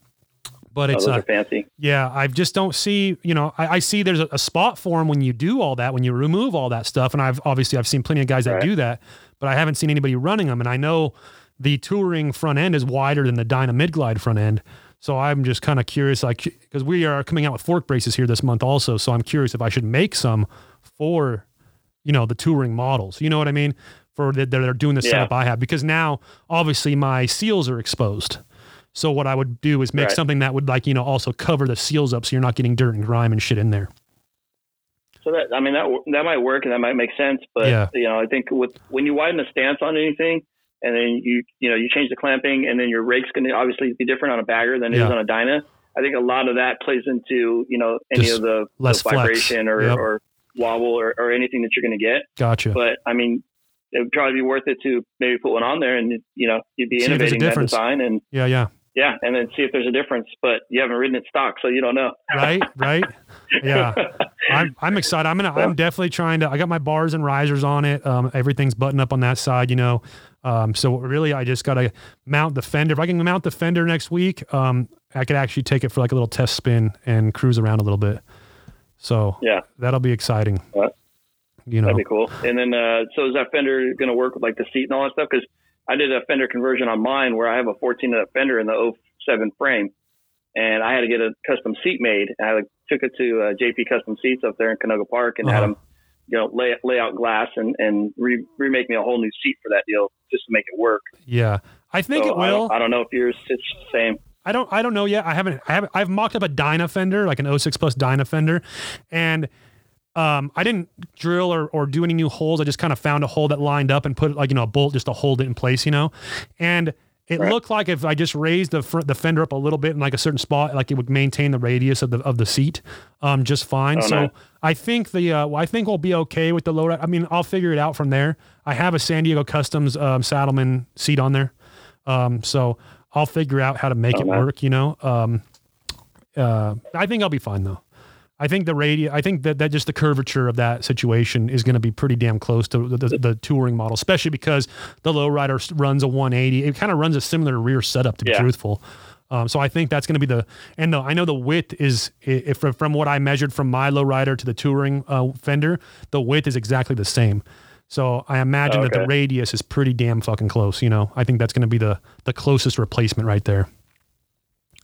but Oh, it's those uh, fancy. yeah, I just don't see, you know, I, I see there's a, a spot for them when you do all that, when you remove all that stuff. And I've obviously I've seen plenty of guys that Right. do that, but I haven't seen anybody running them. And I know the touring front end is wider than the Dyna mid glide front end. So I'm just kind of curious, like, because we are coming out with fork braces here this month also. So I'm curious if I should make some for, you know, the touring models. You know what I mean? For that they're doing the Yeah. setup I have because now obviously my seals are exposed. So what I would do is make Right. something that would like you know also cover the seals up so you're not getting dirt and grime and shit in there. So that I mean that that might work and that might make sense, but Yeah. you know I think with when you widen the stance on anything, and then you you know you change the clamping, and then your rake's going to obviously be different on a bagger than it is Yeah. on a dyna. I think a lot of that plays into you know any Just of the, less the vibration or, Yep. or wobble or, or anything that you're going to get. Gotcha. But I mean, it would probably be worth it to maybe put one on there, and you know you'd be See innovating that design, and yeah, yeah. Yeah, and then see if there's a difference. But you haven't ridden it stock, so you don't know. Right, right. Yeah. I'm I'm excited. I'm gonna I'm definitely trying to I got my bars and risers on it. Um everything's buttoned up on that side, you know. Um so really I just gotta mount the fender. If I can mount the fender next week, um I could actually take it for like a little test spin and cruise around a little bit. So Yeah. that'll be exciting. Right. You know. That'd be cool. And then, uh, so is that fender going to work with like the seat and all that stuff? Because I did a fender conversion on mine where I have a 14 inch fender in the 07 frame, and I had to get a custom seat made. I like, took it to uh, JP Custom Seats up there in Canoga Park and had Uh-huh. them, you know, lay lay out glass and and re- remake me a whole new seat for that deal just to make it work. Yeah. I think So it I will. don't, I don't know if yours it's the same. I don't I don't know yet. I haven't I haven't I've mocked up a Dyna fender, like an 06 plus Dyna fender, and um, I didn't drill or, or do any new holes. I just kind of found a hole that lined up and put like you know a bolt just to hold it in place, you know, and it Right. looked like if I just raised the fr- the fender up a little bit in like a certain spot, like it would maintain the radius of the of the seat, um, just fine. Oh, so nice. I think the uh, I think we'll be okay with the low. I mean, I'll figure it out from there. I have a San Diego Customs um, Saddlemen seat on there, um, so I'll figure out how to make Oh, it nice. work. You know, um, uh, I think I'll be fine though. I think the radius, I think that, that just the curvature of that situation is going to be pretty damn close to the, the, the touring model, especially because the lowrider runs a 180. It kind of runs a similar rear setup, to be Yeah. truthful. Um, so I think that's going to be the, and the, I know the width is, if from what I measured from my lowrider to the touring uh, fender, the width is exactly the same. So I imagine that the radius is pretty damn fucking close. You know, I think that's going to be the the closest replacement right there.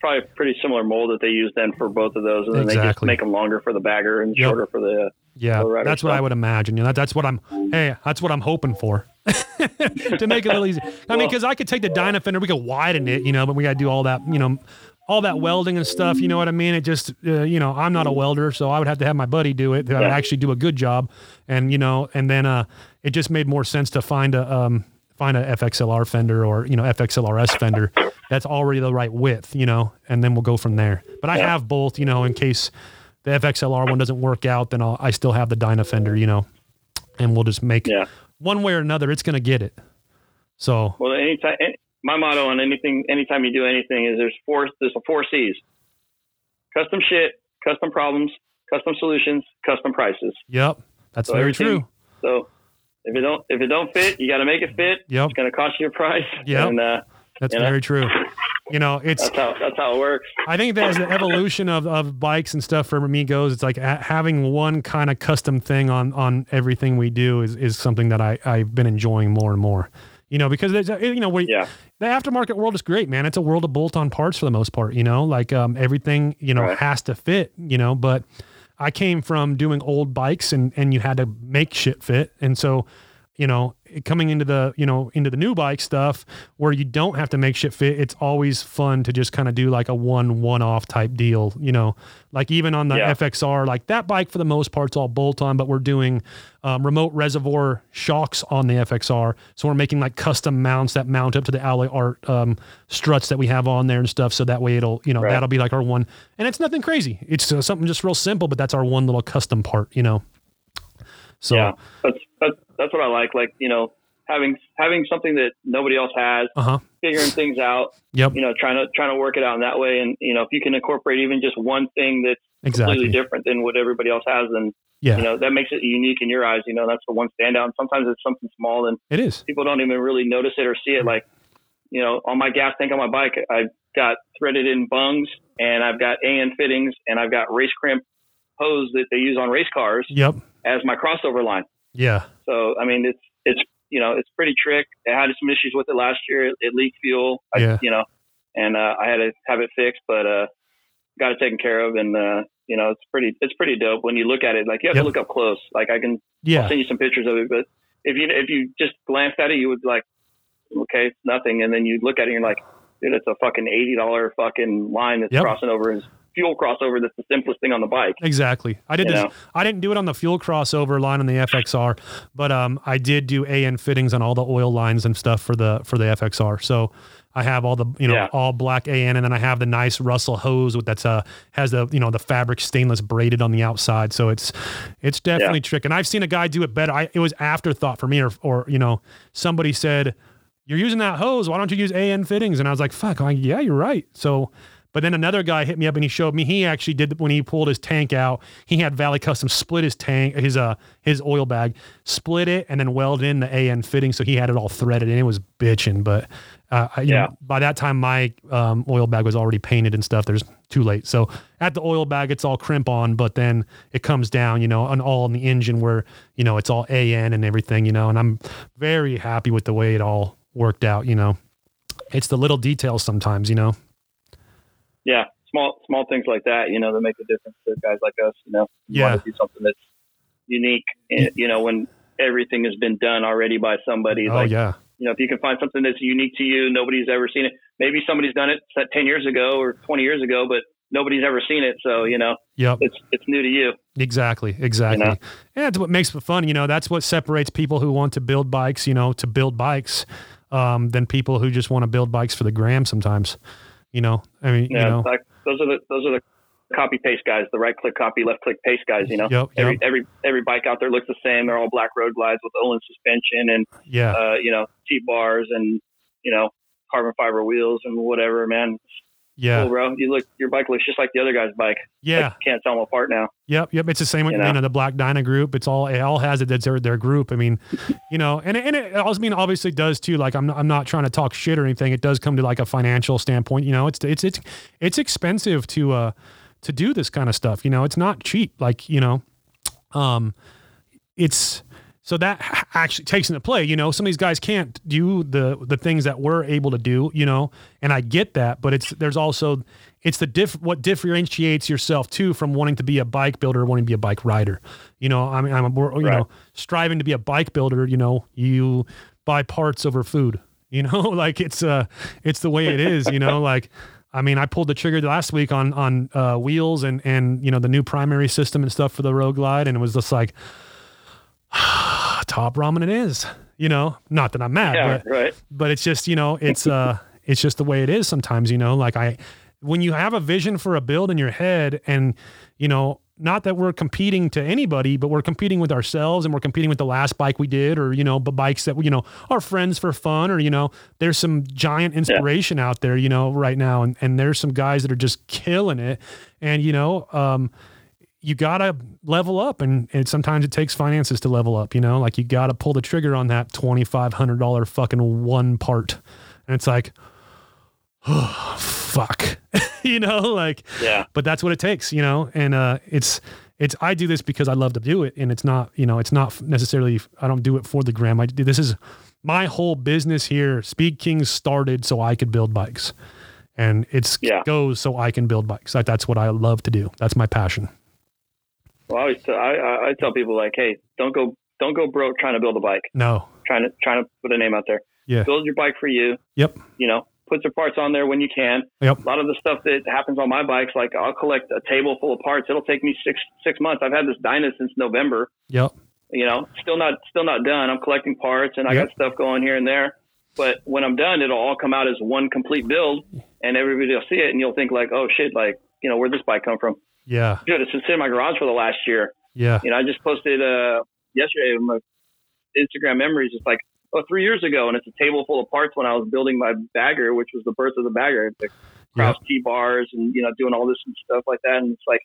Probably a pretty similar mold that they use then for both of those, and then they just make them longer for the bagger and Yep. shorter for the. Yeah, lowrider that's what I would imagine. You know, that, that's what I'm. Hey, that's what I'm hoping for. to make it a little easy. I mean, because I could take the Dyna fender, we could widen it, you know, but we got to do all that, you know, all that welding and stuff. You know what I mean? It just, uh, you know, I'm not a welder, so I would have to have my buddy do it. That would actually do a good job, and you know, and then uh, it just made more sense to find a um, find a FXLR fender or you know FXLRS fender that's already the right width, you know, and then we'll go from there. But I Yeah. have both, you know, in case the FXLR one doesn't work out, then I'll, I still have the Dyna fender, you know, and we'll just make Yeah. one way or another, it's going to get it. So Well, anytime any, my motto on anything, anytime you do anything, is there's four. There's four C's: custom shit, custom problems, custom solutions, custom prices. yep, that's So very true. So if it don't if it don't fit, you got to make it fit. Yep. It's going to cost you a price. Yep. And uh, That's you know? very true. You know, it's that's how that's how it works. I think that as the evolution of, of bikes and stuff for me goes, it's like having one kind of custom thing on on everything we do is is something that I I've been enjoying more and more. You know, because there's you know we Yeah. the aftermarket world is great, man. It's a world of bolt on parts for the most part. You know, like um, everything you know Right. has to fit. You know, but I came from doing old bikes and and you had to make shit fit, and so you know coming into the you know into the new bike stuff where you don't have to make shit fit. It's always fun to just kind of do like a one one off type deal you know? Like even on the Yeah. fxr like that bike for the most part's all bolt on but we're doing um, remote reservoir shocks on the fxr so we're making like custom mounts that mount up to the alloy art um, struts that we have on there and stuff. So that way it'll you know Right. that'll be like our one. And it's nothing crazy. It's uh, something just real simple but that's our one little custom part you know so yeah, that's that's that's what I like. Like you know, having having something that nobody else has, uh-huh figuring things out. yep You know, trying to trying to work it out in that way. And you know, if you can incorporate even just one thing that's exactly completely different than what everybody else has, then yeah you know that makes it unique in your eyes. You know, that's the one standout. And sometimes it's something small and it is people don't even really notice it or see it. Like, you know, on my gas tank on my bike, I've got threaded in bungs and I've got AN fittings and I've got race crimp hose that they use on race cars yep as my crossover line. yeah So, I mean, it's, it's, you know, it's pretty trick. I had some issues with it last year. It, it leaked fuel. I, Yeah. You know, and uh, I had to have it fixed, but uh, got it taken care of, and uh, you know, it's pretty it's pretty dope when you look at it. Like you have Yep. to look up close. Like I can Yeah. send you some pictures of it, but if you if you just glanced at it, you would like, okay, it's nothing, and then you look at it and you're like, dude, it's a fucking eighty dollar fucking line that's Yep. crossing over is fuel crossover. That's the simplest thing on the bike. Exactly. I did. This, know? I didn't do it on the fuel crossover line on the FXR, but um, I did do AN fittings on all the oil lines and stuff for the for the FXR. So I have all the you know Yeah. all black AN, and then I have the nice Russell hose with that's uh has the you know the fabric stainless braided on the outside. So it's it's definitely trick. And I've seen a guy do it better. I, it was afterthought for me, or or you know somebody said. You're using that hose. Why don't you use AN fittings? And I was like, fuck, I'm like, yeah, you're right. So but then another guy hit me up and he showed me he actually did when he pulled his tank out. He had Valley Custom split his tank, his uh his oil bag, split it, and then welded in the AN fitting, so he had it all threaded and it was bitching. But uh, Yeah. know, by that time my um, oil bag was already painted and stuff. There's too late. So at the oil bag, it's all crimp on, but then it comes down, you know, and all in the engine where you know it's all AN and everything, you know. And I'm very happy with the way it all worked out. You know, it's the little details sometimes, you know. Yeah, small small things like that, you know, that make a difference to guys like us. You know, you Yeah. want to do something that's unique. and, You know, when everything has been done already by somebody. Oh like, yeah. you know, if you can find something that's unique to you, nobody's ever seen it. Maybe somebody's done it 10 years ago or 20 years ago, but nobody's ever seen it. So, you know, Yep. it's, it's new to you. Exactly. Exactly. You know? And that's what makes it fun. You know, that's what separates people who want to build bikes, you know, to build bikes, um, than people who just want to build bikes for the gram sometimes. You know, I mean, Yeah. you know, like those are the, those are the copy paste guys, the right click copy, left click paste guys, you know, Yep, every, yep. every, every bike out there looks the same. They're all black road glides with Ohlins suspension and, yeah. uh, you know, T bars and, you know, carbon fiber wheels and whatever, man. Yeah. Cool, bro. You look, your bike looks just like the other guy's bike. Yeah. Like, can't tell them apart now. Yep, yep. It's the same with You you know? know? the Black Dyna group. It's all it all has it. That's their, their group. I mean, you know, and and it also I mean obviously does too. Like I'm not, I'm not trying to talk shit or anything. It does come to like a financial standpoint. You know, it's it's it's it's expensive to uh to do this kind of stuff. You know, it's not cheap. Like you know, um, it's so that actually takes into play. You know, some of these guys can't do the the things that we're able to do. You know, and I get that, but it's there's also it's the diff what differentiates yourself too from wanting to be a bike builder, wanting to be a bike rider. You know, I mean, I'm we're, you Right. know striving to be a bike builder. You know, you buy parts over food. You know, like it's uh it's the way it is. You know, like. I mean, I pulled the trigger last week on on uh, wheels and and you know the new primary system and stuff for the Road Glide, and it was just like top ramen it is. You know, not that I'm mad, Yeah. but Right. but it's just you know it's uh it's just the way it is sometimes. You know, like I when you have a vision for a build in your head, and you know. Not that we're competing to anybody, but we're competing with ourselves and we're competing with the last bike we did or, you know, b- bikes that, you know, are friends for fun or, you know, there's some giant inspiration out there, you know, right now. And, and there's some guys that are just killing it. And, you know, um, you gotta level up and, and sometimes it takes finances to level up, you know, like you gotta pull the trigger on that $2,500 fucking one part. And it's like, oh, fuck, you know, like, Yeah. but that's what it takes, you know, and, uh, it's, it's, I do this because I love to do it and it's not, you know, it's not necessarily, I don't do it for the gram. I do, this is my whole business here. Speed Kings started so I could build bikes and it's Yeah. goes so I can build bikes. That, that's what I love to do. That's my passion. Well, I always t- I, I, I tell people like, hey, don't go don't go broke trying to build a bike, No. trying to trying to put a name out there. Yeah. Build your bike for you. Yep. You know, put your parts on there when you can. Yep. A lot of the stuff that happens on my bikes, like I'll collect a table full of parts. It'll take me six six months. I've had this Dyna since November. Yep. You know, still not still not done. I'm collecting parts and I Yep. got stuff going here and there. But when I'm done, it'll all come out as one complete build, and everybody will see it, and you'll think like, oh shit, like you know, where'd this bike come from? Yeah. Dude, it's been sitting in my garage for the last year. Yeah. You know, I just posted uh yesterday on my Instagram memories. It's like oh three years ago, and it's a table full of parts when I was building my bagger, which was the birth of the bagger, the cross T bars, and you know doing all this and stuff like that. And it's like,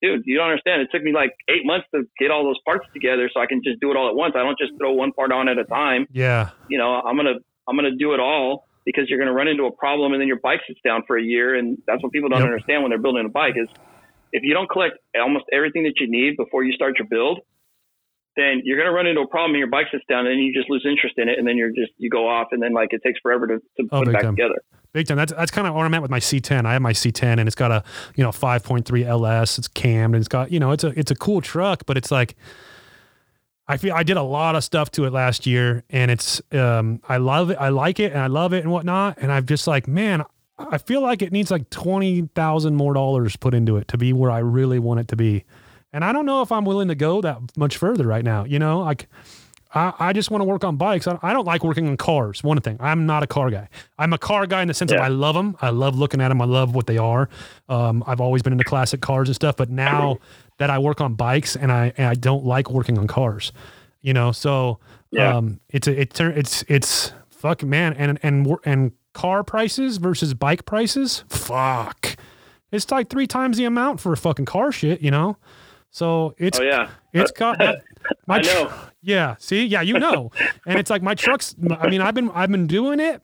dude, you don't understand. It took me like eight months to get all those parts together, so I can just do it all at once. I don't just throw one part on at a time. Yeah. You know, I'm gonna I'm gonna do it all because you're gonna run into a problem, and then your bike sits down for a year, and that's what people don't Yep. understand when they're building a bike is if you don't collect almost everything that you need before you start your build, then you're going to run into a problem and your bike sits down and you just lose interest in it. And then you're just, you go off and then like it takes forever to, to Oh, put it back time. together. big time. That's that's kind of where I'm at with my C10. I have my C10, and it's got a you know 5.3 LS. It's cammed, and it's got you know it's a it's a cool truck, but it's like I feel I did a lot of stuff to it last year, and it's um I love it, I like it, and I love it and whatnot, and I'm just like man. I feel like it needs like twenty thousand more dollars put into it to be where I really want it to be, and I don't know if I'm willing to go that much further right now. You know, like I, I just want to work on bikes. I, I don't like working on cars. One thing, I'm not a car guy. I'm a car guy in the sense of I love them. I love looking at them. I love what they are. Um, I've always been into classic cars and stuff, but now that I work on bikes and I and I don't like working on cars, you know. So Yeah. um, it's a, it turn it's it's fuck man and and and car prices versus bike prices. Fuck, it's like three times the amount for a fucking car shit, you know. So it's Oh yeah. it's uh, got my tr- yeah, see, yeah, you know, and it's like my trucks. I mean, I've been I've been doing it.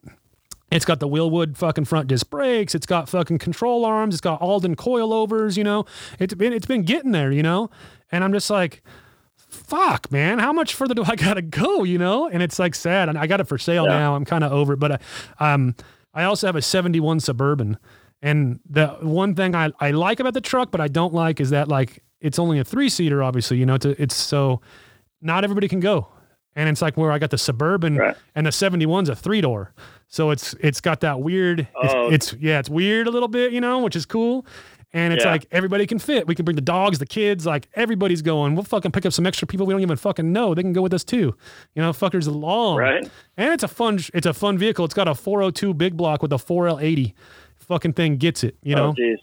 It's got the Wilwood fucking front disc brakes. It's got fucking control arms. It's got Aldan coilovers. You know, it's been it's been getting there. You know, and I'm just like, fuck, man, how much further do I gotta go? You know, and it's like sad. And I got it for sale Yeah. now. I'm kind of over it, but uh, um, I also have a '71 Suburban, and the one thing I I like about the truck, but I don't like is that like it's only a three seater. Obviously, you know, it's a, it's so not everybody can go. And it's like where I got the suburban Right. and the 71's a three door. So it's it's got that weird it's, Oh. it's yeah, it's weird a little bit, you know, which is cool. And it's Yeah. like everybody can fit. We can bring the dogs, the kids, like everybody's going. We'll fucking pick up some extra people we don't even fucking know. They can go with us too. You know, fuckers long. Right. And it's a fun it's a fun vehicle. It's got a 402 big block with a 4L80. Fucking thing gets it, you oh, know. Oh jeez.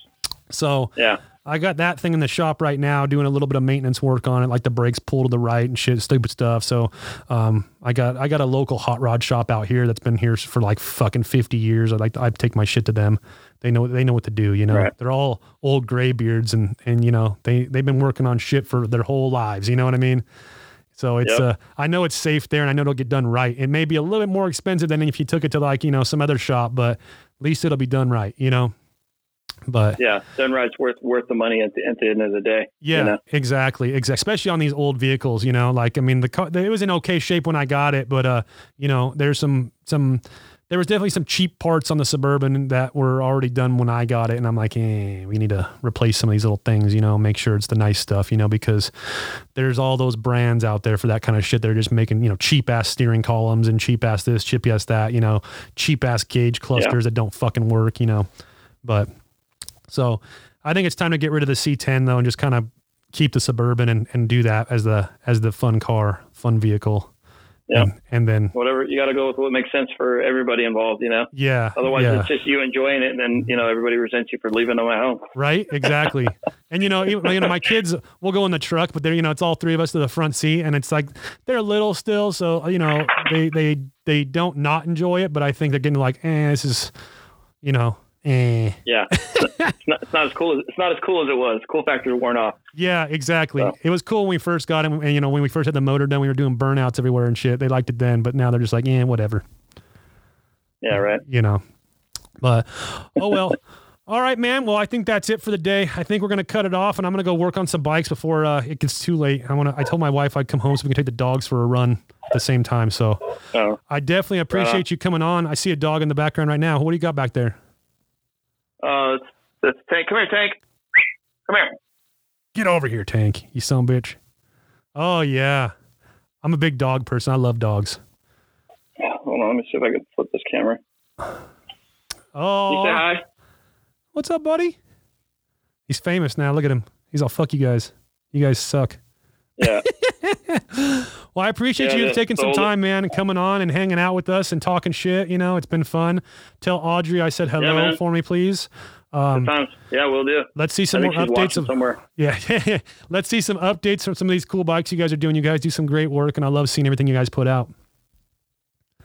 So Yeah. I got that thing in the shop right now, doing a little bit of maintenance work on it, like the brakes pull to the right and shit, stupid stuff. So, um, I got I got a local hot rod shop out here that's been here for like fucking fifty years. I like to, I take my shit to them. They know they know what to do. You know, Right. they're all old graybeards and and you know they they've been working on shit for their whole lives. You know what I mean? So it's Yep. uh I know it's safe there and I know it'll get done right. It may be a little bit more expensive than if you took it to like you know some other shop, but at least it'll be done right. You know. But Yeah. Right's worth worth the money at the, at the end of the day. Yeah, You know? exactly. Ex- especially on these old vehicles, you know, like I mean, the car, it was in okay shape when I got it, but uh, you know, there's some some there was definitely some cheap parts on the suburban that were already done when I got it, and I'm like, eh, we need to replace some of these little things, you know, make sure it's the nice stuff, you know, because there's all those brands out there for that kind of shit. They're just making you know cheap ass steering columns and cheap ass this, cheap ass that, you know, cheap ass gauge clusters that don't fucking work, you know, but. So I think it's time to get rid of the C10 though, and just kind of keep the suburban and, and do that as the as the fun car, fun vehicle. Yeah. And, and then Whatever you got to go with what makes sense for everybody involved. You know. yeah, Otherwise, yeah, it's just you enjoying it, and then you know everybody resents you for leaving them at home. right, exactly. and you know, even, you know, my kids will go in the truck, but they're you know, it's all three of us to the front seat, and it's like they're little still, so you know, they they they don't not enjoy it, but I think they're getting like, eh, this is, you know, eh. Yeah. it's, not, it's not as cool as it's not as cool as it was. Cool factor worn off. Yeah, exactly. So- It was cool when we first got him, and you know, when we first had the motor done, we were doing burnouts everywhere and shit. They liked it then, but now they're just like, yeah, whatever, Yeah. Right. you know. But oh well. All right, man. Well, I think that's it for the day. I think we're gonna cut it off, and I'm gonna go work on some bikes before uh, it gets too late. I wanna. I told my wife I'd come home so we can take the dogs for a run at the same time. So So I definitely appreciate you coming on. I see a dog in the background right now. What do you got back there? Uh, it's Tank. Come here, Tank. Come here. Get over here, Tank. You son of a bitch. Oh yeah, I'm a big dog person. I love dogs. Hold on. Let me see if I can flip this camera. You Oh, say hi. What's up, buddy? He's famous now. Look at him. He's all fuck you guys. You guys suck. Yeah. Well, I appreciate Yeah, you taking some time, man, and coming on and hanging out with us and talking shit. You know, it's been fun. Tell Audrey I said hello man. for me, please. Um, Yeah, we'll do. let's see some more updates of somewhere. yeah. let's see some updates from some of these cool bikes you guys are doing. You guys do some great work, and I love seeing everything you guys put out.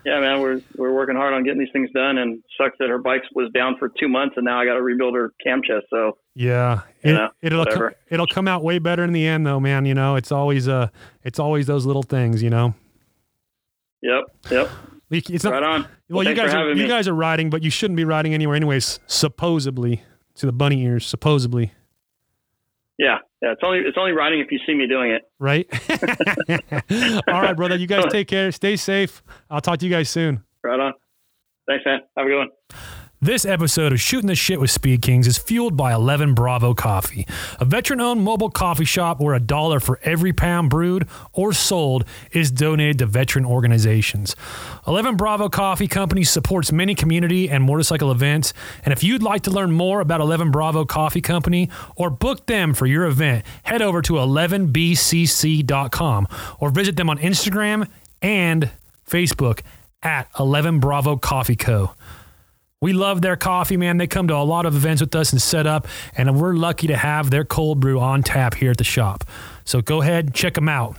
Yeah, man, we're we're working hard on getting these things done, and sucks that her bike was down for two months, and now I got to rebuild her cam chest. So Yeah, it, know, it'll whatever. it'll come out way better in the end, though, man. You know, it's always uh, it's always those little things. You know, yep, yep, it's not right on. Well, you guys are you me. guys are riding, but you shouldn't be riding anywhere, anyways. Supposedly, to the bunny ears, supposedly, Yeah, yeah. It's only it's only riding if you see me doing it. right? All right, brother. You guys take care. Stay safe. I'll talk to you guys soon. Right on. Thanks, man. Have a good one. This episode of Shooting the Shit with Speed Kings is fueled by 11 Bravo Coffee, a veteran owned mobile coffee shop where a dollar for every pound brewed or sold is donated to veteran organizations. 11 Bravo Coffee Company supports many community and motorcycle events. And if you'd like to learn more about 11 Bravo Coffee Company or book them for your event, head over to 11bcc.com or visit them on Instagram and Facebook at 11 Bravo Coffee Co. We love their coffee, man. They come to a lot of events with us and set up, and we're lucky to have their cold brew on tap here at the shop. So go ahead, check them out.